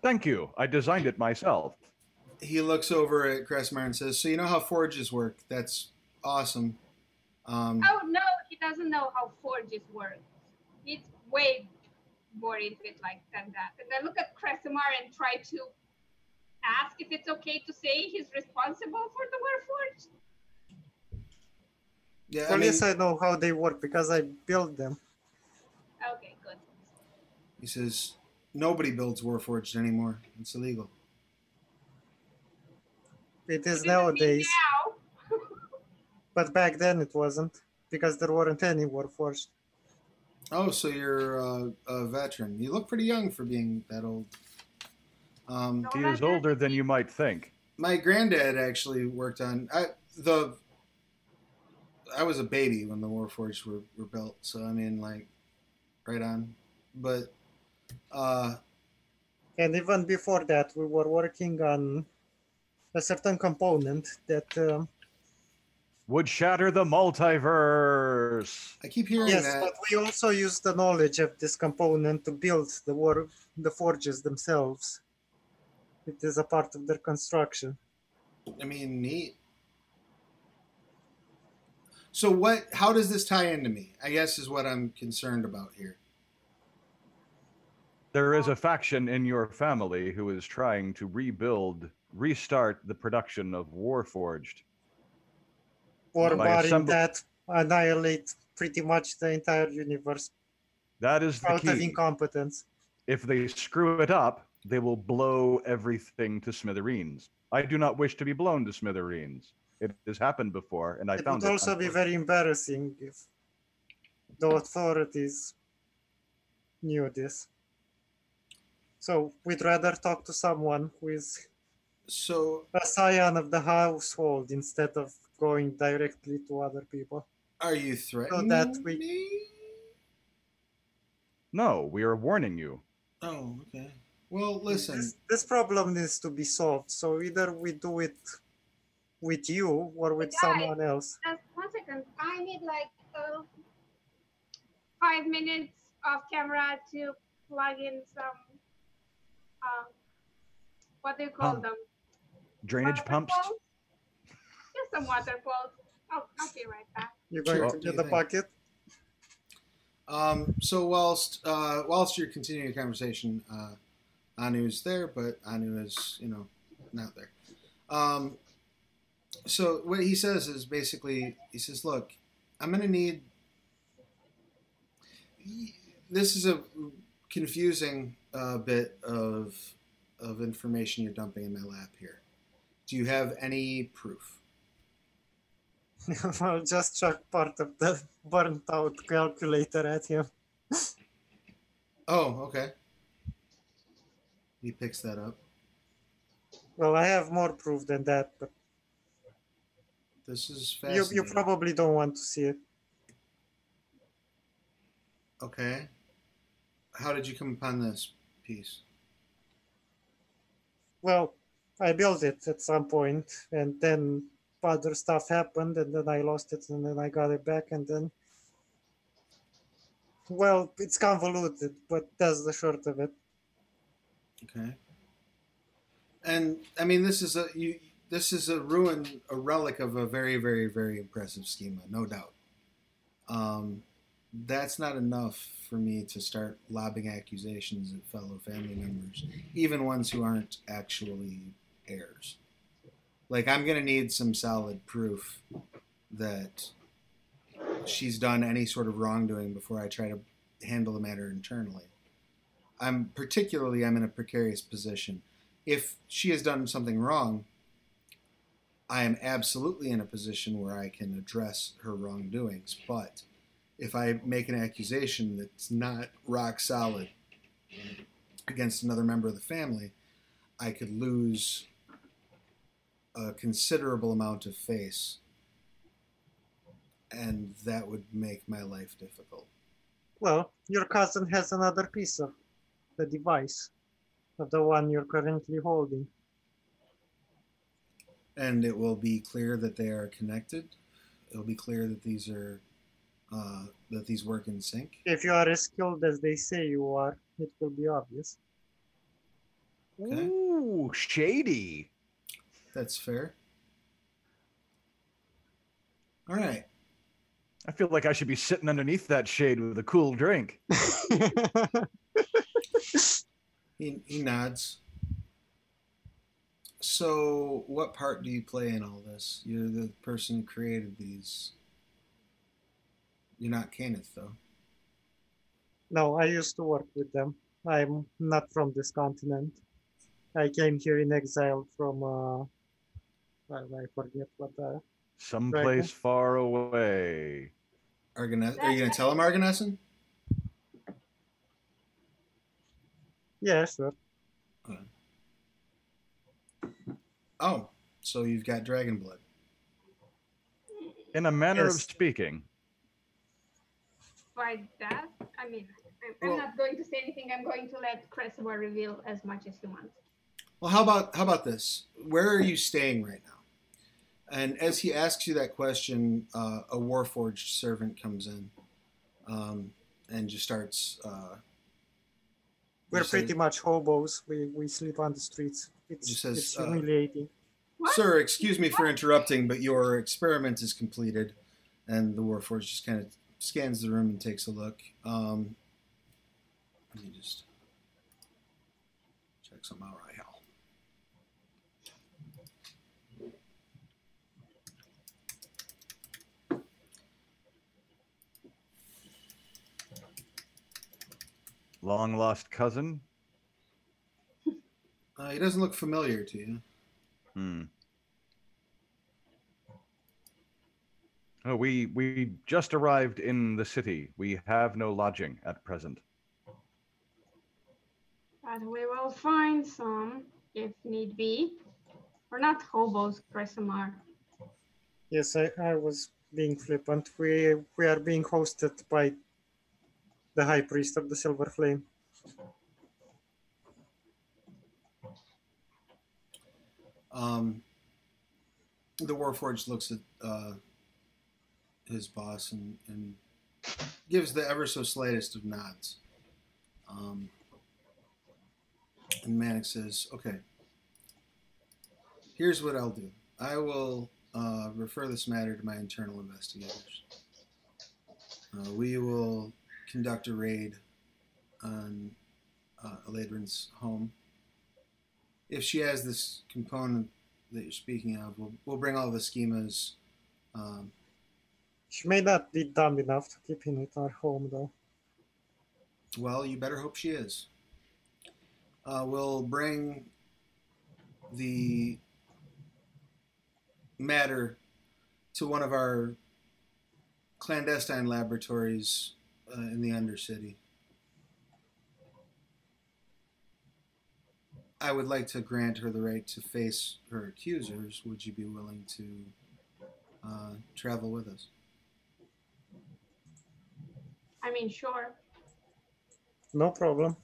[SPEAKER 1] Thank you. I designed it myself.
[SPEAKER 4] He looks over at Kresimar and says, "So you know how forges work? That's awesome." Um,
[SPEAKER 2] Oh no, he doesn't know how forges work. He's way more into it like than that. And I look at Kresimar and try to ask if it's okay to say he's responsible for the Warforged.
[SPEAKER 4] yeah, I
[SPEAKER 3] At
[SPEAKER 4] mean,
[SPEAKER 3] least I know how they work because I built them.
[SPEAKER 2] Okay, good.
[SPEAKER 4] he says nobody builds Warforged anymore. It's illegal.
[SPEAKER 3] It is
[SPEAKER 2] it
[SPEAKER 3] nowadays,
[SPEAKER 2] Now, <laughs>
[SPEAKER 3] but back then it wasn't because there weren't any war Warforged.
[SPEAKER 4] Oh, so you're uh, a veteran. You look pretty young for being that old. Um,
[SPEAKER 1] He is older than you might think.
[SPEAKER 4] my granddad actually worked on I, the. I was a baby when the Warforged were, were built, so I mean, like, right on. But uh,
[SPEAKER 3] And even before that, we were working on a certain component that, um,
[SPEAKER 1] Would shatter the multiverse.
[SPEAKER 4] I keep hearing
[SPEAKER 3] yes,
[SPEAKER 4] that.
[SPEAKER 3] but we also use the knowledge of this component to build the war, the forges themselves. It is a part of their construction.
[SPEAKER 4] I mean, neat. So what? How does this tie into me? I guess is what I'm concerned about here.
[SPEAKER 1] There is a faction in your family who is trying to rebuild, restart the production of Warforged.
[SPEAKER 3] Barring
[SPEAKER 1] assemble-
[SPEAKER 3] that, annihilate pretty much the entire universe
[SPEAKER 1] That is the
[SPEAKER 3] out of
[SPEAKER 1] key.
[SPEAKER 3] incompetence.
[SPEAKER 1] If they screw it up, they will blow everything to smithereens. I do not wish to be blown to smithereens. It has happened before, and I
[SPEAKER 3] it
[SPEAKER 1] found
[SPEAKER 3] would
[SPEAKER 1] it
[SPEAKER 3] also be very embarrassing if the authorities knew this. So we'd rather talk to someone who is
[SPEAKER 4] So
[SPEAKER 3] a scion of the household instead of going directly to other people.
[SPEAKER 4] are you threatening
[SPEAKER 3] that we-
[SPEAKER 4] me?
[SPEAKER 1] No, we are warning you.
[SPEAKER 4] Oh, okay. Well, listen.
[SPEAKER 3] This, this problem needs to be solved. So either we do it with you or with
[SPEAKER 2] Guys.
[SPEAKER 3] someone else.
[SPEAKER 2] Just one second. I need like uh, five minutes off camera to plug in some. Um, what do you call them?
[SPEAKER 1] Drainage pumps.
[SPEAKER 2] Waterfalls? Just some waterfalls. Oh, I'll be right back.
[SPEAKER 3] You're going
[SPEAKER 4] Sure.
[SPEAKER 3] to
[SPEAKER 4] do
[SPEAKER 3] get the
[SPEAKER 4] think?
[SPEAKER 3] bucket?
[SPEAKER 4] Um, so whilst uh, whilst you're continuing the conversation, uh, Anu's there, but Anu is you know not there. Um, so what he says is basically he says, "Look, I'm going to need." This is a confusing uh, bit of of information you're dumping in my lap here. Do you have any proof? <laughs>
[SPEAKER 3] I'll just chuck part of the burnt out calculator at him.
[SPEAKER 4] Oh, okay. He picks that up.
[SPEAKER 3] Well, I have more proof than that, but
[SPEAKER 4] This is
[SPEAKER 3] you, you probably don't want to see it.
[SPEAKER 4] Okay. How did you come upon this piece?
[SPEAKER 3] Well, I built it at some point, and then other stuff happened, and then I lost it, and then I got it back, and then. Well, it's convoluted, but that's the short of it.
[SPEAKER 4] Okay. And I mean, this is a you. This is a ruin, a relic of a very, very, very impressive schema, no doubt. Um, that's not enough for me to start lobbing accusations at fellow family members, even ones who aren't actually heirs. Like, I'm to need some solid proof that she's done any sort of wrongdoing before I try to handle the matter internally. I'm particularly I'm in a precarious position. If she has done something wrong, I am absolutely in a position where I can address her wrongdoings. But if I make an accusation that's not rock solid against another member of the family, I could lose a considerable amount of face, and that would make my life difficult.
[SPEAKER 3] Well, your cousin has another piece of the device, of the one you're currently holding.
[SPEAKER 4] and it will be clear that they are connected. It'll be clear that these are uh, that these work in sync.
[SPEAKER 3] If you are as skilled as they say you are, it will be obvious.
[SPEAKER 4] Okay.
[SPEAKER 1] Ooh, shady.
[SPEAKER 4] That's fair. All right.
[SPEAKER 1] I feel like I should be sitting underneath that shade with a cool drink. <laughs>
[SPEAKER 4] He he nods. So, what part do you play in all this? You're the person who created these. You're not Cannith, though.
[SPEAKER 3] no, I used to work with them. I'm not from this continent. I came here in exile from, uh, I, I forget what uh,
[SPEAKER 1] Someplace far away.
[SPEAKER 4] Arganes- are you going to tell him Argonnessen?
[SPEAKER 3] Yeah, sure.
[SPEAKER 4] Oh, so you've got dragon blood.
[SPEAKER 1] In a manner of speaking.
[SPEAKER 2] By that, I mean, I'm, I'm
[SPEAKER 4] Well-
[SPEAKER 2] not going to say anything. I'm going to let Cresswell reveal as much as he wants.
[SPEAKER 4] Well, how about how about this? Where are you staying right now? And as he asks you that question, uh, a warforged servant comes in um, and just starts. Uh,
[SPEAKER 3] We're
[SPEAKER 4] just says,
[SPEAKER 3] pretty much hobos. We, we sleep on the streets. It's,
[SPEAKER 4] Just says,
[SPEAKER 3] it's
[SPEAKER 4] uh,
[SPEAKER 3] humiliating.
[SPEAKER 2] What?
[SPEAKER 4] Sir, excuse me for interrupting, but your experiment is completed. And the warforged just kind of scans the room and takes a look. Um, let me just check some out right here.
[SPEAKER 1] Long lost cousin? <laughs>
[SPEAKER 4] Uh, he doesn't look familiar to you.
[SPEAKER 1] Hmm. Oh, we we just arrived in the city. We have no lodging at present.
[SPEAKER 2] But we will find some if need be. We're not hobos, Kresimar.
[SPEAKER 3] Yes, I, I was being flippant. We we are being hosted by the High Priest of the Silver Flame.
[SPEAKER 4] Um, the Warforged looks at uh, his boss and, and, gives the ever so slightest of nods. Um, and Manic says, Okay, here's what I'll do I will uh, refer this matter to my internal investigators. Uh, we will conduct a raid on uh, Elaydren's home. If she has this component that you're speaking of, we'll, we'll bring all the schemas. Um,
[SPEAKER 3] She may not be dumb enough to keep him at our home, though.
[SPEAKER 4] well, you better hope she is. Uh, we'll bring the matter to one of our clandestine laboratories uh, in the Undercity. I would like to grant her the right to face her accusers. Would you be willing to uh, travel with us?
[SPEAKER 2] I mean, sure.
[SPEAKER 3] No problem.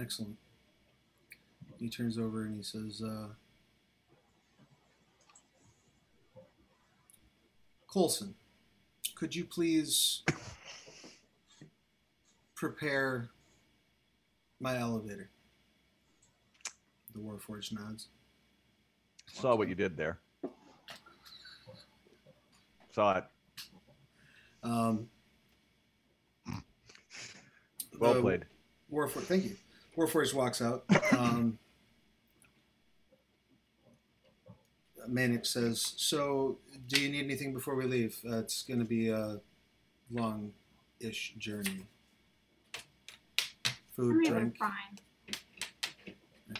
[SPEAKER 4] Excellent. He turns over and he says, uh, Colson, could you please prepare my elevator? The Warforged nods.
[SPEAKER 1] Saw what you did there. Saw it.
[SPEAKER 4] Um,
[SPEAKER 1] Well played.
[SPEAKER 4] Warforged, thank you. Warforged walks out. Um, Manic says, "So, do you need anything before we leave? Uh, it's going to be a long-ish journey. Food,
[SPEAKER 2] I'm
[SPEAKER 4] drink.
[SPEAKER 2] fine.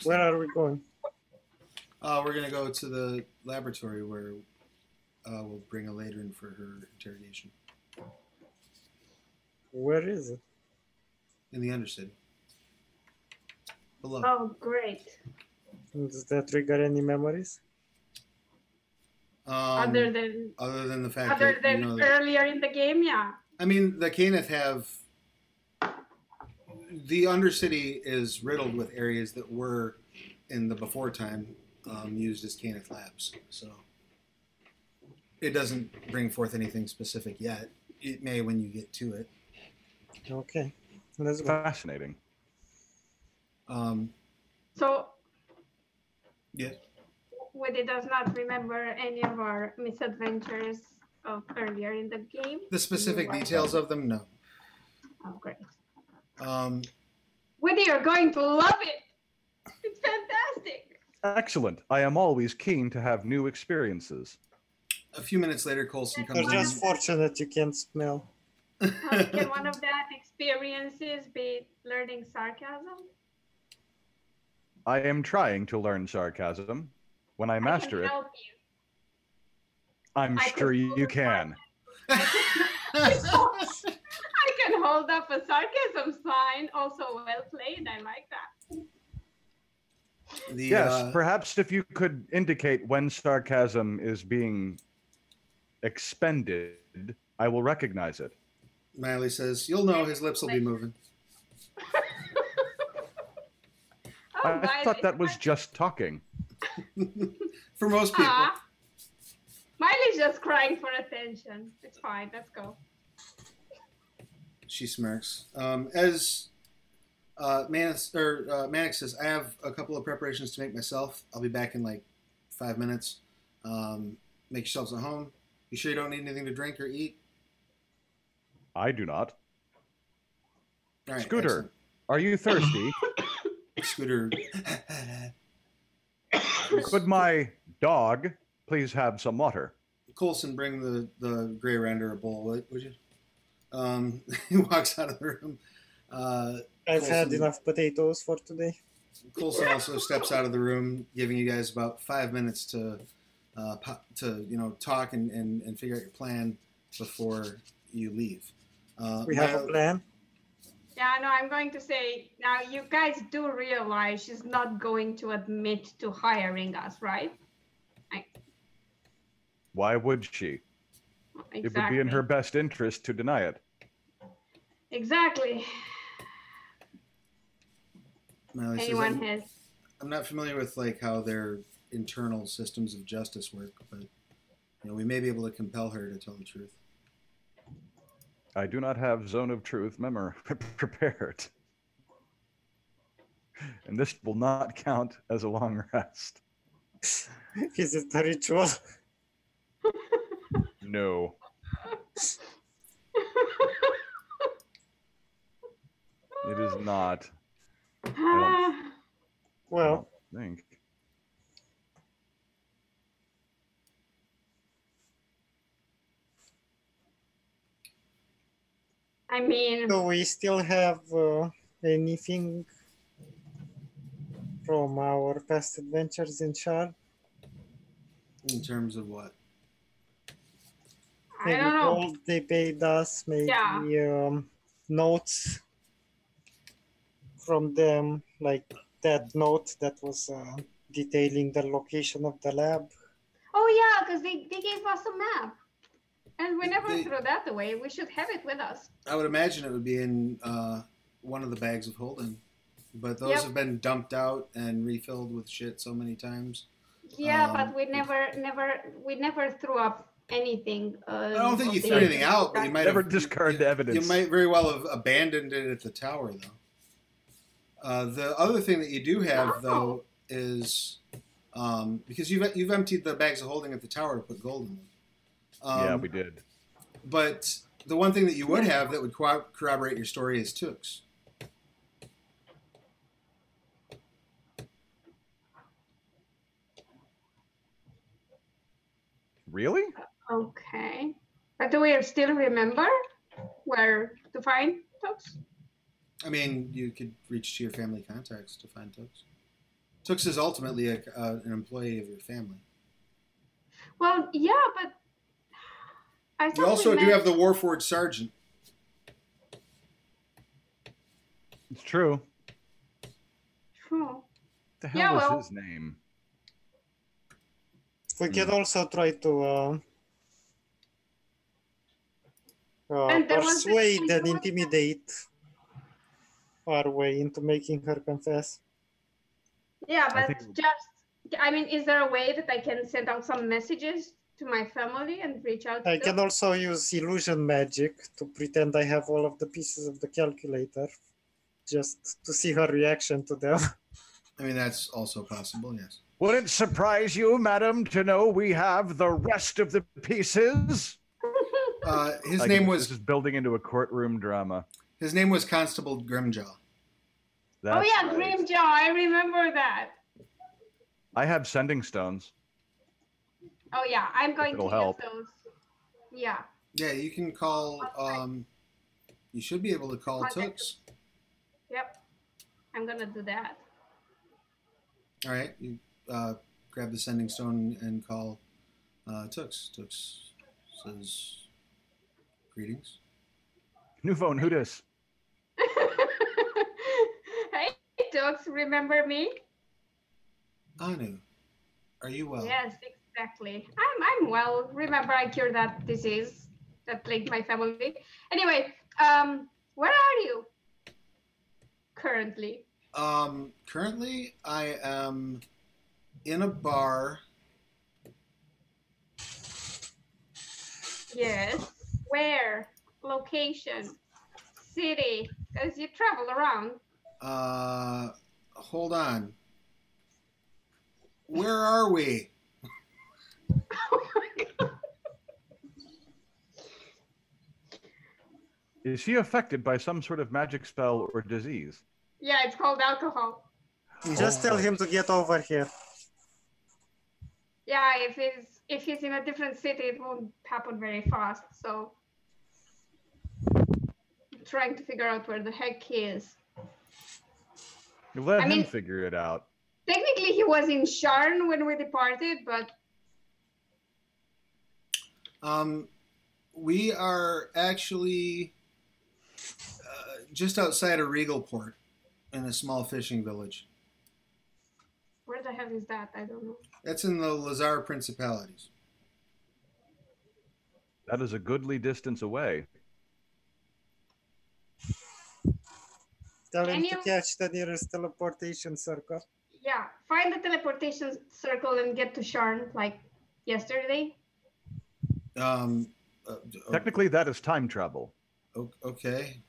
[SPEAKER 3] Where are we going?
[SPEAKER 4] Uh, we're going to go to the laboratory where uh, we'll bring Elaydren for her interrogation
[SPEAKER 3] Where is it?
[SPEAKER 4] in the Undercity. Below.
[SPEAKER 2] Oh, great.
[SPEAKER 3] Does that trigger any memories?
[SPEAKER 4] Um,
[SPEAKER 2] other than
[SPEAKER 4] other than the fact
[SPEAKER 2] other
[SPEAKER 4] that
[SPEAKER 2] than
[SPEAKER 4] you know
[SPEAKER 2] earlier in the game, yeah.
[SPEAKER 4] I mean, the Cannith have. The Undercity is riddled with areas that were, in the before time, um, used as Cannith labs. So it doesn't bring forth anything specific yet. It may when you get to it.
[SPEAKER 3] Okay, let's go.
[SPEAKER 1] Fascinating.
[SPEAKER 4] Um,
[SPEAKER 2] So
[SPEAKER 4] yeah.
[SPEAKER 2] Woody does not remember any of our misadventures of earlier in the game.
[SPEAKER 4] The specific details of them, no.
[SPEAKER 2] Oh, great.
[SPEAKER 4] Um,
[SPEAKER 2] Woody, you're going to love it. It's fantastic.
[SPEAKER 1] Excellent. I am always keen to have new experiences.
[SPEAKER 4] a few minutes later, Colson
[SPEAKER 2] You're
[SPEAKER 3] You're
[SPEAKER 4] comes in.
[SPEAKER 3] just fortunate you can't smell. <laughs>
[SPEAKER 2] Um, can one of that experiences be learning sarcasm?
[SPEAKER 1] I am trying to learn sarcasm. When I master
[SPEAKER 2] I
[SPEAKER 1] it,
[SPEAKER 2] can help you.
[SPEAKER 1] I'm
[SPEAKER 2] I
[SPEAKER 1] sure
[SPEAKER 2] can
[SPEAKER 1] you can. <laughs>
[SPEAKER 2] I can hold up a sarcasm sign. Also, well played. I like that.
[SPEAKER 4] the,
[SPEAKER 1] Yes,
[SPEAKER 4] uh,
[SPEAKER 1] perhaps if you could indicate when sarcasm is being expended, I will recognize it.
[SPEAKER 4] Miley says, "You'll know his lips will be moving." <laughs>
[SPEAKER 2] Oh,
[SPEAKER 1] I
[SPEAKER 2] Miley,
[SPEAKER 1] thought that was just talking. <laughs>
[SPEAKER 4] For most people.
[SPEAKER 2] Aw. Miley's just crying for attention. It's fine. Let's go.
[SPEAKER 4] She smirks. Um, as uh, Manix, or, uh, Manix says, I have a couple of preparations to make myself. I'll be back in like five minutes. Um, make yourselves at home. You sure you don't need anything to drink or eat?
[SPEAKER 1] I do not.
[SPEAKER 4] All right,
[SPEAKER 1] Scooter, are you thirsty? <coughs>
[SPEAKER 4] Scooter. <laughs>
[SPEAKER 1] Could my dog please have some water?
[SPEAKER 4] Colson, bring the, the gray render a bowl, would, would you? Um, <laughs> he walks out of the room. Uh,
[SPEAKER 3] I've had enough potatoes for today.
[SPEAKER 4] Coulson also steps out of the room, giving you guys about five minutes to uh, to you know talk and, and, and figure out your plan before you leave. Uh,
[SPEAKER 3] We have a plan.
[SPEAKER 2] Yeah, no, I'm going to say now you guys do realize she's not going to admit to hiring us, right?
[SPEAKER 1] Why would she?
[SPEAKER 2] Exactly.
[SPEAKER 1] It would be in her best interest to deny it.
[SPEAKER 2] Exactly.
[SPEAKER 4] Milo says,
[SPEAKER 2] Anyone
[SPEAKER 4] "I-
[SPEAKER 2] has
[SPEAKER 4] I'm not familiar with like how their internal systems of justice work, but you know, we may be able to compel her to tell the truth.
[SPEAKER 1] I do not have Zone of Truth memor <laughs> prepared. And this will not count as a long rest. <laughs>
[SPEAKER 3] Is it a ritual? <laughs>
[SPEAKER 1] No. It is not.
[SPEAKER 2] Ah, <sighs>
[SPEAKER 3] Well,
[SPEAKER 1] I think.
[SPEAKER 2] I mean,
[SPEAKER 3] do we still have uh, anything from our past adventures in Sharn?
[SPEAKER 4] In terms of what?
[SPEAKER 2] I
[SPEAKER 3] Maybe
[SPEAKER 2] don't know.
[SPEAKER 3] gold they paid us, maybe
[SPEAKER 2] Yeah.
[SPEAKER 3] um, notes from them, like that note that was uh, detailing the location of the lab.
[SPEAKER 2] Oh yeah, because they, they gave us a map. And we never
[SPEAKER 4] They-
[SPEAKER 2] threw that away. We should have it with us.
[SPEAKER 4] I would imagine it would be in uh, one of the bags of holding, but those
[SPEAKER 2] Yep.
[SPEAKER 4] have been dumped out and refilled with shit so many times.
[SPEAKER 2] Yeah,
[SPEAKER 4] Um,
[SPEAKER 2] but we never, never, we never threw up anything. Uh,
[SPEAKER 4] I don't think you threw anything out, but you might
[SPEAKER 1] Never
[SPEAKER 4] have
[SPEAKER 1] discard
[SPEAKER 4] you,
[SPEAKER 1] the evidence.
[SPEAKER 4] You might very well have abandoned it at the tower, though. Uh, the other thing that you do have,
[SPEAKER 2] Oh.
[SPEAKER 4] though, is um, because you've you've emptied the bags of holding at the tower to put gold in them. Um,
[SPEAKER 1] yeah, we did.
[SPEAKER 4] But the one thing that you would have that would corroborate your story is Tooks.
[SPEAKER 1] Really?
[SPEAKER 2] Okay. But do we still remember where to find Tux?
[SPEAKER 4] I mean, you could reach to your family contacts to find Tooks. Tooks is ultimately a, uh, an employee of your family.
[SPEAKER 2] Well, yeah, but I
[SPEAKER 4] You
[SPEAKER 2] thought we
[SPEAKER 4] also do
[SPEAKER 2] met-
[SPEAKER 4] have the Warforged Sergeant.
[SPEAKER 1] It's true.
[SPEAKER 2] True.
[SPEAKER 1] The hell
[SPEAKER 2] Yeah,
[SPEAKER 1] was
[SPEAKER 2] well-
[SPEAKER 1] his name?
[SPEAKER 3] We can also try to uh, uh,
[SPEAKER 2] And there was
[SPEAKER 3] persuade and intimidate our way into making her confess.
[SPEAKER 2] Yeah,
[SPEAKER 1] I
[SPEAKER 2] but
[SPEAKER 1] think-
[SPEAKER 2] just, I mean, is there a way that I can send out some messages to my family and reach out to
[SPEAKER 3] I
[SPEAKER 2] them?
[SPEAKER 3] can also use illusion magic to pretend I have all of the pieces of the calculator, just to see her reaction to them. <laughs>
[SPEAKER 4] I mean, that's also possible, yes.
[SPEAKER 1] Would it surprise you, madam, to know we have the rest of the pieces? <laughs>
[SPEAKER 4] Uh, his
[SPEAKER 1] Like,
[SPEAKER 4] name
[SPEAKER 1] This
[SPEAKER 4] was
[SPEAKER 1] is building into a courtroom drama.
[SPEAKER 4] his name was Constable Grimjaw.
[SPEAKER 2] oh yeah,
[SPEAKER 1] right.
[SPEAKER 2] Grimjaw, I remember that.
[SPEAKER 1] I have sending stones.
[SPEAKER 2] Oh yeah, I'm going to
[SPEAKER 1] it'll
[SPEAKER 2] use
[SPEAKER 1] help.
[SPEAKER 2] those. Yeah.
[SPEAKER 4] Yeah, you can call. Um, you should be able to call
[SPEAKER 2] Contact
[SPEAKER 4] Tooks.
[SPEAKER 2] Yep. I'm gonna do that.
[SPEAKER 4] All right, you uh, grab the sending stone and call uh, Tooks. Tooks says, "Greetings."
[SPEAKER 1] New phone, who Nudis. <laughs>
[SPEAKER 2] hey, Tux, remember me?
[SPEAKER 4] Anu, are you well?
[SPEAKER 2] Yes, exactly. I'm I'm well. Remember, I cured that disease that plagued my family. Anyway, um, where are you currently?
[SPEAKER 4] Um, currently, I am in a bar.
[SPEAKER 2] Yes. Where? Location? City? Because you travel around.
[SPEAKER 4] Uh, hold on. Where are we?
[SPEAKER 2] Oh my god.
[SPEAKER 1] Is he affected by some sort of magic spell or disease?
[SPEAKER 2] Yeah, it's called alcohol.
[SPEAKER 3] Just tell him to get over here.
[SPEAKER 2] Yeah, if he's if he's in a different city, it won't happen very fast. So, I'm trying to figure out where the heck he is.
[SPEAKER 1] You let
[SPEAKER 2] I
[SPEAKER 1] him
[SPEAKER 2] mean-
[SPEAKER 1] figure it out.
[SPEAKER 2] Technically, he was in Sharn when we departed, but
[SPEAKER 4] Um, we are actually uh, just outside of Regalport in a small fishing village.
[SPEAKER 2] where the hell is that? I don't know.
[SPEAKER 4] That's in the Lhazaar Principalities.
[SPEAKER 1] That is a goodly distance away.
[SPEAKER 3] Tell
[SPEAKER 2] Can
[SPEAKER 3] him to catch the nearest teleportation circle.
[SPEAKER 2] Yeah, find the teleportation circle and get to Sharn like yesterday.
[SPEAKER 4] Um, uh, d- o-
[SPEAKER 1] Technically, that is time travel.
[SPEAKER 4] okay.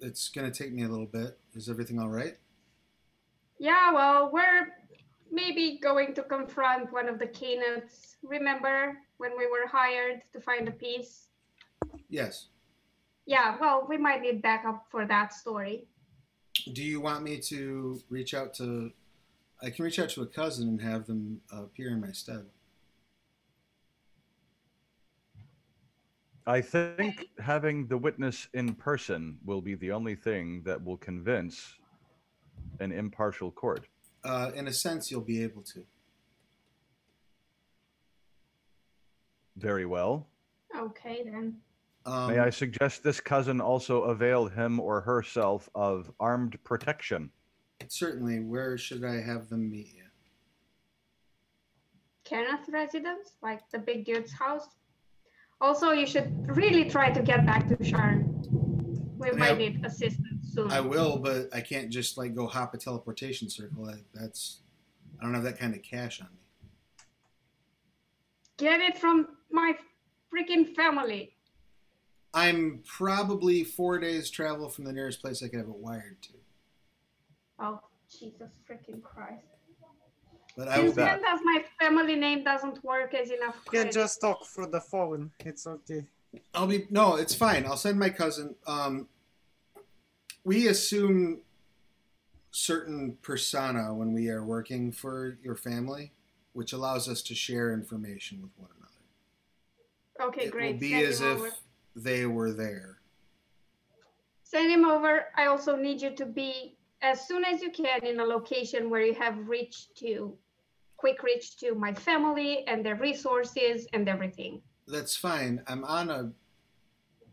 [SPEAKER 4] It's gonna take me a little bit. Is everything all right?
[SPEAKER 2] Yeah, well, we're maybe going to confront one of the Canniths. Remember when we were hired to find a piece?
[SPEAKER 4] Yes.
[SPEAKER 2] Yeah, well, we might need backup for that story.
[SPEAKER 4] Do you want me to reach out to? I can reach out to a cousin and have them uh, appear in my stead.
[SPEAKER 1] I think <laughs> having the witness in person will be the only thing that will convince an impartial court.
[SPEAKER 4] Uh, in a sense, you'll be able to.
[SPEAKER 1] Very well.
[SPEAKER 2] Okay, then.
[SPEAKER 4] Um,
[SPEAKER 1] May I suggest this cousin also avail him or herself of armed protection?
[SPEAKER 4] Certainly. Where should I have them meet you?
[SPEAKER 2] Cannith residence, like the big dude's house. Also, you should really try to get back to Sharn. We
[SPEAKER 4] Yeah.
[SPEAKER 2] might need assistance soon.
[SPEAKER 4] I will, but I can't just like go hop a teleportation circle. That, that's I don't have that kind of cash on me.
[SPEAKER 2] Get it from my freaking family.
[SPEAKER 4] I'm probably four days travel from the nearest place I could have it wired to.
[SPEAKER 2] Oh, Jesus freaking Christ.
[SPEAKER 4] But I
[SPEAKER 2] Since
[SPEAKER 4] will.
[SPEAKER 1] that?
[SPEAKER 2] when does my family name doesn't work as enough
[SPEAKER 3] You can
[SPEAKER 2] credit?
[SPEAKER 3] just talk through the phone. It's okay.
[SPEAKER 4] I'll be no. It's fine. I'll send my cousin. Um, we assume certain persona when we are working for your family, which allows us to share information with one another.
[SPEAKER 2] Okay,
[SPEAKER 4] it
[SPEAKER 2] great.
[SPEAKER 4] will be
[SPEAKER 2] Send
[SPEAKER 4] as if
[SPEAKER 2] over.
[SPEAKER 4] they were there.
[SPEAKER 2] Send him over. I also need you to be as soon as you can in a location where you have reach to, quick reach to my family and their resources and everything.
[SPEAKER 4] That's fine. I'm on a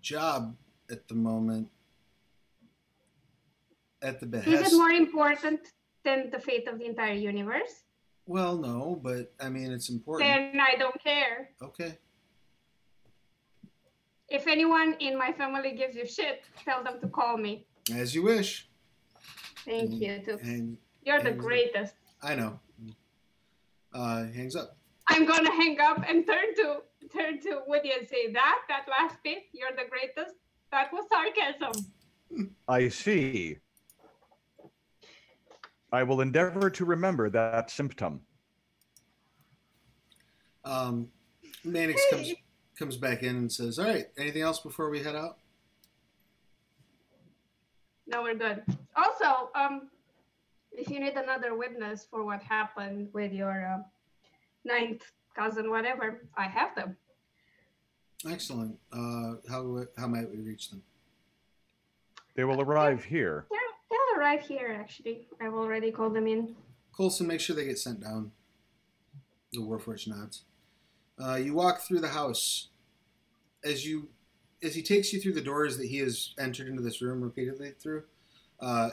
[SPEAKER 4] job at the moment. At the behest.
[SPEAKER 2] Is it more important than the fate of the entire universe?
[SPEAKER 4] Well, no, but I mean it's important.
[SPEAKER 2] Then I don't care.
[SPEAKER 4] Okay.
[SPEAKER 2] If anyone in my family gives you shit, tell them to call me.
[SPEAKER 4] As you wish.
[SPEAKER 2] Thank
[SPEAKER 4] Mm,
[SPEAKER 2] you. Too.
[SPEAKER 4] And
[SPEAKER 2] You're the
[SPEAKER 4] and-
[SPEAKER 2] greatest.
[SPEAKER 4] I know. Uh, hangs up.
[SPEAKER 2] I'm gonna hang up and turn to turn to Woody and say that that last bit. You're the greatest. That was sarcasm.
[SPEAKER 1] I see. I will endeavor to remember that symptom.
[SPEAKER 4] Um, Mannix comes comes back in and says, "All right, anything else before we head out?"
[SPEAKER 2] No, we're good. Also, um, if you need another witness for what happened with your uh, ninth cousin, whatever, I have them.
[SPEAKER 4] Excellent. Uh, how how might we reach them?
[SPEAKER 1] They will arrive here.
[SPEAKER 2] They're, they'll arrive here. Actually, I've already called them in.
[SPEAKER 4] Colson, make sure they get sent down. The Warforged nods. Uh, you walk through the house. As you, as he takes you through the doors that he has entered into this room repeatedly through, uh,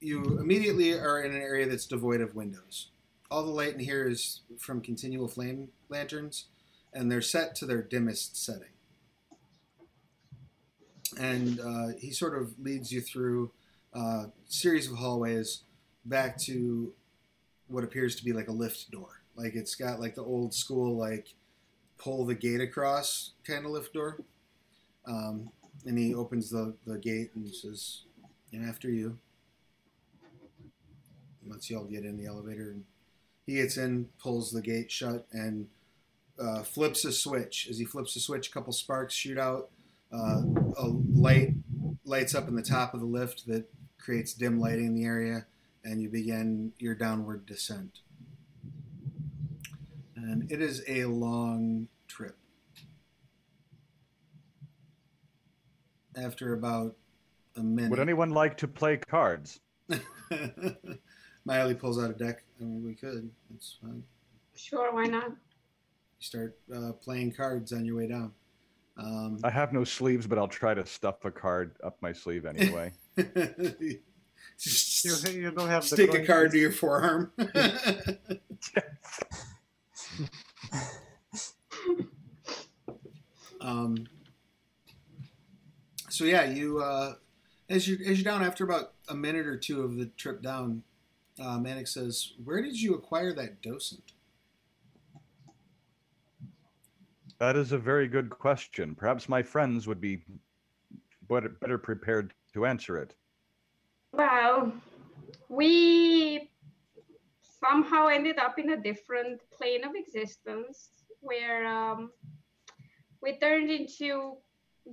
[SPEAKER 4] you immediately are in an area that's devoid of windows. All the light in here is from continual flame lanterns, and they're set to their dimmest setting. And uh, he sort of leads you through a series of hallways back to what appears to be like a lift door. Like it's got like the old school like pull the gate across kind of lift door. Um, and he opens the, the gate and says, "And after you." Lets you all get in the elevator, and he gets in, pulls the gate shut, and uh, flips a switch. As he flips the switch, a couple sparks shoot out. Uh, a light lights up in the top of the lift that creates dim lighting in the area and you begin your downward descent. And it is a long trip. After about a minute,
[SPEAKER 1] Would anyone like to play cards? <laughs>
[SPEAKER 4] Miley pulls out a deck. I mean, we could. That's fine.
[SPEAKER 2] Sure, why not?
[SPEAKER 4] You start uh, playing cards on your way down. Um,
[SPEAKER 1] I have no sleeves, but I'll try to stuff a card up my sleeve anyway. <laughs>
[SPEAKER 4] just
[SPEAKER 3] You, you don't have
[SPEAKER 4] stick a card to your forearm. <laughs> um, so yeah, you uh, as you as you're down after about a minute or two of the trip down, uh, Manic says, "Where did you acquire that docent?"
[SPEAKER 1] That is a very good question. Perhaps my friends would be better, better prepared to answer it.
[SPEAKER 2] Well, we somehow ended up in a different plane of existence where um, we turned into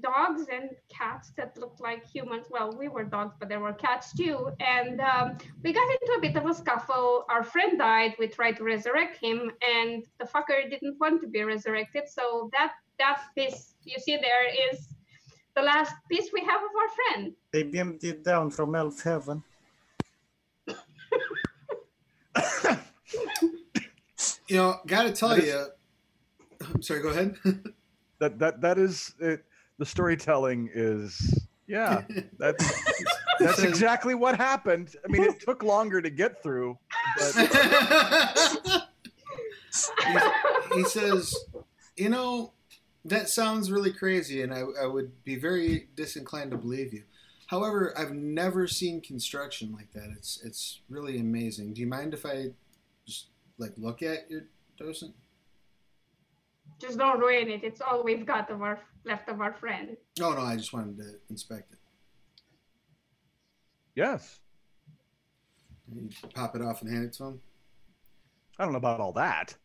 [SPEAKER 2] dogs and cats that looked like humans. Well, we were dogs, but there were cats too. And um, we got into a bit of a scuffle. Our friend died. We tried to resurrect him, and the fucker didn't want to be resurrected. So that that piece you see there is the last piece we have of our friend.
[SPEAKER 3] They beamed it down from elf heaven. <coughs>
[SPEAKER 4] You know, gotta tell
[SPEAKER 1] That is-
[SPEAKER 4] you. I'm sorry. Go ahead. <laughs>
[SPEAKER 1] That that that is it. The storytelling is yeah. <laughs> That's that's exactly what happened. I mean, it took longer to get through, but
[SPEAKER 4] he says, "You know, that sounds really crazy, and I, I would be very disinclined to believe you. However, I've never seen construction like that. It's it's really amazing. Do you mind if I just like look at your docent?
[SPEAKER 2] Just don't ruin it. It's all we've got of our left of our friend.
[SPEAKER 4] Oh no, I just wanted to inspect it.
[SPEAKER 1] yes,
[SPEAKER 4] You pop it off and hand it to him.
[SPEAKER 1] I don't know about all that.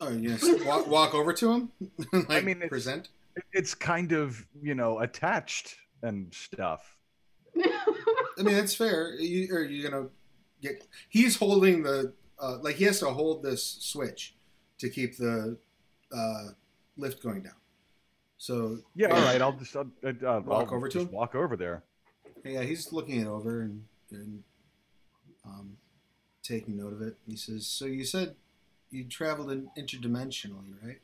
[SPEAKER 4] Oh, you gonna walk, walk over to him? <laughs> like,
[SPEAKER 1] mean, it's-
[SPEAKER 4] present.
[SPEAKER 1] It's kind of you know attached and stuff.
[SPEAKER 4] I mean, that's fair. You, are you gonna get? He's holding the uh, like he has to hold this switch to keep the uh, lift going down. So
[SPEAKER 1] Yeah, all right. I'll just I'll, uh,
[SPEAKER 4] Walk
[SPEAKER 1] I'll
[SPEAKER 4] over to him?
[SPEAKER 1] Walk over there.
[SPEAKER 4] yeah, he's looking it over and, and um, taking note of it. He says, "So you said you traveled in interdimensionally, right?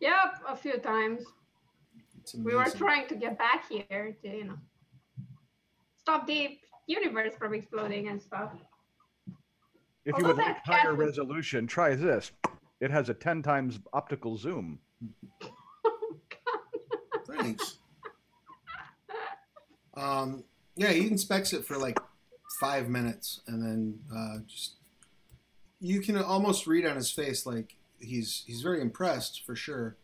[SPEAKER 2] yep, a few times. We were trying to get back here to, you know, stop the universe from exploding and stuff.
[SPEAKER 1] If you
[SPEAKER 2] Although
[SPEAKER 1] would like higher
[SPEAKER 2] cat
[SPEAKER 1] resolution, try this. It has a ten times optical zoom.
[SPEAKER 4] Thanks. Um, yeah, he inspects it for like five minutes, and then uh, just you can almost read on his face like he's he's very impressed for sure,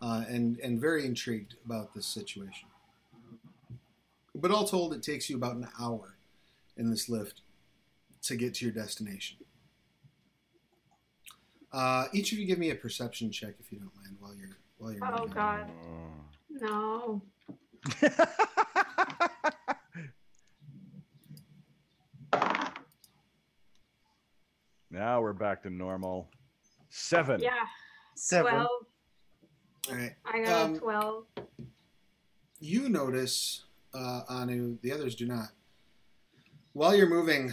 [SPEAKER 4] uh, and and very intrigued about this situation. But all told, it takes you about an hour in this lift to get to your destination. Uh, each of you give me a perception check if you don't mind while you're while you're.
[SPEAKER 2] Oh,
[SPEAKER 4] moving.
[SPEAKER 2] God. No. <laughs>
[SPEAKER 1] now we're back to normal. Seven.
[SPEAKER 2] Yeah,
[SPEAKER 3] Seven.
[SPEAKER 2] 12.
[SPEAKER 4] All right.
[SPEAKER 2] I got
[SPEAKER 4] Um,
[SPEAKER 2] a 12.
[SPEAKER 4] you notice, uh, Anu, the others do not. While you're moving,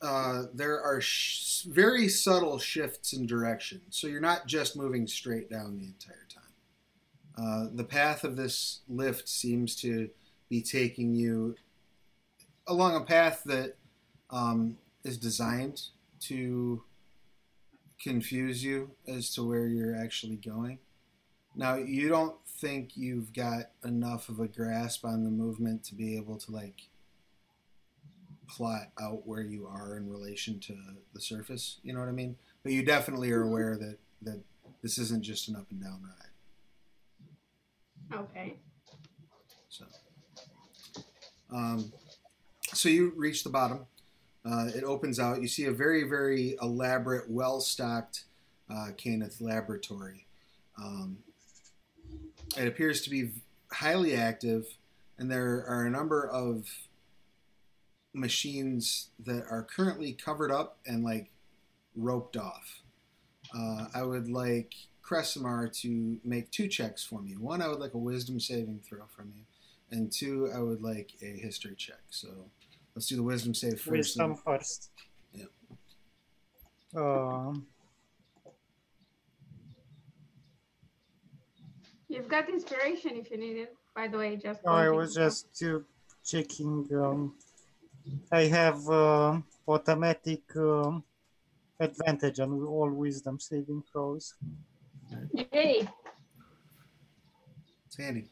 [SPEAKER 4] uh, there are sh- very subtle shifts in direction. So you're not just moving straight down the entire time. Uh, the path of this lift seems to be taking you along a path that um, is designed to confuse you as to where you're actually going. Now, you don't think you've got enough of a grasp on the movement to be able to like plot out where you are in relation to the surface. You know what I mean? But you definitely are aware that that this isn't just an up and down ride.
[SPEAKER 2] Okay.
[SPEAKER 4] So, um, so you reach the bottom. Uh, it opens out. You see a very, very elaborate, well-stocked uh, Cannith laboratory. Um, it appears to be highly active, and there are a number of machines that are currently covered up and like roped off. Uh, I would like Kresimar to make two checks for me. One, I would like a wisdom saving throw from you, and two, I would like a history check. So let's do the wisdom save first.
[SPEAKER 3] Wisdom first.
[SPEAKER 4] Yeah.
[SPEAKER 3] Um,
[SPEAKER 2] You've got inspiration if you need it, by the way. Just
[SPEAKER 3] no, I was just uh, checking. Um, I have uh, automatic um, advantage on all wisdom saving throws.
[SPEAKER 2] Yay.
[SPEAKER 4] It's handy.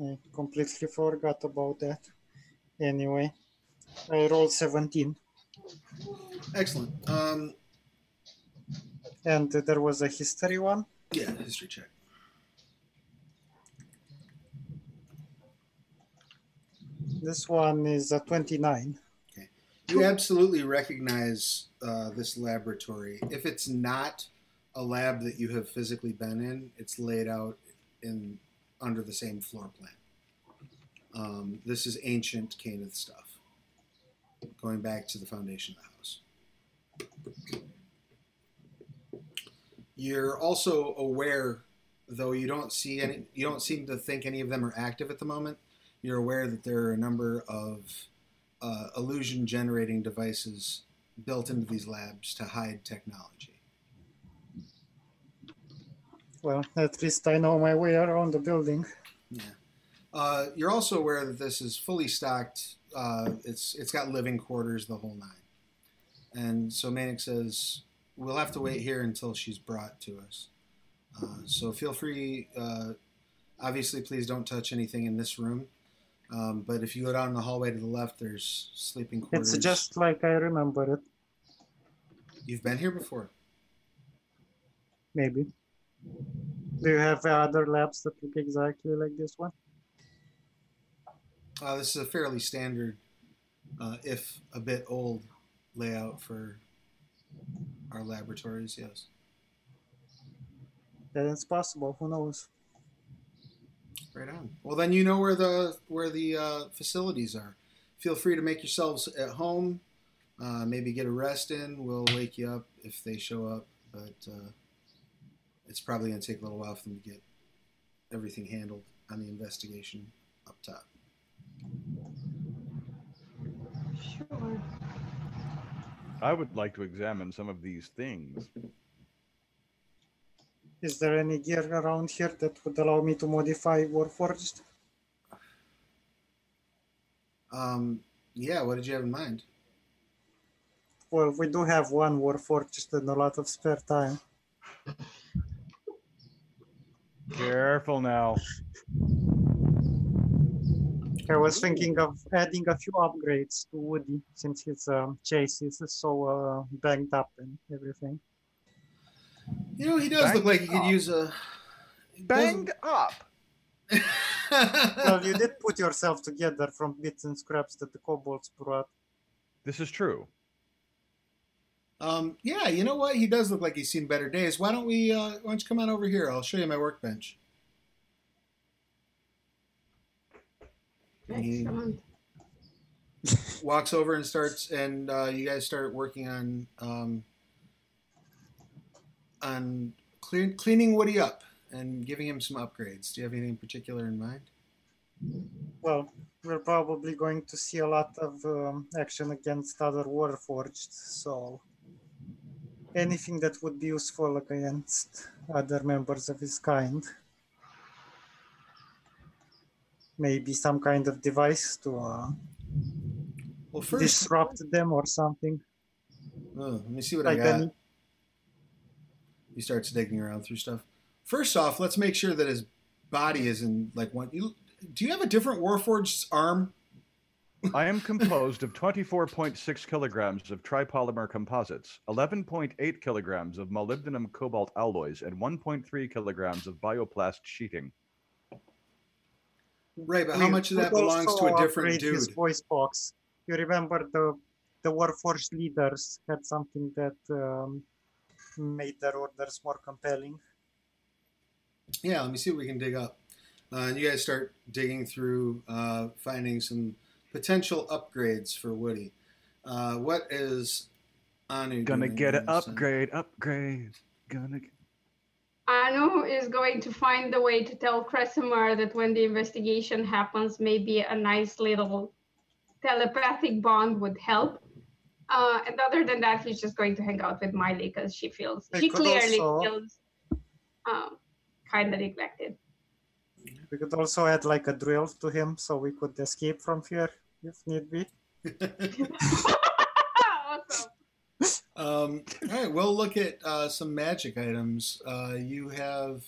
[SPEAKER 3] I completely forgot about that. Anyway, I rolled 17,
[SPEAKER 4] Excellent. Um,
[SPEAKER 3] and there was a history one.
[SPEAKER 4] yeah, history check.
[SPEAKER 3] This one is a 29.
[SPEAKER 4] You absolutely recognize uh, this laboratory. If it's not a lab that you have physically been in, it's laid out in under the same floor plan. Um, this is ancient Cannith stuff, going back to the foundation of the house. You're also aware, though you don't see any, you don't seem to think any of them are active at the moment. You're aware that there are a number of uh, illusion generating devices built into these labs to hide technology.
[SPEAKER 3] Well, at least I know my way around the building.
[SPEAKER 4] Yeah. Uh, you're also aware that this is fully stocked. Uh, it's it's got living quarters, the whole nine. And so Manic says we'll have to wait here until she's brought to us. Uh, so feel free. Uh, obviously, please don't touch anything in this room. Um, but if you go down the hallway to the left, there's sleeping quarters.
[SPEAKER 3] It's just like I remember it,
[SPEAKER 4] You've been here before.
[SPEAKER 3] maybe. Do you have other labs that look exactly like this one?
[SPEAKER 4] Uh, this is a fairly standard, uh, if a bit old, layout for our laboratories. Yes.
[SPEAKER 3] Then it's possible. Who knows?
[SPEAKER 4] Right on. Well, then you know where the where the uh, facilities are. Feel free to make yourselves at home. Uh, maybe get a rest in. We'll wake you up if they show up, but uh, it's probably going to take a little while for them to get everything handled on the investigation up top.
[SPEAKER 2] Sure.
[SPEAKER 1] I would like to examine some of these things.
[SPEAKER 3] Is there any gear around here that would allow me to modify Warforged?
[SPEAKER 4] Um, yeah. What did you have in mind?
[SPEAKER 3] Well, we do have one Warforged and a lot of spare time.
[SPEAKER 1] Careful now.
[SPEAKER 3] I was thinking of adding a few upgrades to Woody since his um, chassis is so uh, banged up and everything.
[SPEAKER 4] You know, he does look like he could
[SPEAKER 1] up.
[SPEAKER 4] use a he doesn't-
[SPEAKER 1] Banged up. <laughs>
[SPEAKER 3] well, you did put yourself together from bits and scraps that the kobolds brought.
[SPEAKER 1] This is true.
[SPEAKER 4] Um, yeah, you know what? He does look like he's seen better days. Why don't we? Uh, why don't you come on over here? I'll show you my workbench. And he
[SPEAKER 2] Excellent.
[SPEAKER 4] walks over and starts, and uh, you guys start working on um, on clean, cleaning Woody up and giving him some upgrades. Do you have anything in particular in mind?
[SPEAKER 3] Well, we're probably going to see a lot of um, action against other Warforged, so anything that would be useful against other members of his kind. Maybe some kind of device to uh,
[SPEAKER 4] Well, first,
[SPEAKER 3] disrupt them or something.
[SPEAKER 4] oh, let me see what
[SPEAKER 3] Like
[SPEAKER 4] I got.
[SPEAKER 3] any-
[SPEAKER 4] He starts digging around through stuff. First off, let's make sure that his body is in like one. You, do you have a different Warforged's arm?
[SPEAKER 1] I am composed of 24.6 kilograms of tripolymer composites, 11.8 kilograms of molybdenum cobalt alloys, and 1.3 kilograms of bioplast sheeting.
[SPEAKER 4] Right, but how
[SPEAKER 3] We
[SPEAKER 4] much of that belongs to a different
[SPEAKER 3] upgrade His
[SPEAKER 4] dude?
[SPEAKER 3] voice box. You remember the the Warforged leaders had something that um, made their orders more compelling.
[SPEAKER 4] Yeah, let me see what we can dig up. Uh, and you guys start digging through, uh, finding some potential upgrades for Woody. Uh, what is Anu
[SPEAKER 1] Gonna
[SPEAKER 4] doing
[SPEAKER 1] get
[SPEAKER 4] on
[SPEAKER 1] an upgrade, upgrade. Gonna. Get...
[SPEAKER 2] Anu is going to find a way to tell Kresimar that when the investigation happens, maybe a nice little telepathic bond would help. Uh, and other than that, he's just going to hang out with Miley because she feels
[SPEAKER 3] I
[SPEAKER 2] she clearly
[SPEAKER 3] also-
[SPEAKER 2] feels um, kind of neglected.
[SPEAKER 3] We could also add like a drill to him so we could escape from here if need be. <laughs> <laughs>
[SPEAKER 2] awesome.
[SPEAKER 4] Um, all right, we'll look at uh, some magic items. Uh, you have,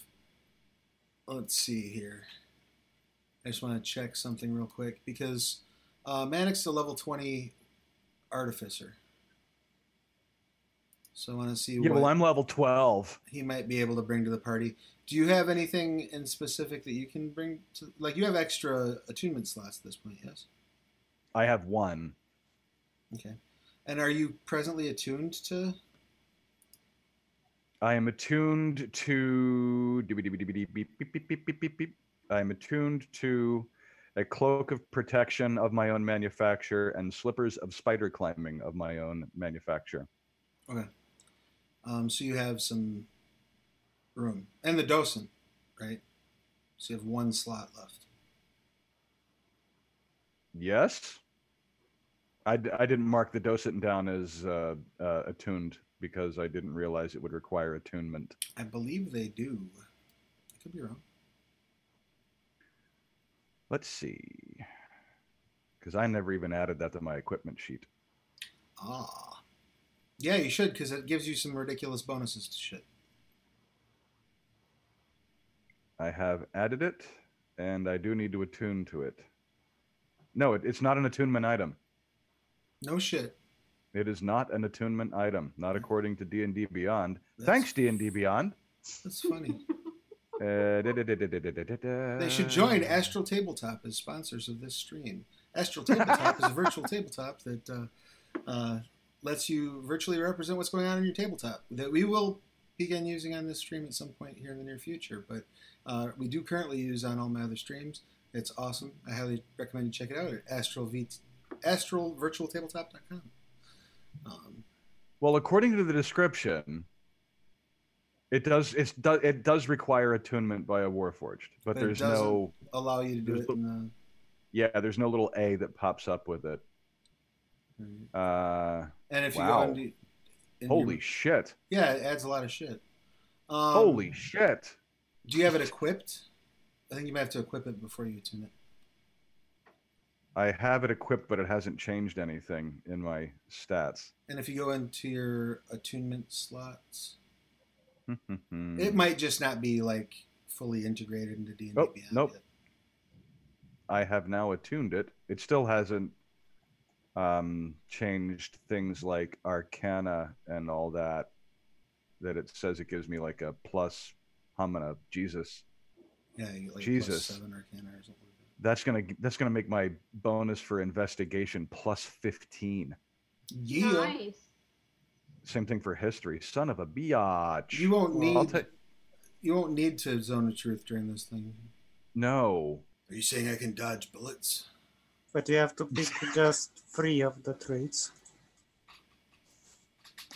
[SPEAKER 4] let's see here. I just want to check something real quick because uh, Mannix to level 20 Artificer. So I want to see.
[SPEAKER 1] Yeah, well, I'm level twelve.
[SPEAKER 4] He might be able to bring to the party. Do you have anything in specific that you can bring to? Like you have extra attunement slots at this point, yes?
[SPEAKER 1] I have one.
[SPEAKER 4] Okay. And are you presently attuned to?
[SPEAKER 1] I am attuned to. I am attuned to a cloak of protection of my own manufacture and slippers of spider climbing of my own manufacture.
[SPEAKER 4] Okay. Um, so you have some room, and the docent, right? So you have one slot left.
[SPEAKER 1] Yes. I, d- I didn't mark the docent down as uh, uh, attuned because I didn't realize it would require attunement.
[SPEAKER 4] I believe they do. I could be wrong.
[SPEAKER 1] Let's see. Because I never even added that to my equipment sheet.
[SPEAKER 4] Ah. Yeah, you should, because it gives you some ridiculous bonuses to shit.
[SPEAKER 1] I have added it, and I do need to attune to it. No, it, it's not an attunement item.
[SPEAKER 4] No shit.
[SPEAKER 1] It is not an attunement item, not according to D and D Beyond.
[SPEAKER 4] That's-
[SPEAKER 1] Thanks, D and D Beyond.
[SPEAKER 4] That's funny.
[SPEAKER 1] Uh.
[SPEAKER 4] They should join Astral Tabletop as sponsors of this stream. Astral Tabletop is a virtual tabletop that uh, uh, lets you virtually represent what's going on in your tabletop. That we will begin using on this stream at some point here in the near future, but uh, we do currently use on all my other streams. It's awesome. I highly recommend you check it out at Astral v- astralvirtualtabletop.com. Um,
[SPEAKER 1] Well, according to the description, it does it's do, it does require attunement by a warforged, but
[SPEAKER 4] But
[SPEAKER 1] there's no
[SPEAKER 4] allow you to do it in the.
[SPEAKER 1] yeah, there's no little A that pops up with it. Uh,
[SPEAKER 4] And if you
[SPEAKER 1] Wow.
[SPEAKER 4] go into. in
[SPEAKER 1] holy
[SPEAKER 4] your-
[SPEAKER 1] shit!
[SPEAKER 4] yeah, it adds a lot of shit. Um,
[SPEAKER 1] holy shit!
[SPEAKER 4] Do you have it equipped? I think you might have to equip it before you tune it.
[SPEAKER 1] I have it equipped, but it hasn't changed anything in my stats.
[SPEAKER 4] And if you go into your attunement slots,
[SPEAKER 1] Hmm.
[SPEAKER 4] It might just not be like fully integrated into D and D
[SPEAKER 1] Oh,
[SPEAKER 4] Beyond.
[SPEAKER 1] nope.
[SPEAKER 4] yet.
[SPEAKER 1] I have now attuned it. It still hasn't um, changed things like Arcana and all that. That it says it gives me like a plus humana. Jesus,
[SPEAKER 4] Yeah, you get like
[SPEAKER 1] Jesus.
[SPEAKER 4] plus seven Arcana or something.
[SPEAKER 1] that's gonna that's gonna make my bonus for investigation plus fifteen.
[SPEAKER 4] Yeah,
[SPEAKER 2] Nice.
[SPEAKER 1] Same thing for history. Son of a biatch.
[SPEAKER 4] you won't need.
[SPEAKER 1] I'll ta-
[SPEAKER 4] you won't need to zone of truth during this thing.
[SPEAKER 1] no.
[SPEAKER 4] Are you saying I can dodge bullets?
[SPEAKER 3] But you have to pick <laughs> just three of the traits.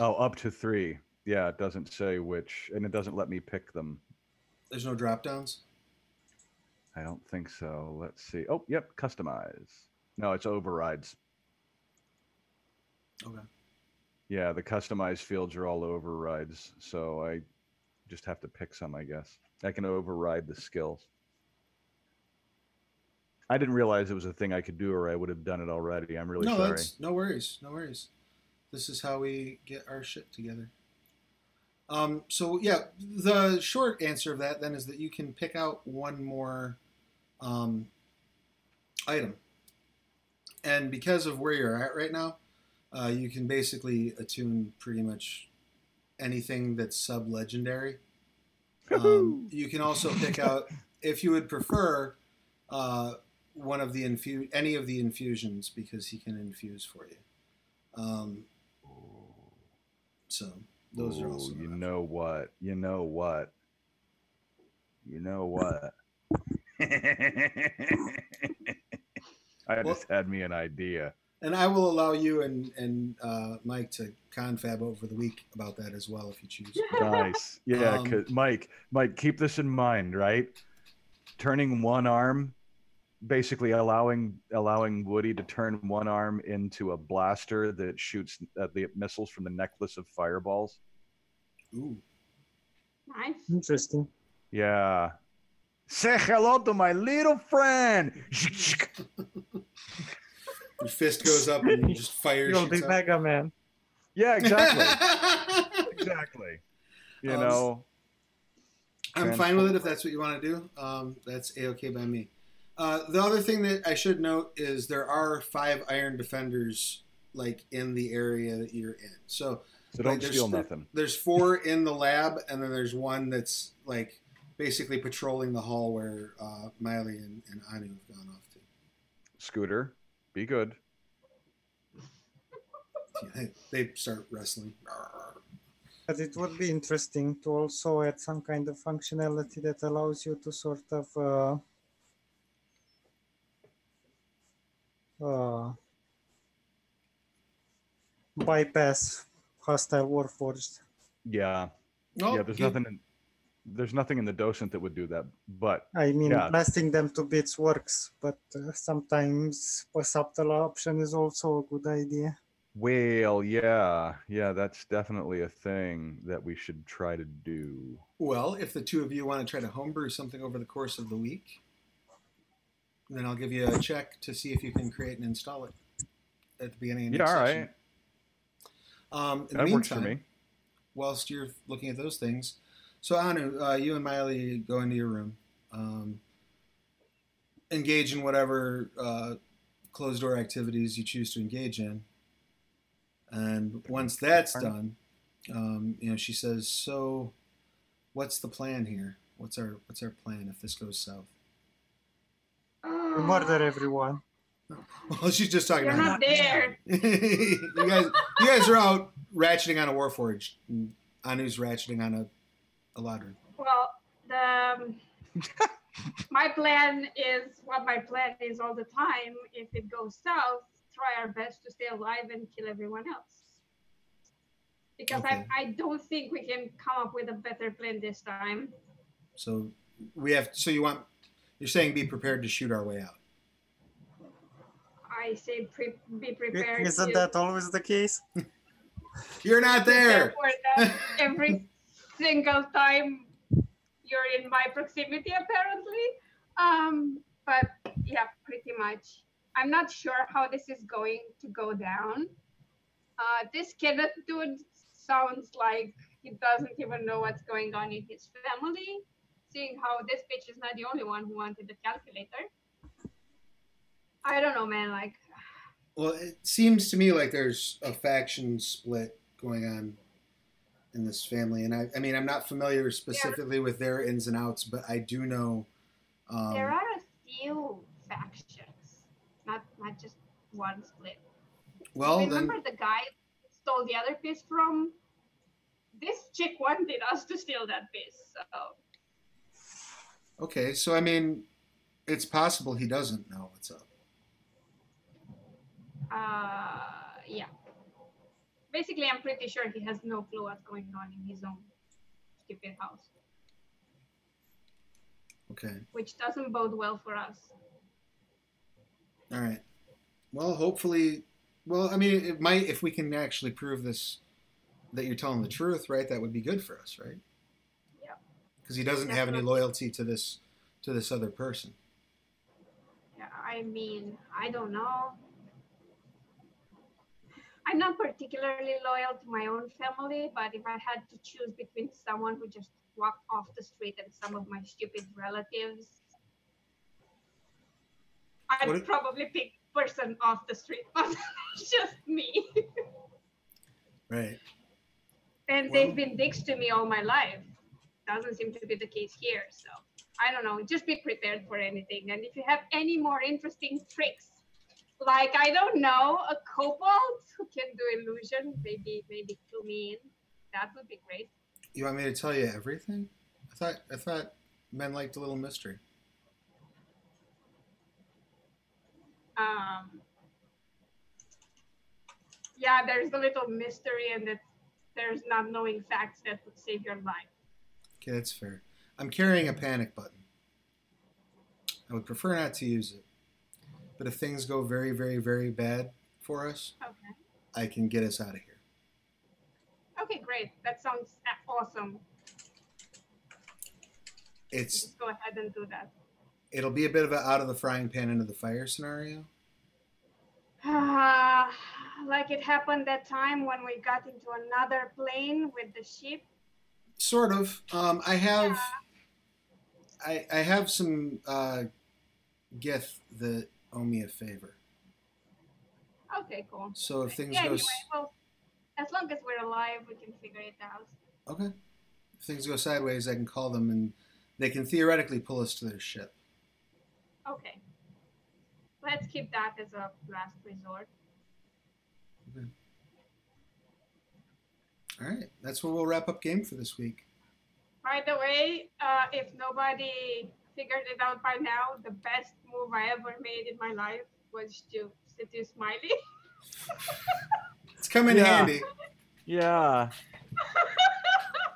[SPEAKER 1] Oh, up to three. Yeah, it doesn't say which, and it doesn't let me pick them.
[SPEAKER 4] There's no drop downs.
[SPEAKER 1] I don't think so. Let's see. Oh, yep, customize. No, it's overrides.
[SPEAKER 4] Okay.
[SPEAKER 1] Yeah, the customized fields are all overrides, so I just have to pick some, I guess. I can override the skills. I didn't realize it was a thing I could do, or I would have done it already. I'm really
[SPEAKER 4] no,
[SPEAKER 1] sorry.
[SPEAKER 4] that's no worries. No worries. This is how we get our shit together. Um, so yeah, the short answer of that then is that you can pick out one more um, item, and because of where you're at right now, uh, you can basically attune pretty much anything that's sub legendary. Um, you can also pick out if you would prefer uh, one of the infu- any of the infusions because he can infuse for you. Um, so those are
[SPEAKER 1] Ooh,
[SPEAKER 4] also
[SPEAKER 1] you know what? You know what? You know what? <laughs> I
[SPEAKER 4] Well-
[SPEAKER 1] just had me an idea.
[SPEAKER 4] And I will allow you and and uh, Mike to confab over the week about that as well if you choose. <laughs>
[SPEAKER 1] Nice. Yeah,
[SPEAKER 4] Um,
[SPEAKER 1] 'cause- Mike, Mike, keep this in mind, right? Turning one arm, basically allowing allowing Woody to turn one arm into a blaster that shoots uh, the missiles from the necklace of fireballs.
[SPEAKER 4] Ooh,
[SPEAKER 2] Nice.
[SPEAKER 3] Interesting.
[SPEAKER 1] Yeah. Say hello to my little friend. <laughs> <laughs>
[SPEAKER 4] your fist goes up and you just <laughs> fire.
[SPEAKER 3] You'll be
[SPEAKER 4] out.
[SPEAKER 3] Mega Man.
[SPEAKER 1] yeah, exactly. <laughs> exactly. You
[SPEAKER 4] Um,
[SPEAKER 1] know,
[SPEAKER 4] I'm fine with it if that's what you want to do. Um, that's a okay by me. Uh, the other thing that I should note is there are five Iron Defenders like in the area that you're in. So
[SPEAKER 1] So don't
[SPEAKER 4] Like,
[SPEAKER 1] steal nothing.
[SPEAKER 4] there's four <laughs> in the lab, and then there's one that's like basically patrolling the hall where uh, Miley and, and Anu have gone off to.
[SPEAKER 1] Scooter, be good. <laughs>
[SPEAKER 4] They, they start wrestling.
[SPEAKER 3] But it would be interesting to also add some kind of functionality that allows you to sort of uh, uh, bypass hostile warforged.
[SPEAKER 1] Yeah,
[SPEAKER 4] Oh,
[SPEAKER 1] yeah. There's
[SPEAKER 4] you-
[SPEAKER 1] nothing in there's nothing in the docent that would do that. But
[SPEAKER 3] I mean,
[SPEAKER 1] Yeah.
[SPEAKER 3] blasting them to bits works, but uh, sometimes a subtle option is also a good idea.
[SPEAKER 1] Well, yeah, yeah. That's definitely a thing that we should try to do.
[SPEAKER 4] Well, if the two of you want to try to homebrew something over the course of the week, then I'll give you a check to see if you can create and install it at the beginning of
[SPEAKER 1] Yeah,
[SPEAKER 4] next
[SPEAKER 1] all
[SPEAKER 4] session.
[SPEAKER 1] right.
[SPEAKER 4] Um, in the
[SPEAKER 1] That works for me.
[SPEAKER 4] whilst you're looking at those things, so Anu, uh, you and Miley go into your room, um, engage in whatever uh, closed door activities you choose to engage in, and once that's done, um, you know, she says, "So, what's the plan here? What's our what's our plan if this goes south?"
[SPEAKER 3] We murder everyone. <laughs>
[SPEAKER 4] Well, she's just talking
[SPEAKER 2] You're
[SPEAKER 4] about
[SPEAKER 2] not there. <laughs>
[SPEAKER 4] you guys. You guys are out ratcheting on a warforged. and Anu's ratcheting on a a ladder.
[SPEAKER 2] Well, the um, <laughs> my plan is what my plan is all the time. If it goes south, try our best to stay alive and kill everyone else. Because
[SPEAKER 4] Okay.
[SPEAKER 2] I, I don't think we can come up with a better plan this time.
[SPEAKER 4] So we have. So you want? You're saying be prepared to shoot our way out.
[SPEAKER 2] I say pre- be prepared.
[SPEAKER 3] Isn't
[SPEAKER 2] to
[SPEAKER 3] that always the case? <laughs>
[SPEAKER 4] You're not there.
[SPEAKER 2] prepare for that <laughs> every single time you're in my proximity, apparently. Um, but yeah, pretty much. I'm not sure how this is going to go down. Uh, this Cannith dude sounds like he doesn't even know what's going on in his family, seeing how this bitch is not the only one who wanted the calculator. I don't know, man. Like,
[SPEAKER 4] Well, it seems to me like there's a faction split going on in this family, and I, I mean, I'm not familiar specifically with their ins and outs, but I do know. Um,
[SPEAKER 2] there are a few factions, not not just one split.
[SPEAKER 4] well, then
[SPEAKER 2] Remember the guy stole the other piece from? This chick wanted us to steal that piece. So
[SPEAKER 4] okay. So I mean, it's possible he doesn't know what's up.
[SPEAKER 2] uh, yeah. Basically, I'm pretty sure he has no clue what's going on in his own stupid house,
[SPEAKER 4] Okay.
[SPEAKER 2] which doesn't bode well for us.
[SPEAKER 4] All right. Well, hopefully, well, I mean, it might if we can actually prove this that you're telling the truth, right? That would be good for us, right?
[SPEAKER 2] Yeah.
[SPEAKER 4] Because he doesn't have any loyalty to this to this other person.
[SPEAKER 2] Yeah, I mean, I don't know. I'm not particularly loyal to my own family, but if I had to choose between someone who just walked off the street and some of my stupid relatives, I'd
[SPEAKER 4] What
[SPEAKER 2] probably pick person off the street, <laughs> but just me.
[SPEAKER 4] Right.
[SPEAKER 2] and
[SPEAKER 4] Well-
[SPEAKER 2] they've been dicks to me all my life. Doesn't seem to be the case here, so I don't know. Just be prepared for anything. And if you have any more interesting tricks, like I don't know, a kobold who can do illusion, maybe maybe clue me in. That would be great.
[SPEAKER 4] You want me to tell you everything? I thought I thought men liked a little mystery.
[SPEAKER 2] Um, yeah, there's a little mystery, and that there's not knowing facts that would save your life.
[SPEAKER 4] Okay, that's fair. I'm carrying a panic button. I would prefer not to use it. But if things go very, very, very bad for us,
[SPEAKER 2] Okay.
[SPEAKER 4] I can get us out of here.
[SPEAKER 2] Okay, great. That sounds awesome.
[SPEAKER 4] It's
[SPEAKER 2] Just go ahead and do that.
[SPEAKER 4] it'll be a bit of a out of the frying pan into the fire scenario.
[SPEAKER 2] Uh, <sighs> like it happened that time when we got into another plane with the ship.
[SPEAKER 4] Sort of. Um, I have I, I have some uh, Gith that owe me a favor.
[SPEAKER 2] Okay, cool.
[SPEAKER 4] So if things
[SPEAKER 2] yeah,
[SPEAKER 4] go
[SPEAKER 2] anyway, well, as long as we're alive, we can figure it out.
[SPEAKER 4] okay, if things go sideways, I can call them and they can theoretically pull us to their ship.
[SPEAKER 2] Okay. Let's keep that as a last resort. Okay.
[SPEAKER 4] All right, that's where we'll wrap up game for this week.
[SPEAKER 2] By the way, uh, if nobody figured it out by now, the best move I ever made in my life was to seduce Miley. <laughs>
[SPEAKER 4] It's coming
[SPEAKER 1] Yeah.
[SPEAKER 4] handy.
[SPEAKER 1] Yeah.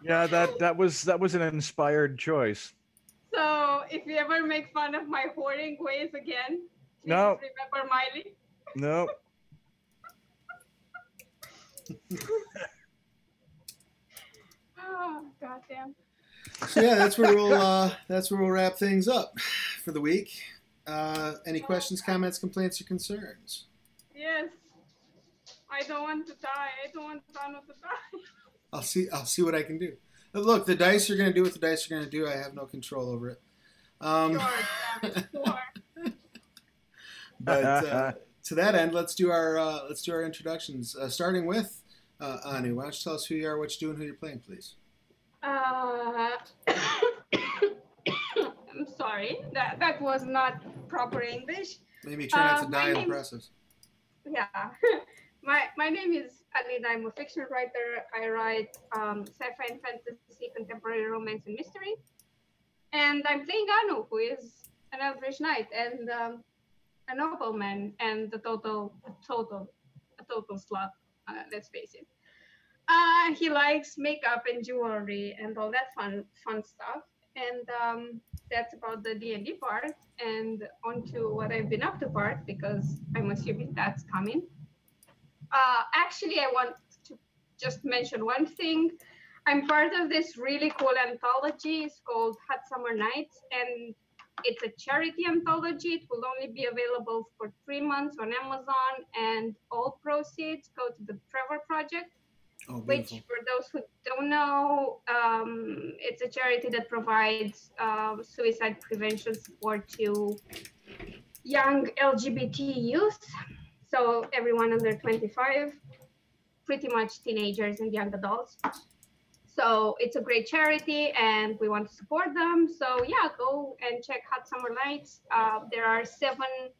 [SPEAKER 1] Yeah, that that was that was an inspired choice.
[SPEAKER 2] so if you ever make fun of my hoarding ways again, please
[SPEAKER 1] No.
[SPEAKER 2] remember Miley.
[SPEAKER 1] No.
[SPEAKER 2] Oh, <laughs> <laughs> goddamn.
[SPEAKER 4] So yeah, that's where we'll uh, that's where we'll wrap things up for the week. Uh, any questions, comments, complaints, or concerns?
[SPEAKER 2] Yes. I don't want to die. I don't want to die. <laughs>
[SPEAKER 4] I'll see. I'll see what I can do. But look, the dice are going to do what the dice are going to do. I have no control over it. Um,
[SPEAKER 2] Sure, <laughs> sure.
[SPEAKER 4] but uh, to that end, let's do our uh, let's do our introductions. Uh, starting with uh, Anu. Why don't you tell us who you are, what you're doing, who you're playing, please?
[SPEAKER 2] Uh, <coughs> <coughs> I'm sorry. That that was not proper English.
[SPEAKER 4] Maybe try not
[SPEAKER 2] Uh,
[SPEAKER 4] to die in the
[SPEAKER 2] name-
[SPEAKER 4] process.
[SPEAKER 2] Yeah. <laughs> my my name is Alida. I'm a fiction writer. I write um, sci-fi and fantasy, contemporary romance, and mystery. And I'm playing Anu, who is an Eldritch Knight and um, a nobleman, and a total, a total, a total slut. Uh, let's face it. Uh, he likes makeup and jewelry and all that fun, fun stuff. And um, that's about the D and D part. And on to what I've been up to part because I'm assuming that's coming. Uh, actually, I want to just mention one thing. I'm part of this really cool anthology. It's called Hot Summer Nights, and it's a charity anthology. It will only be available for three months on Amazon, and all proceeds go to the Trevor Project
[SPEAKER 4] Oh,
[SPEAKER 2] which for those who don't know um, it's a charity that provides um, suicide prevention support to young lgbt youth. So everyone under 25 pretty much teenagers and young adults. So it's a great charity and we want to support them. So yeah go and check hot summer nights uh, there are seven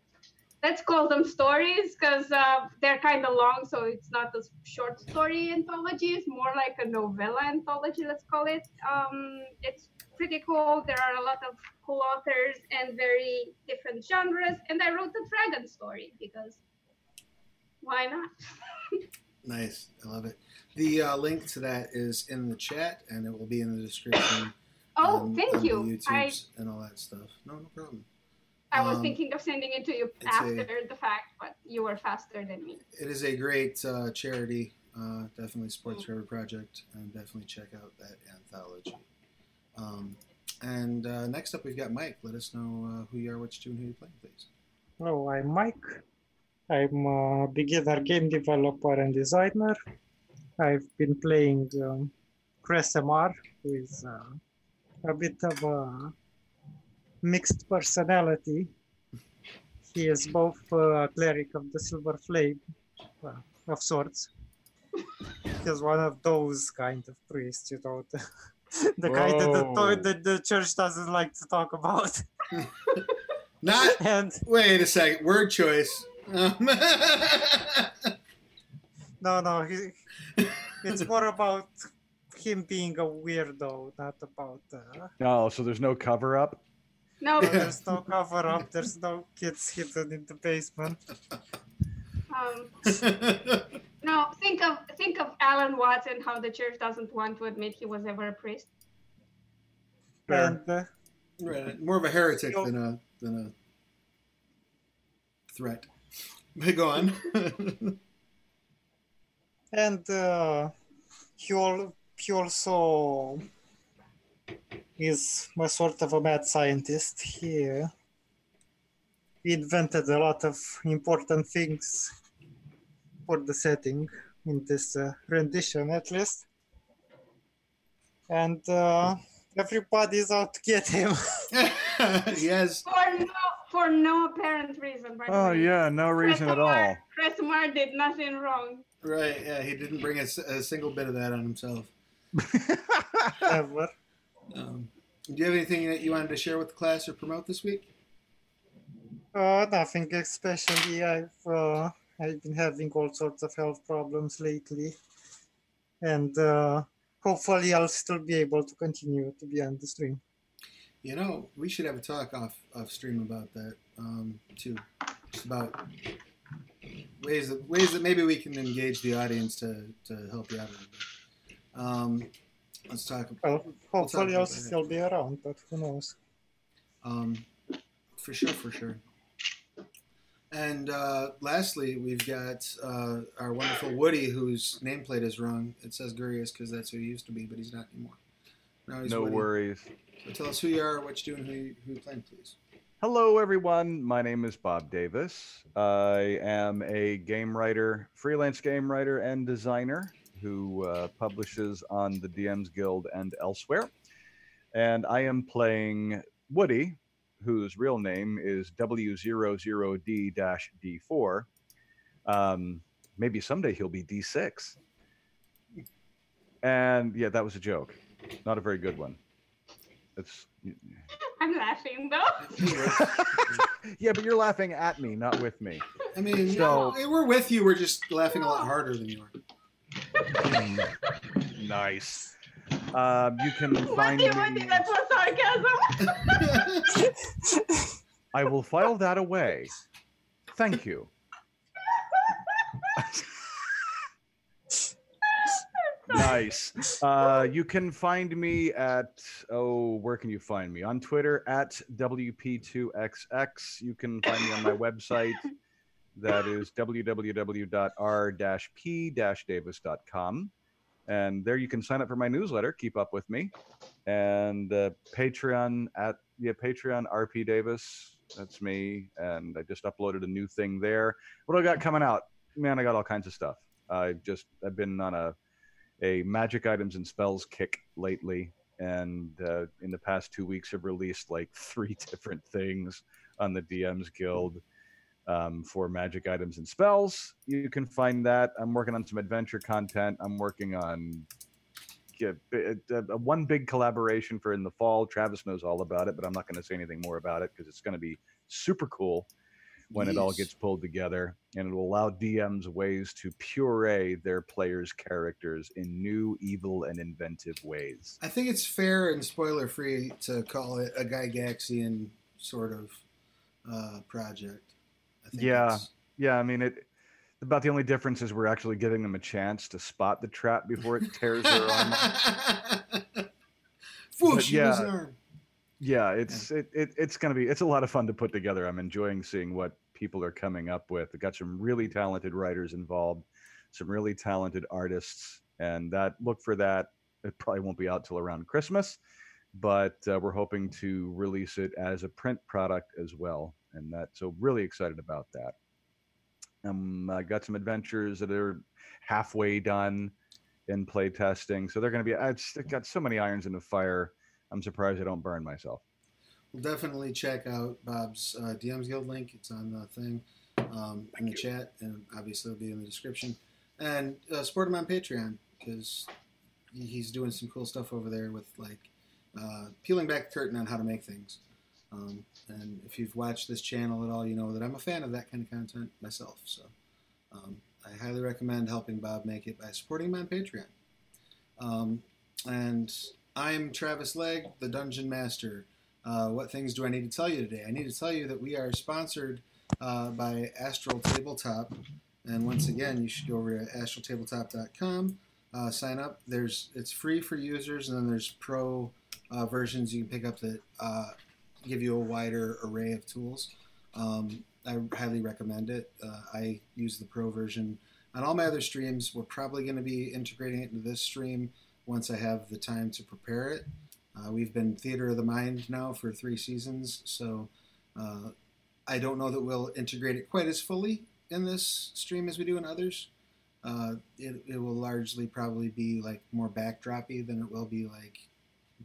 [SPEAKER 2] let's call them stories because uh, they're kind of long so it's not a short story anthology it's more like a novella anthology let's call it um, it's pretty cool there are a lot of cool authors and very different genres and i wrote a dragon story because why not <laughs>
[SPEAKER 4] Nice. I love it. The uh, link to that is in the chat, and it will be in the description.
[SPEAKER 2] oh
[SPEAKER 4] on-
[SPEAKER 2] thank
[SPEAKER 4] the
[SPEAKER 2] you i
[SPEAKER 4] and all that stuff. No, no problem.
[SPEAKER 2] I was
[SPEAKER 4] Um,
[SPEAKER 2] thinking of sending it to you
[SPEAKER 4] it's a-
[SPEAKER 2] after the fact but you were faster than me
[SPEAKER 4] It is a great uh, charity. Uh, definitely supports
[SPEAKER 2] Mm.
[SPEAKER 4] Trevor Project, and definitely check out that anthology. Um, and uh, next up, we've got Mike. Let us know uh, who you are, what you're doing, who you're playing, please.
[SPEAKER 3] Hello, I'm Mike. I'm a beginner game developer and designer. I've been playing um, Kresimar, who is uh, a bit of a mixed personality. He is both uh, a cleric of the Silver Flame, uh, of sorts. He's one of those kind of priests, you know, the, <laughs> the kind that the,
[SPEAKER 1] Whoa.
[SPEAKER 3] that the church doesn't like to talk about. <laughs>
[SPEAKER 4] Not. <laughs>
[SPEAKER 3] And
[SPEAKER 4] Wait a second. Word choice. Um,
[SPEAKER 3] No, no, he, it's more about him being a weirdo, not about. Uh,
[SPEAKER 1] Oh, so there's no cover up?
[SPEAKER 2] No
[SPEAKER 4] Yeah.
[SPEAKER 3] there's no cover up. There's no kids hidden in the basement.
[SPEAKER 2] um, No, think of think of Alan Watts and how the church doesn't want to admit he was ever a priest.
[SPEAKER 1] Fair.
[SPEAKER 3] And uh,
[SPEAKER 4] right, more of a heretic than a than a threat. But go on. <laughs>
[SPEAKER 3] and uh, he, al- he also is a sort of a mad scientist. Here. He uh, invented a lot of important things for the setting in this uh, rendition, at least. And uh, everybody's out to get him. <laughs> <laughs>
[SPEAKER 4] yes.
[SPEAKER 2] For no for no apparent reason, by
[SPEAKER 1] Oh
[SPEAKER 2] way.
[SPEAKER 1] yeah, no reason at all.
[SPEAKER 2] Chris Valdemar did nothing wrong.
[SPEAKER 4] Right. Yeah, he didn't bring a single bit of that on himself. <laughs>
[SPEAKER 3] Ever.
[SPEAKER 4] Um, do you have anything that you wanted to share with the class or promote this week?
[SPEAKER 3] Uh, nothing especially. I've uh, I've been having all sorts of health problems lately, and uh, hopefully I'll still be able to continue to be on the stream.
[SPEAKER 4] You know, we should have a talk off off stream about that um, too. Just about ways that ways that maybe we can engage the audience to, to help you out a little bit. Um, let's talk.
[SPEAKER 3] Well, hopefully I'll still be around, but who knows?
[SPEAKER 4] Um, for sure, for sure. And uh, lastly, we've got uh, our wonderful Woody, whose nameplate is wrong. It says Gurius because that's who he used to be, but he's not anymore. Now he's
[SPEAKER 1] no
[SPEAKER 4] Woody.
[SPEAKER 1] worries.
[SPEAKER 4] So tell us who you are, what you do, and who you, who you playing, please.
[SPEAKER 1] Hello, everyone. My name is Bob Davis. I am a game writer, freelance game writer, and designer who uh, publishes on the DMs Guild and elsewhere. And I am playing Woody, whose real name is W00D D4. Um, maybe someday he'll be D6. And yeah, that was a joke. Not a very good one. It's
[SPEAKER 2] I'm laughing though. <laughs>
[SPEAKER 1] yeah, but you're laughing at me, not with me.
[SPEAKER 4] I mean,
[SPEAKER 1] So-
[SPEAKER 4] yeah, we're with you. We're just laughing a lot harder than you are.
[SPEAKER 1] Nice. Um, you can find
[SPEAKER 2] do you want?
[SPEAKER 1] me.
[SPEAKER 2] That was sarcasm.
[SPEAKER 1] I will file that away. Thank you. nice. Uh, you can find me at oh, where can you find me? On Twitter at WP2XX. You can find me on my website. That is www.r-p-davis.com. And there you can sign up for my newsletter, keep up with me. And uh, Patreon at yeah, Patreon RP Davis. That's me. And I just uploaded a new thing there. What do I got coming out? Man, I got all kinds of stuff. I've just I've been on a a magic items and spells kick lately, and uh, in the past two weeks have released like three <laughs> different things on the DMs Guild um, for magic items and spells. You can find that. I'm working on some adventure content. I'm working on yeah, a, one big collaboration for in the fall. Travis knows all about it, but I'm not going to say anything more about it because it's going to be super cool when it all gets pulled together, and it will allow DMs ways to puree their players' characters in new, evil, and inventive ways.
[SPEAKER 4] I think it's fair and spoiler free to call it a Gygaxian sort of uh, project.
[SPEAKER 1] Yeah. Yeah, I mean it. About the only difference is we're actually giving them a chance to spot the trap before it tears their arm. <laughs>
[SPEAKER 4] Whoosh,
[SPEAKER 1] yeah.
[SPEAKER 4] yeah. arm.
[SPEAKER 1] Yeah, it's it, it it's gonna be it's a lot of fun to put together. I'm enjoying seeing what people are coming up with. We've got some really talented writers involved, some really talented artists, and that look for that. It probably won't be out till around Christmas, but uh, we're hoping to release it as a print product as well, and that so really excited about that. Um, I got some adventures that are halfway done in play testing, so they're going to be. I've got so many irons in the fire. I'm surprised I don't burn myself.
[SPEAKER 4] We'll definitely check out Bob's uh, DMs Guild link. It's on the thing um, in the chat, and obviously it'll be in the description. And uh, support him on Patreon because he's doing some cool stuff over there with like uh, peeling back the curtain on how to make things. Um, and if you've watched this channel at all, you know that I'm a fan of that kind of content myself. So um, I highly recommend helping Bob make it by supporting him on Patreon. Um, and I'm Travis Legg, the Dungeon Master. Uh, what things do I need to tell you today? I need to tell you that we are sponsored uh, by Astral Tabletop. And once again, you should go over to astraltabletop.com, uh, sign up. There's It's free for users, and then there's pro uh, versions you can pick up that uh, give you a wider array of tools. Um, I highly recommend it. Uh, I use the pro version on all my other streams. We're probably going to be integrating it into this stream once I have the time to prepare it. Uh, we've been Theater of the Mind now for three seasons, so uh, I don't know that we'll integrate it quite as fully in this stream as we do in others. Uh, it, it will largely probably be like more backdroppy than it will be like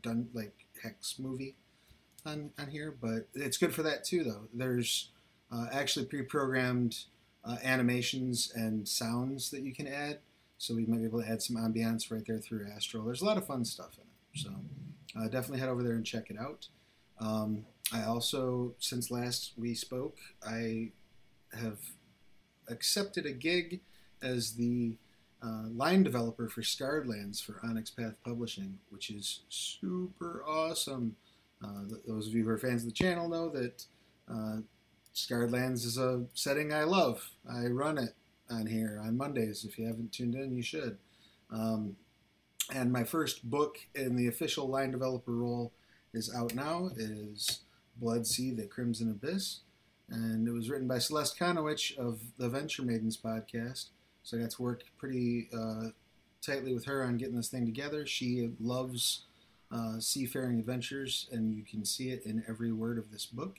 [SPEAKER 4] done like hex movie on, on here, but it's good for that too though. There's uh, actually pre-programmed uh, animations and sounds that you can add. So we might be able to add some ambiance right there through Astral. There's a lot of fun stuff in it. So uh, definitely head over there and check it out. Um, I also, since last we spoke, I have accepted a gig as the uh, line developer for Scarred Lands for Onyx Path Publishing, which is super awesome. Uh, those of you who are fans of the channel know that uh, Scarred Lands is a setting I love. I run it on here on Mondays. If you haven't tuned in, you should. Um, and my first book in the official line developer role is out now. It is Blood Sea, The Crimson Abyss. And it was written by Celeste Conowitch of the Venture Maidens podcast. So I got to work pretty uh, tightly with her on getting this thing together. She loves uh, seafaring adventures, and you can see it in every word of this book.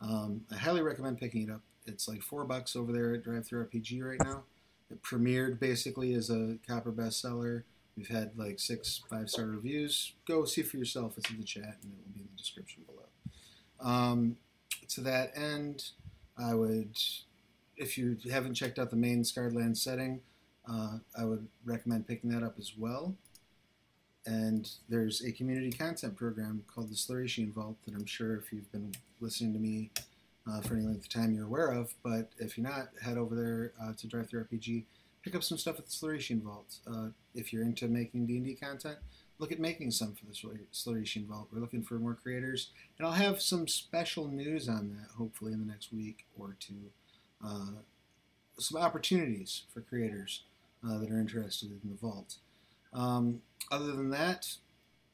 [SPEAKER 4] Um, I highly recommend picking it up. It's like four bucks over there at Drive Through RPG right now. It premiered basically as a copper bestseller. We've had like six five star reviews. Go see for yourself. It's in the chat and it will be in the description below. Um, to that end, I would, if you haven't checked out the main Scarred Land setting, uh, I would recommend picking that up as well. And there's a community content program called the Slarecian Vault that I'm sure if you've been listening to me uh, for any length of time you're aware of. But if you're not, head over there uh, to Drive Through RPG, pick up some stuff at the Slarecian Vault. Uh, if you're into making D&D content, look at making some for the Slarecian Vault. We're looking for more creators, and I'll have some special news on that hopefully in the next week or two. Uh, some opportunities for creators uh, that are interested in the vault. Um, other than that,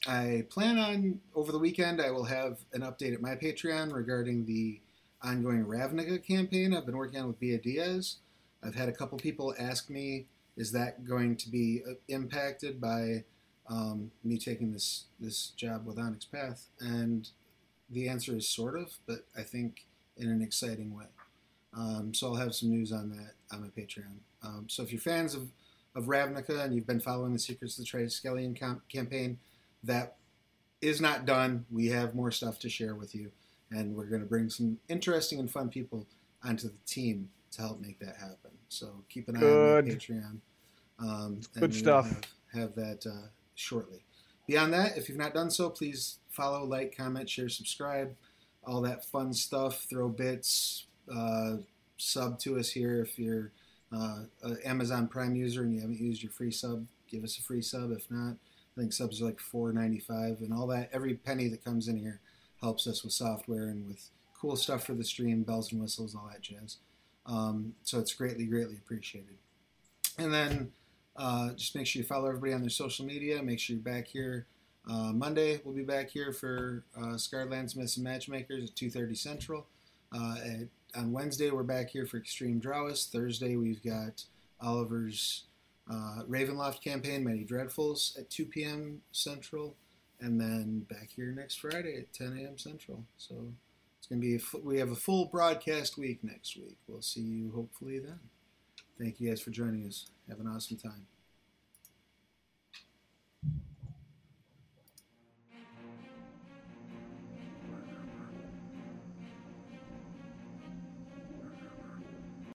[SPEAKER 4] I plan on over the weekend I will have an update at my Patreon regarding the ongoing Ravnica campaign I've been working on with Bia Diaz. I've had a couple people ask me, is that going to be uh, impacted by um, me taking this this job with Onyx Path? And the answer is sort of, but I think in an exciting way. Um, so I'll have some news on that on my Patreon. Um, so if you're fans of, of Ravnica and you've been following the Secrets of the Triskelion com- campaign, that is not done. We have more stuff to share with you, and we're going to bring some interesting and fun people onto the team to help make that happen. So keep an eye on
[SPEAKER 1] Good.
[SPEAKER 4] Patreon. Um,
[SPEAKER 1] good
[SPEAKER 4] and we will
[SPEAKER 1] stuff.
[SPEAKER 4] Have, have that uh, shortly. Beyond that, if you've not done so, please follow, like, comment, share, subscribe, all that fun stuff. Throw bits, uh, sub to us here if you're uh, an Amazon Prime user and you haven't used your free sub. Give us a free sub. If not, I think subs are like four ninety five, and all that. Every penny that comes in here helps us with software and with cool stuff for the stream, bells and whistles, all that jazz. Um, so it's greatly, greatly appreciated. And then uh, just make sure you follow everybody on their social media. Make sure you're back here uh, Monday. We'll be back here for uh, Scarred Landsmiths and Matchmakers at two thirty Central. Uh, at, on Wednesday, we're back here for Extreme Drawist. Thursday, we've got Oliver's uh, Ravenloft campaign, Many Dreadfuls, at 2 p.m. Central, and then back here next Friday at 10 a.m. Central. So it's going to be we have a full broadcast week next week. We'll see you hopefully then. Thank you guys for joining us. Have an awesome time.